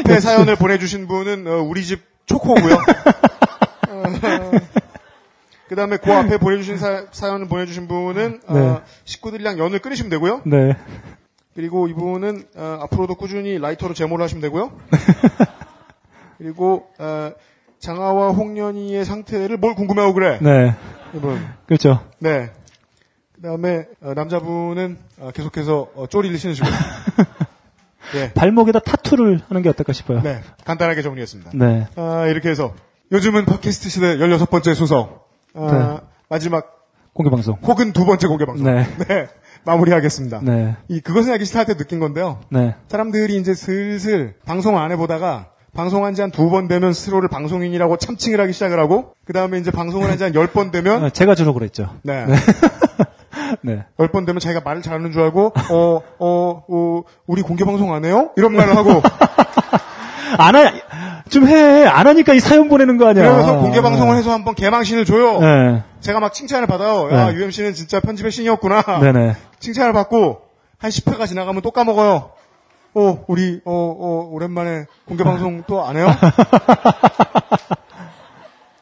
앞에 사연을 보내주신 분은 어, 우리 집 초코고요. 그 다음에 그 앞에 보내주신 사, 사연을 보내주신 분은 어, 네. 식구들이랑 연을 끊으시면 되고요. 네. 그리고 이분은 어, 앞으로도 꾸준히 라이터로 제모를 하시면 되고요. 그리고 어, 장하와 홍련이의 상태를 뭘 궁금해하고 그래? 네. 이분. 그렇죠. 네. 그 다음에 남자분은 어, 계속해서 어, 쪼리를 신으 시고. 네. 발목에다 타투를 하는 게 어떨까 싶어요. 네. 간단하게 정리했습니다. 네. 아, 이렇게 해서 요즘은 팟캐스트 시대 16번째 소성. 아, 네. 마지막 공개 방송. 혹은 두 번째 공개 방송. 네. 마무리하겠습니다. 네. 이 그것은 알기 싫다 할 때 느낀 건데요. 네. 사람들이 이제 슬슬 방송을 안 해보다가 방송한 지 한 두 번 되면 스스로를 방송인이라고 참칭을 하기 시작을 하고 그 다음에 이제 방송을 한 지 한 열 번 되면 어, 제가 주로 그랬죠. 네. 네. 열 번 되면 자기가 말을 잘하는 줄 알고 어, 어, 어, 우리 공개 방송 안 해요? 이런 말을 하고 안 하, 좀 해. 안 하니까 이 사연 보내는 거 아니야. 그러면서 공개 방송을 해서 한번 개망신을 줘요. 네. 제가 막 칭찬을 받아요. 야, 네. UMC는 진짜 편집의 신이었구나. 네네. 칭찬을 받고 한 10회가 지나가면 또 까먹어요. 어, 우리, 어, 어, 오랜만에 공개 방송 또 안 해요?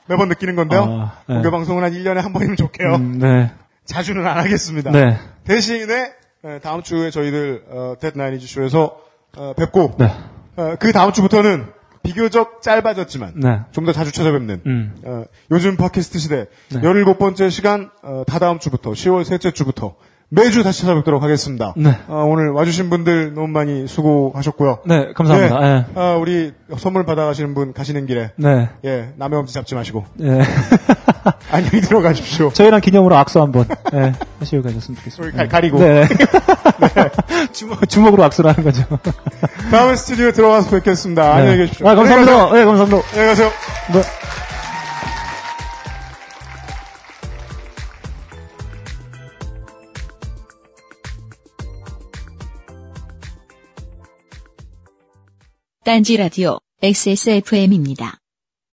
매번 느끼는 건데요. 아, 네. 공개 방송은 한 1년에 한 번이면 족해요. 음, 네. 자주는 안 하겠습니다. 네. 대신에 에, 다음 주에 저희들 어, 데드나인이즈 쇼에서 어, 뵙고 네. 어, 그 다음 주부터는 비교적 짧아졌지만 네. 좀더 자주 찾아뵙는 음. 어, 요즘 팟캐스트 시대 네. 17번째 시간 어, 다다음 주부터 10월 셋째 주부터 매주 다시 찾아뵙도록 하겠습니다. 네. 어, 오늘 와주신 분들 너무 많이 수고하셨고요. 네, 감사합니다. 네. 예. 어, 우리 선물 받아가시는 분 가시는 길에 네. 예 남의 엄지 잡지 마시고 예. 안녕히 들어가십시오. 저희랑 기념으로 악수 한번 예, 하시고 가셨으면 좋겠습니다. 가- 가리고 네. 주먹, 주먹으로 악수를 하는 거죠. 다음 스튜디오에 들어가서 뵙겠습니다. 안녕히 계십시오. 아, 감사합니다. 네, 감사합니다. 안녕히 가세요. 네. 딴지 라디오 XSFM입니다.